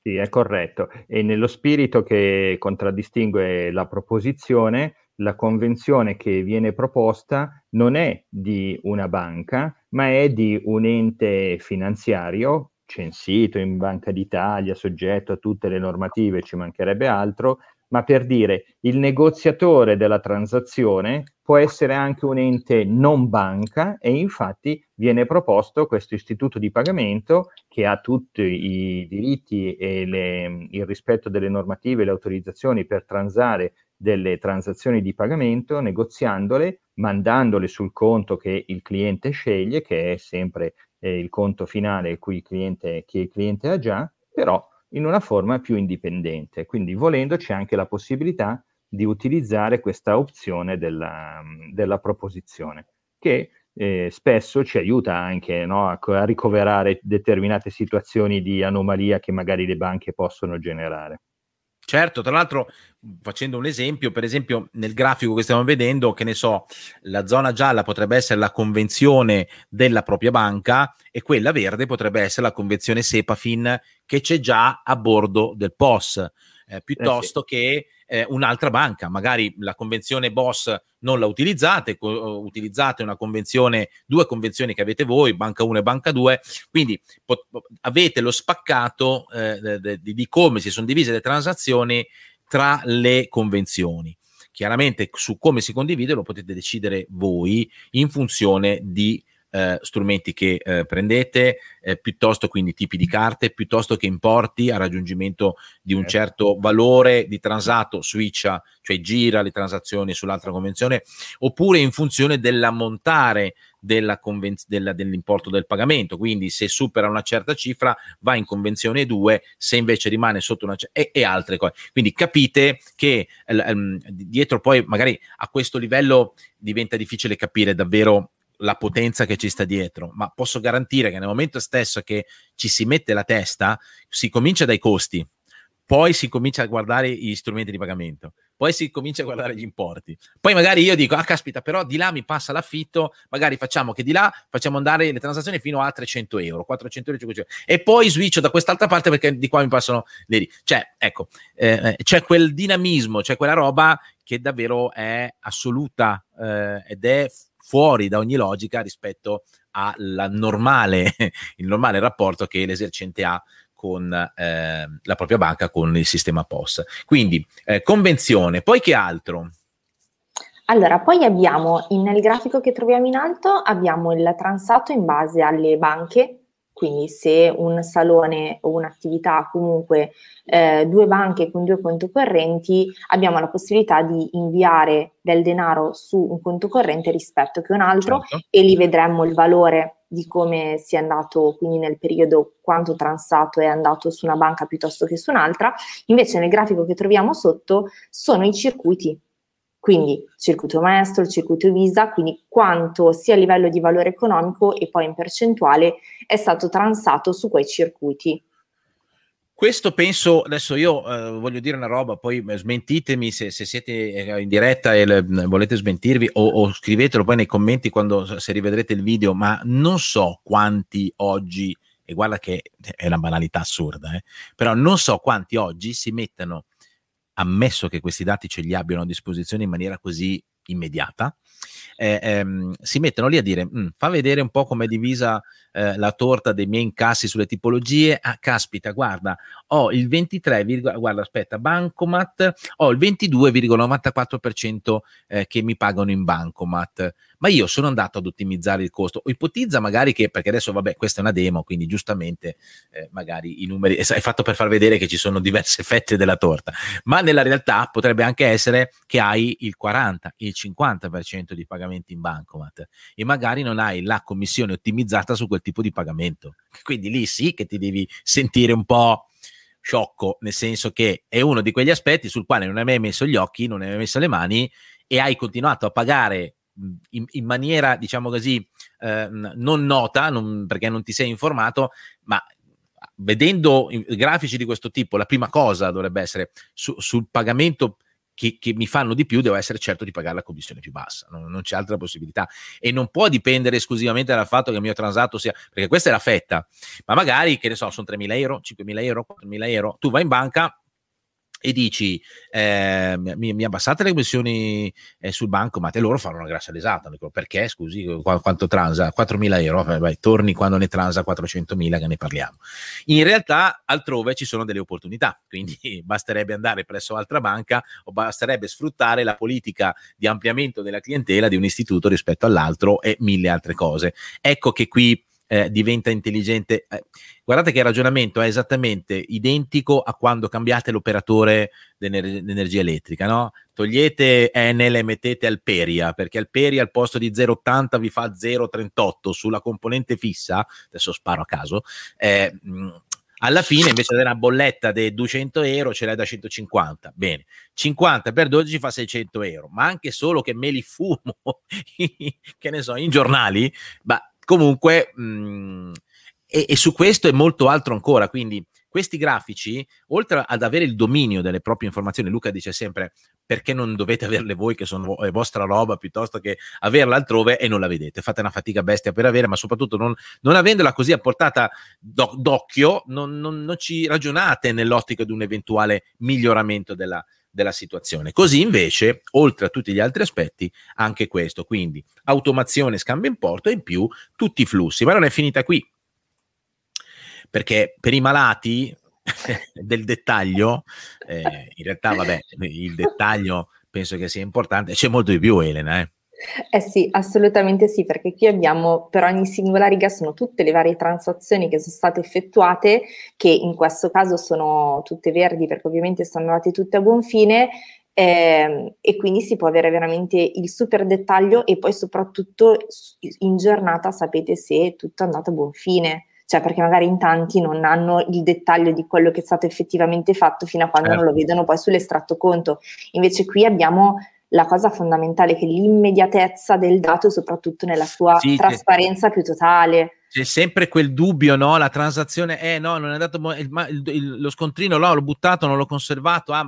Sì, è corretto. E nello spirito che contraddistingue la proposizione, la convenzione che viene proposta non è di una banca, ma è di un ente finanziario censito in Banca d'Italia, soggetto a tutte le normative, ci mancherebbe altro, ma per dire il negoziatore della transazione può essere anche un ente non banca e infatti viene proposto questo istituto di pagamento che ha tutti i diritti e le, il rispetto delle normative e le autorizzazioni per transare delle transazioni di pagamento, negoziandole, mandandole sul conto che il cliente sceglie, che è sempre eh, il conto finale cui il cliente, che il cliente ha già, però in una forma più indipendente. Quindi volendo c'è anche la possibilità di utilizzare questa opzione della, della proposizione, che eh, spesso ci aiuta anche no, a, a ricoverare determinate situazioni di anomalia che magari le banche possono generare. Certo, tra l'altro facendo un esempio, per esempio nel grafico che stiamo vedendo, che ne so, la zona gialla potrebbe essere la convenzione della propria banca e quella verde potrebbe essere la convenzione SEPAFIN che c'è già a bordo del POS, eh, piuttosto eh sì. che eh, un'altra banca, magari la convenzione BOSS non la utilizzate, co- utilizzate una convenzione, due convenzioni che avete voi, banca 1 e banca 2, quindi pot- avete lo spaccato eh, de- de- di come si sono divise le transazioni tra le convenzioni. Chiaramente su come si condivide lo potete decidere voi in funzione di eh, strumenti che eh, prendete, eh, piuttosto quindi tipi di carte, piuttosto che importi a raggiungimento di un certo, certo valore di transato, switcha, cioè gira le transazioni sull'altra convenzione, oppure in funzione dell'ammontare della conven- della, dell'importo del pagamento. Quindi, se supera una certa cifra, va in convenzione 2, se invece rimane sotto una certa e, e, altre cose. Quindi capite che um, dietro poi magari a questo livello diventa difficile capire davvero la potenza che ci sta dietro, ma posso garantire che nel momento stesso che ci si mette la testa, si comincia dai costi, poi si comincia a guardare gli strumenti di pagamento, poi si comincia a guardare gli importi. Poi magari io dico, ah caspita, però di là mi passa l'affitto, magari facciamo che di là facciamo andare le transazioni fino a 300 euro, 400 euro, 500 euro, e poi switcho da quest'altra parte perché di qua mi passano le lì. Cioè, ecco, eh, eh, c'è quel dinamismo, c'è quella roba che davvero è assoluta eh, ed è fuori da ogni logica rispetto al normale, normale rapporto che l'esercente ha con eh, la propria banca, con il sistema POS. Quindi eh, convenzione, poi che altro? Allora, poi abbiamo nel grafico che troviamo in alto, abbiamo il transato in base alle banche quindi se un salone o un'attività comunque eh, due banche con due conti correnti, abbiamo la possibilità di inviare del denaro su un conto corrente rispetto che un altro certo. e lì vedremmo il valore di come sia andato, quindi nel periodo quanto transato è andato su una banca piuttosto che su un'altra. Invece nel grafico che troviamo sotto sono i circuiti quindi circuito maestro, circuito Visa, quindi quanto sia a livello di valore economico e poi in percentuale è stato transato su quei circuiti. Questo penso, adesso io eh, voglio dire una roba, poi smentitemi se, se siete eh, in diretta e le, volete smentirvi o, o, scrivetelo poi nei commenti quando se rivedrete il video, ma non so quanti oggi, e guarda che è una banalità assurda, eh, però non so quanti oggi si mettano ammesso che questi dati ce li abbiano a disposizione in maniera così immediata, eh, ehm, si mettono lì a dire mm, fa vedere un po' come è divisa eh, la torta dei miei incassi sulle tipologie, ah caspita guarda ho il 23, guarda aspetta Bancomat, ho il 22,94% eh, che mi pagano in Bancomat, ma io sono andato ad ottimizzare il costo. Ipotizza magari che, perché adesso vabbè, questa è una demo, quindi giustamente eh, magari i numeri è fatto per far vedere che ci sono diverse fette della torta, ma nella realtà potrebbe anche essere che hai il 40, il 50% di pagamenti in bancomat e magari non hai la commissione ottimizzata su quel tipo di pagamento. Quindi lì sì che ti devi sentire un po' sciocco, nel senso che è uno di quegli aspetti sul quale non hai mai messo gli occhi, non hai mai messo le mani e hai continuato a pagare in, in maniera, diciamo così, eh, non nota, non, perché non ti sei informato, ma vedendo grafici di questo tipo, la prima cosa dovrebbe essere su, sul pagamento che, che, mi fanno di più, devo essere certo di pagare la commissione più bassa, non, non, c'è altra possibilità. E non può dipendere esclusivamente dal fatto che il mio transato sia, perché questa è la fetta, ma magari, che ne so, sono 3.000 euro, 5.000 euro, 4.000 euro, tu vai in banca e dici eh, mi, mi, abbassate le commissioni eh, sul banco ma te loro fanno una grassa risata dico, perché? Scusi qu- quanto transa? 4.000 euro? Vai, vai, torni quando ne transa 400.000 che ne parliamo in realtà altrove ci sono delle opportunità quindi basterebbe andare presso altra banca o basterebbe sfruttare la politica di ampliamento della clientela di un istituto rispetto all'altro e mille altre cose. Ecco che qui eh, diventa intelligente. Eh, guardate che il ragionamento è esattamente identico a quando cambiate l'operatore dell'energia elettrica, no? Togliete Enel e mettete Alperia, perché Alperia al posto di 0,80 vi fa 0,38 sulla componente fissa, adesso sparo a caso, eh, alla fine invece una bolletta di 200 euro ce l'hai da 150 bene 50 per 12 fa 600 euro ma anche solo che me li fumo che ne so in giornali ma Comunque, mh, mm, e, e, su questo è molto altro ancora. Quindi, questi grafici, oltre ad avere il dominio delle proprie informazioni, Luca dice sempre perché non dovete averle voi, che sono vo- vostra roba, piuttosto che averla altrove e non la vedete. Fate una fatica bestia per avere, ma soprattutto non, non avendola così a portata do- d'occhio, non, non, non ci ragionate nell'ottica di un eventuale miglioramento della, della situazione. Così invece, oltre a tutti gli altri aspetti, anche questo, quindi automazione, scambio importo e in più tutti i flussi. Ma non è finita qui, perché per i malati del dettaglio, eh, in realtà vabbè, il dettaglio penso che sia importante, c'è molto di più Elena, eh. Eh sì, assolutamente sì, perché qui abbiamo per ogni singola riga sono tutte le varie transazioni che sono state effettuate, che in questo caso sono tutte verdi perché ovviamente sono andate tutte a buon fine eh, e quindi si può avere veramente il super dettaglio e poi soprattutto in giornata sapete se tutto è andato a buon fine. Cioè, perché magari in tanti non hanno il dettaglio di quello che è stato effettivamente fatto fino a quando certo. non lo vedono poi sull'estratto conto. Invece qui abbiamo la cosa fondamentale che l'immediatezza del dato, soprattutto nella sua sì, trasparenza più totale. C'è sempre quel dubbio, no? La transazione, eh no, non è andato il, il, lo scontrino, no, l'ho buttato, non l'ho conservato. Ah,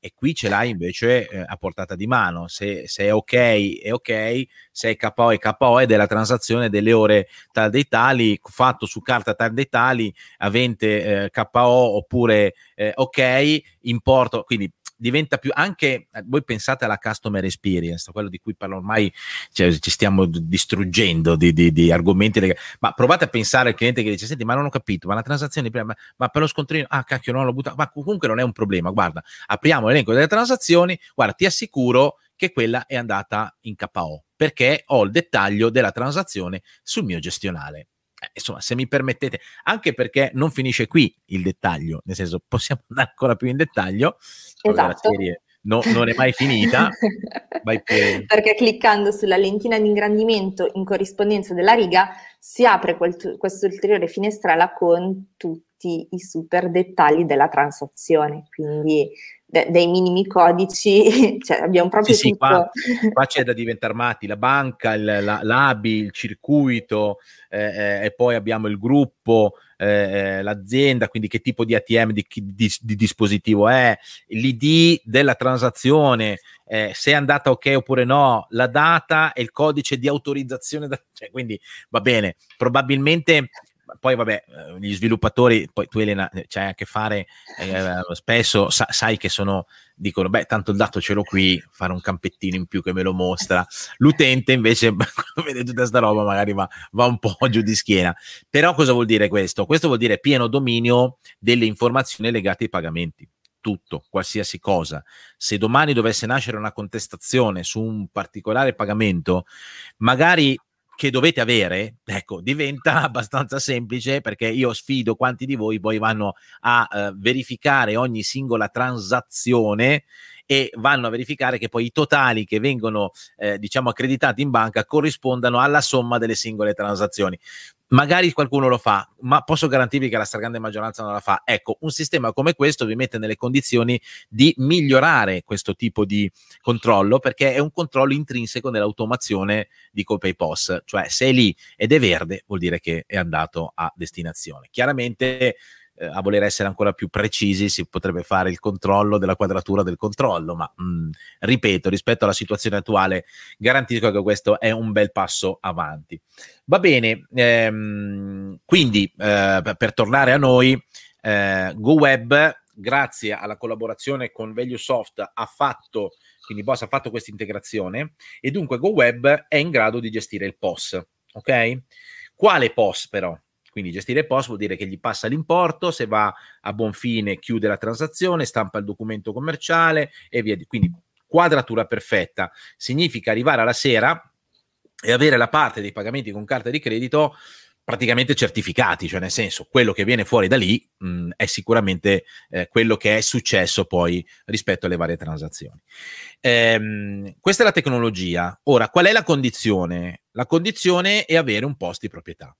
e qui ce l'hai invece eh, a portata di mano. Se, se, è ok, è ok, se è KO, è KO, è della transazione delle ore tal dei tali, fatto su carta tal dei tali, avente eh, KO oppure eh, ok, importo. Quindi diventa più anche eh, voi pensate alla customer experience, quello di cui parlo ormai cioè, ci stiamo distruggendo di, di, di argomenti, legati. ma provate a pensare al cliente che dice: Senti, ma non ho capito, ma la transazione prima, ma, ma per lo scontrino, ah cacchio, non l'ho buttato, ma comunque non è un problema. Guarda, apriamo l'elenco delle transazioni, guarda, ti assicuro che quella è andata in KO perché ho il dettaglio della transazione sul mio gestionale. Eh, insomma, se mi permettete, anche perché non finisce qui il dettaglio, nel senso possiamo andare ancora più in dettaglio. Esatto. No, non è mai finita. perché cliccando sulla lentina di ingrandimento in corrispondenza della riga si apre quel, questo ulteriore finestrella con tutti i super dettagli della transazione. Quindi de- dei minimi codici, cioè abbiamo proprio sì, tutto. Sì, qua, qua, c'è da diventare matti, la banca, il, la, l'ABI, il circuito eh, eh, e poi abbiamo il gruppo, eh, eh l'azienda, quindi che tipo di ATM, di, di, di dispositivo è, l'ID della transazione, eh, se è andata ok oppure no, la data e il codice di autorizzazione, da, cioè, quindi va bene, probabilmente poi vabbè, eh, gli sviluppatori, poi tu Elena eh, c'hai a che fare eh, spesso, sa, sai che sono, dicono, beh, tanto il dato ce l'ho qui, fare un campettino in più che me lo mostra. L'utente invece, quando vede tutta questa roba, magari va, va un po' giù di schiena. Però cosa vuol dire questo? Questo vuol dire pieno dominio delle informazioni legate ai pagamenti tutto, qualsiasi cosa. Se domani dovesse nascere una contestazione su un particolare pagamento, magari che dovete avere, ecco, diventa abbastanza semplice perché io sfido quanti di voi poi vanno a uh, verificare ogni singola transazione e vanno a verificare che poi i totali che vengono eh, diciamo accreditati in banca corrispondano alla somma delle singole transazioni. Magari qualcuno lo fa, ma posso garantirvi che la stragrande maggioranza non la fa. Ecco, un sistema come questo vi mette nelle condizioni di migliorare questo tipo di controllo perché è un controllo intrinseco nell'automazione di Copay POS, cioè se è lì ed è verde vuol dire che è andato a destinazione. Chiaramente eh, a voler essere ancora più precisi si potrebbe fare il controllo della quadratura del controllo, ma mh, mm, ripeto, rispetto alla situazione attuale, garantisco che questo è un bel passo avanti. Va bene, ehm, quindi eh, per tornare a noi, eh, GoWeb grazie alla collaborazione con ValueSoft, ha fatto, quindi Boss ha fatto questa integrazione e dunque GoWeb è in grado di gestire il POS. Ok? Quale POS però? Quindi gestire il POS vuol dire che gli passa l'importo, se va a buon fine chiude la transazione, stampa il documento commerciale e via. Di. Quindi quadratura perfetta. Significa arrivare alla sera e avere la parte dei pagamenti con carta di credito praticamente certificati, cioè nel senso quello che viene fuori da lì mh, è sicuramente eh, quello che è successo poi rispetto alle varie transazioni. Ehm, questa è la tecnologia. Ora, qual è la condizione? La condizione è avere un post di proprietà.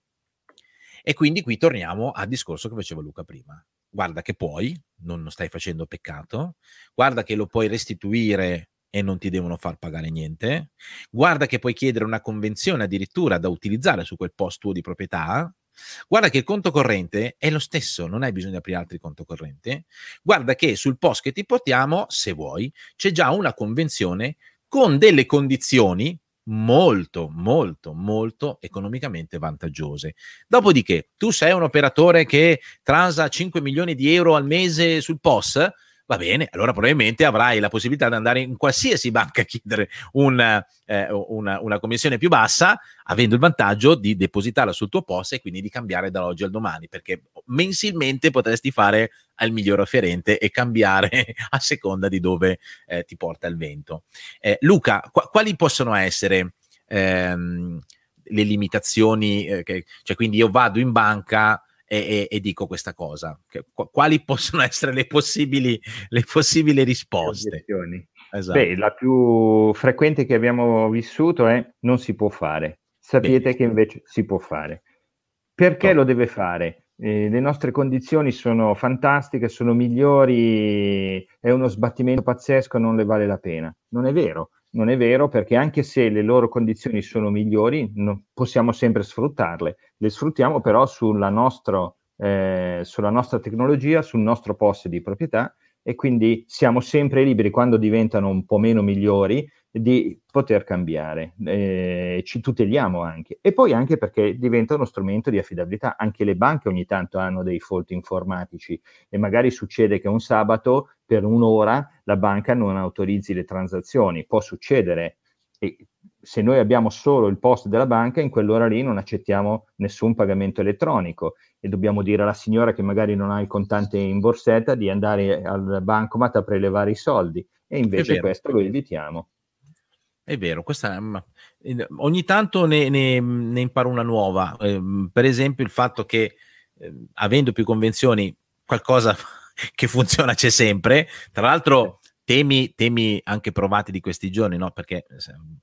E quindi qui torniamo al discorso che faceva Luca prima. Guarda che puoi, non, stai facendo peccato, guarda che lo puoi restituire e non ti devono far pagare niente. Guarda che puoi chiedere una convenzione addirittura da utilizzare su quel post tuo di proprietà. Guarda che il conto corrente è lo stesso, non hai bisogno di aprire altri conto corrente. Guarda che sul post che ti portiamo, se vuoi, c'è già una convenzione con delle condizioni molto, molto, molto economicamente vantaggiose. Dopodiché, tu sei un operatore che transa 5 milioni di euro al mese sul POS, va bene, allora probabilmente avrai la possibilità di andare in qualsiasi banca a chiedere una, eh, una, una, commissione più bassa, avendo il vantaggio di depositarla sul tuo posto e quindi di cambiare dall'oggi al domani, perché mensilmente potresti fare al migliore offerente e cambiare a seconda di dove eh, ti porta il vento. Eh, Luca, qu- quali possono essere ehm, le limitazioni? Eh, che, cioè, quindi io vado in banca e, e, e dico questa cosa. Che, quali possono essere le possibili, le possibili risposte? Esatto. Beh, la più frequente che abbiamo vissuto è non si può fare. Sapete Bene. che invece si può fare. Perché oh. lo deve fare? Eh, le nostre condizioni sono fantastiche, sono migliori, è uno sbattimento pazzesco, non le vale la pena. Non è vero non è vero perché anche se le loro condizioni sono migliori, non possiamo sempre sfruttarle. Le sfruttiamo però sulla, nostro, eh, sulla nostra tecnologia, sul nostro posto di proprietà e quindi siamo sempre liberi quando diventano un po' meno migliori di poter cambiare, eh, ci tuteliamo anche. E poi anche perché diventa uno strumento di affidabilità, anche le banche ogni tanto hanno dei fault informatici e magari succede che un sabato per un'ora la banca non autorizzi le transazioni, può succedere. E se noi abbiamo solo il post della banca, in quell'ora lì non accettiamo nessun pagamento elettronico. E dobbiamo dire alla signora che magari non ha il contante in borsetta di andare al bancomat a prelevare i soldi. E invece questo lo evitiamo. È vero, questa, ogni tanto ne, ne, ne imparo una nuova, eh, per esempio il fatto che eh, avendo più convenzioni qualcosa che funziona c'è sempre, tra l'altro temi, temi anche provati di questi giorni, no? perché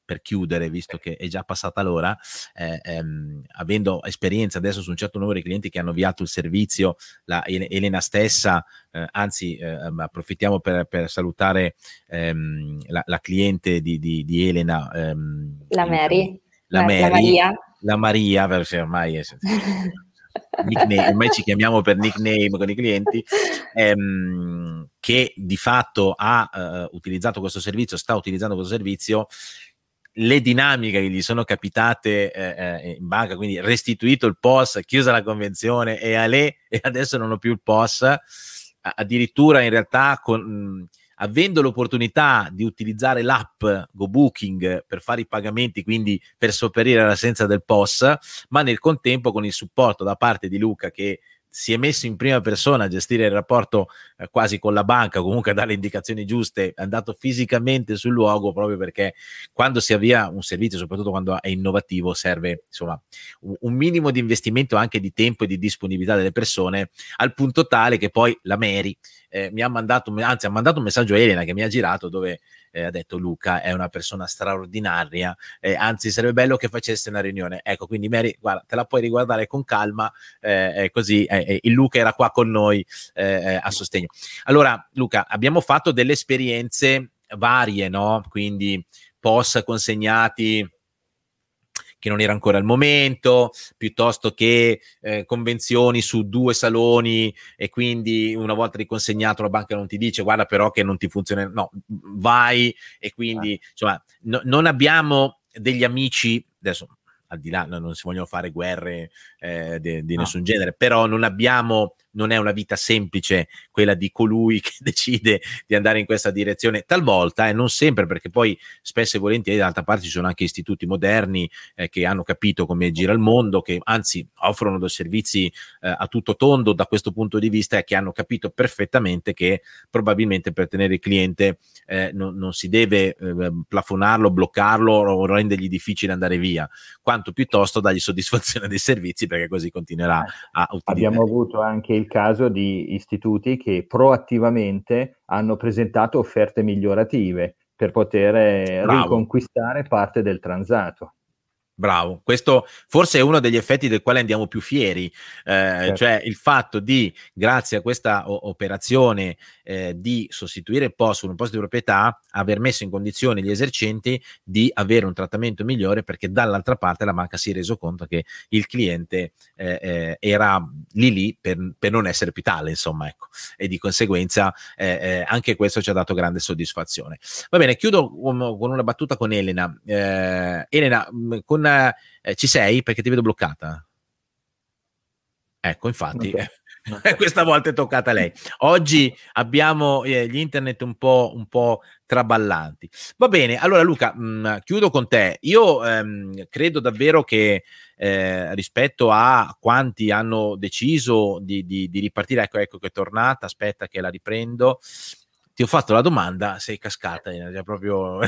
per chiudere, visto che è già passata l'ora, eh, ehm, avendo esperienza adesso su un certo numero di clienti che hanno avviato il servizio, la Elena stessa, eh, anzi eh, approfittiamo per, per salutare ehm, la, la, cliente di, di, di Elena. Ehm, la Mary. La, Mary, la Maria. La Maria, perché ormai è... nickname, ormai ci chiamiamo per nickname con i clienti, ehm, che di fatto ha uh, utilizzato questo servizio, sta utilizzando questo servizio, le dinamiche che gli sono capitate eh, eh in banca, quindi restituito il POS, chiusa la convenzione e, a lei, e adesso non ho più il POS, addirittura in realtà con... Mh, avendo l'opportunità di utilizzare l'app GoBooking per fare i pagamenti, quindi per sopperire all'assenza del POS, ma nel contempo con il supporto da parte di Luca che si è messo in prima persona a gestire il rapporto eh, quasi con la banca, comunque a dare le indicazioni giuste, è andato fisicamente sul luogo proprio perché quando si avvia un servizio, soprattutto quando è innovativo, serve insomma un, minimo di investimento anche di tempo e di disponibilità delle persone, al punto tale che poi la Mary eh, mi ha mandato, anzi ha mandato un messaggio a Elena che mi ha girato dove eh, ha detto Luca è una persona straordinaria, eh, anzi sarebbe bello che facesse una riunione. Ecco, quindi Mary, guarda, te la puoi riguardare con calma, eh, così il Luca era qua con noi a sostegno. Allora, Luca, abbiamo fatto delle esperienze varie, no? Quindi post consegnati che non era ancora il momento, piuttosto che eh, convenzioni su due saloni e quindi una volta riconsegnato la banca non ti dice guarda però che non ti funziona, no, vai e quindi ah. insomma no, non abbiamo degli amici, adesso al di là, non si vogliono fare guerre eh, di nessun genere, però non abbiamo non è una vita semplice quella di colui che decide di andare in questa direzione, talvolta e eh, non sempre, perché poi spesso e volentieri d'altra parte ci sono anche istituti moderni eh, che hanno capito come gira il mondo, che anzi offrono dei servizi eh, a tutto tondo da questo punto di vista e che hanno capito perfettamente che probabilmente per tenere il cliente eh, non, non, si deve eh, plafonarlo, bloccarlo o rendergli difficile andare via, quanto piuttosto dargli soddisfazione dei servizi perché così continuerà a utilizzare. Abbiamo avuto anche il caso di istituti che proattivamente hanno presentato offerte migliorative per poter Bravo. riconquistare parte del transato. Bravo, questo forse è uno degli effetti del quale andiamo più fieri, eh, certo. cioè il fatto di, grazie a questa o- operazione eh, di sostituire il posto con un posto di proprietà, aver messo in condizione gli esercenti di avere un trattamento migliore perché dall'altra parte la banca si è reso conto che il cliente eh, eh era lì lì per, per, non essere più tale, insomma, ecco, e di conseguenza eh, eh, anche questo ci ha dato grande soddisfazione. Va bene, chiudo con, con una battuta con Elena. Elena, con eh, ci sei perché ti vedo bloccata. Ecco, infatti, okay. questa volta è toccata a lei. Oggi abbiamo eh, gli internet un po', un po', traballanti. Va bene, allora Luca, mh, mm, chiudo con te. Io ehm, credo davvero che eh, rispetto a quanti hanno deciso di, di, di ripartire, ecco, ecco che è tornata, aspetta che la riprendo. Ti ho fatto la domanda, sei cascata, è proprio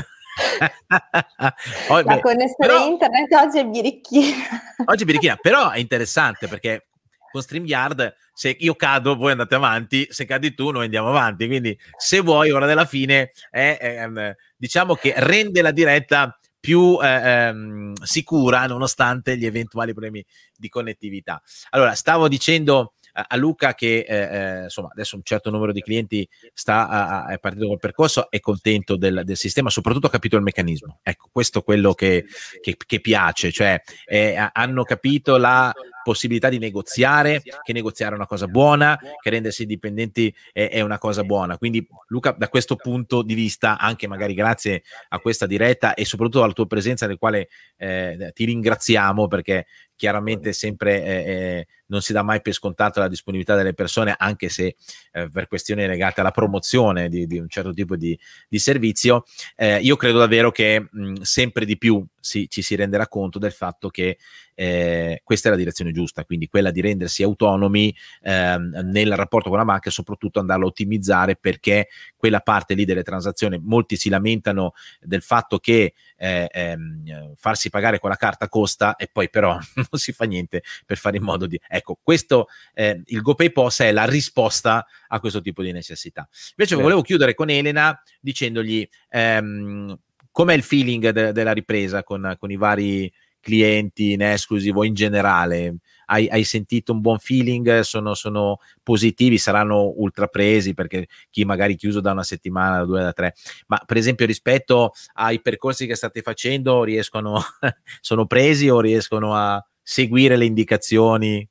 oh, la connessione però, internet oggi è birichina. oggi è birichina, però è interessante perché con StreamYard se io cado voi andate avanti, se cadi tu noi andiamo avanti, quindi se vuoi ora della fine è, è, è, diciamo che rende la diretta più eh, ehm, sicura nonostante gli eventuali problemi di connettività. Allora, stavo dicendo a Luca che eh, eh, insomma adesso un certo numero di clienti sta a, a, è partito col percorso, è contento del, del, sistema, soprattutto ha capito il meccanismo. Ecco, questo è quello che, che, che piace, cioè eh, hanno capito la possibilità di negoziare, che negoziare è una cosa buona, che rendersi indipendenti è, è, una cosa buona. Quindi Luca, da questo punto di vista, anche magari grazie a questa diretta e soprattutto alla tua presenza, del quale eh, ti ringraziamo perché chiaramente sempre eh, eh, non si dà mai per scontato la disponibilità delle persone, anche se eh, per questioni legate alla promozione di, di un certo tipo di, di servizio. Eh, io credo davvero che mh, sempre di più si, ci si renderà conto del fatto che eh, questa è la direzione giusta, quindi quella di rendersi autonomi ehm, nel rapporto con la banca e soprattutto andarlo a ottimizzare perché quella parte lì delle transazioni, molti si lamentano del fatto che eh, ehm, farsi pagare con la carta costa e poi però non si fa niente per fare in modo di... Ecco, questo, eh, il GoPay POS è la risposta a questo tipo di necessità. Invece Beh. volevo chiudere con Elena dicendogli ehm, com'è il feeling de- della ripresa con, con i vari clienti in esclusivo in generale? Hai, hai sentito un buon feeling? Sono, sono, positivi? Saranno ultra presi perché chi magari chiuso da una settimana, da due, da tre, ma per esempio rispetto ai percorsi che state facendo, riescono, sono presi o riescono a seguire le indicazioni?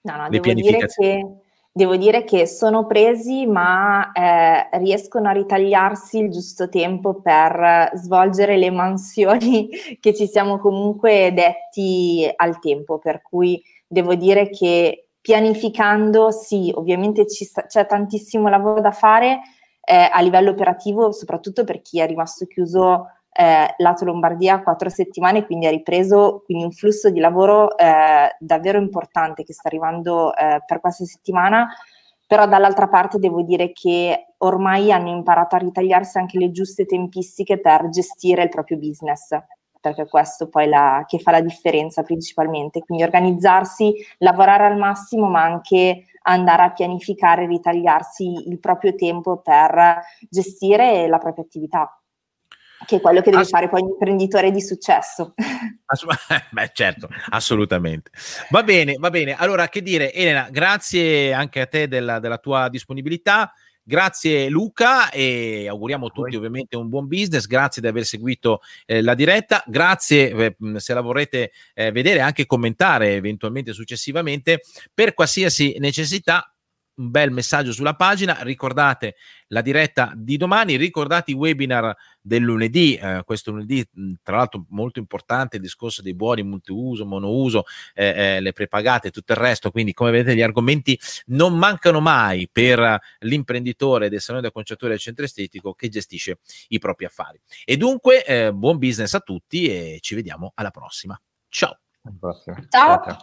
No, no, devo dire che Devo dire che sono presi, ma eh, riescono a ritagliarsi il giusto tempo per svolgere le mansioni che ci siamo comunque detti al tempo. Per cui devo dire che pianificando, sì, ovviamente sta, c'è tantissimo lavoro da fare eh, a livello operativo, soprattutto per chi è rimasto chiuso eh, lato Lombardia quattro settimane, quindi ha ripreso quindi un flusso di lavoro eh, davvero importante che sta arrivando eh, per questa settimana, però dall'altra parte devo dire che ormai hanno imparato a ritagliarsi anche le giuste tempistiche per gestire il proprio business perché questo poi la, che fa la differenza principalmente, quindi organizzarsi, lavorare al massimo, ma anche andare a pianificare, ritagliarsi il proprio tempo per gestire la propria attività che è quello che deve Ass- fare poi un imprenditore di successo. Ass- beh, certo, assolutamente. Va bene, va bene. Allora, che dire, Elena, grazie anche a te della, della tua disponibilità. Grazie Luca e auguriamo a tutti ovviamente un buon business, grazie di aver seguito eh, la diretta, grazie eh, se la vorrete eh, vedere anche commentare eventualmente successivamente per qualsiasi necessità un bel messaggio sulla pagina, ricordate la diretta di domani, ricordate i webinar del lunedì, eh, questo lunedì tra l'altro molto importante il discorso dei buoni multiuso, monouso, eh, eh, le prepagate e tutto il resto, quindi come vedete gli argomenti non mancano mai per l'imprenditore del salone del conciatore del centro estetico che gestisce i propri affari. E dunque eh, buon business a tutti e ci vediamo alla prossima. Ciao. Alla prossima. Ciao. ciao.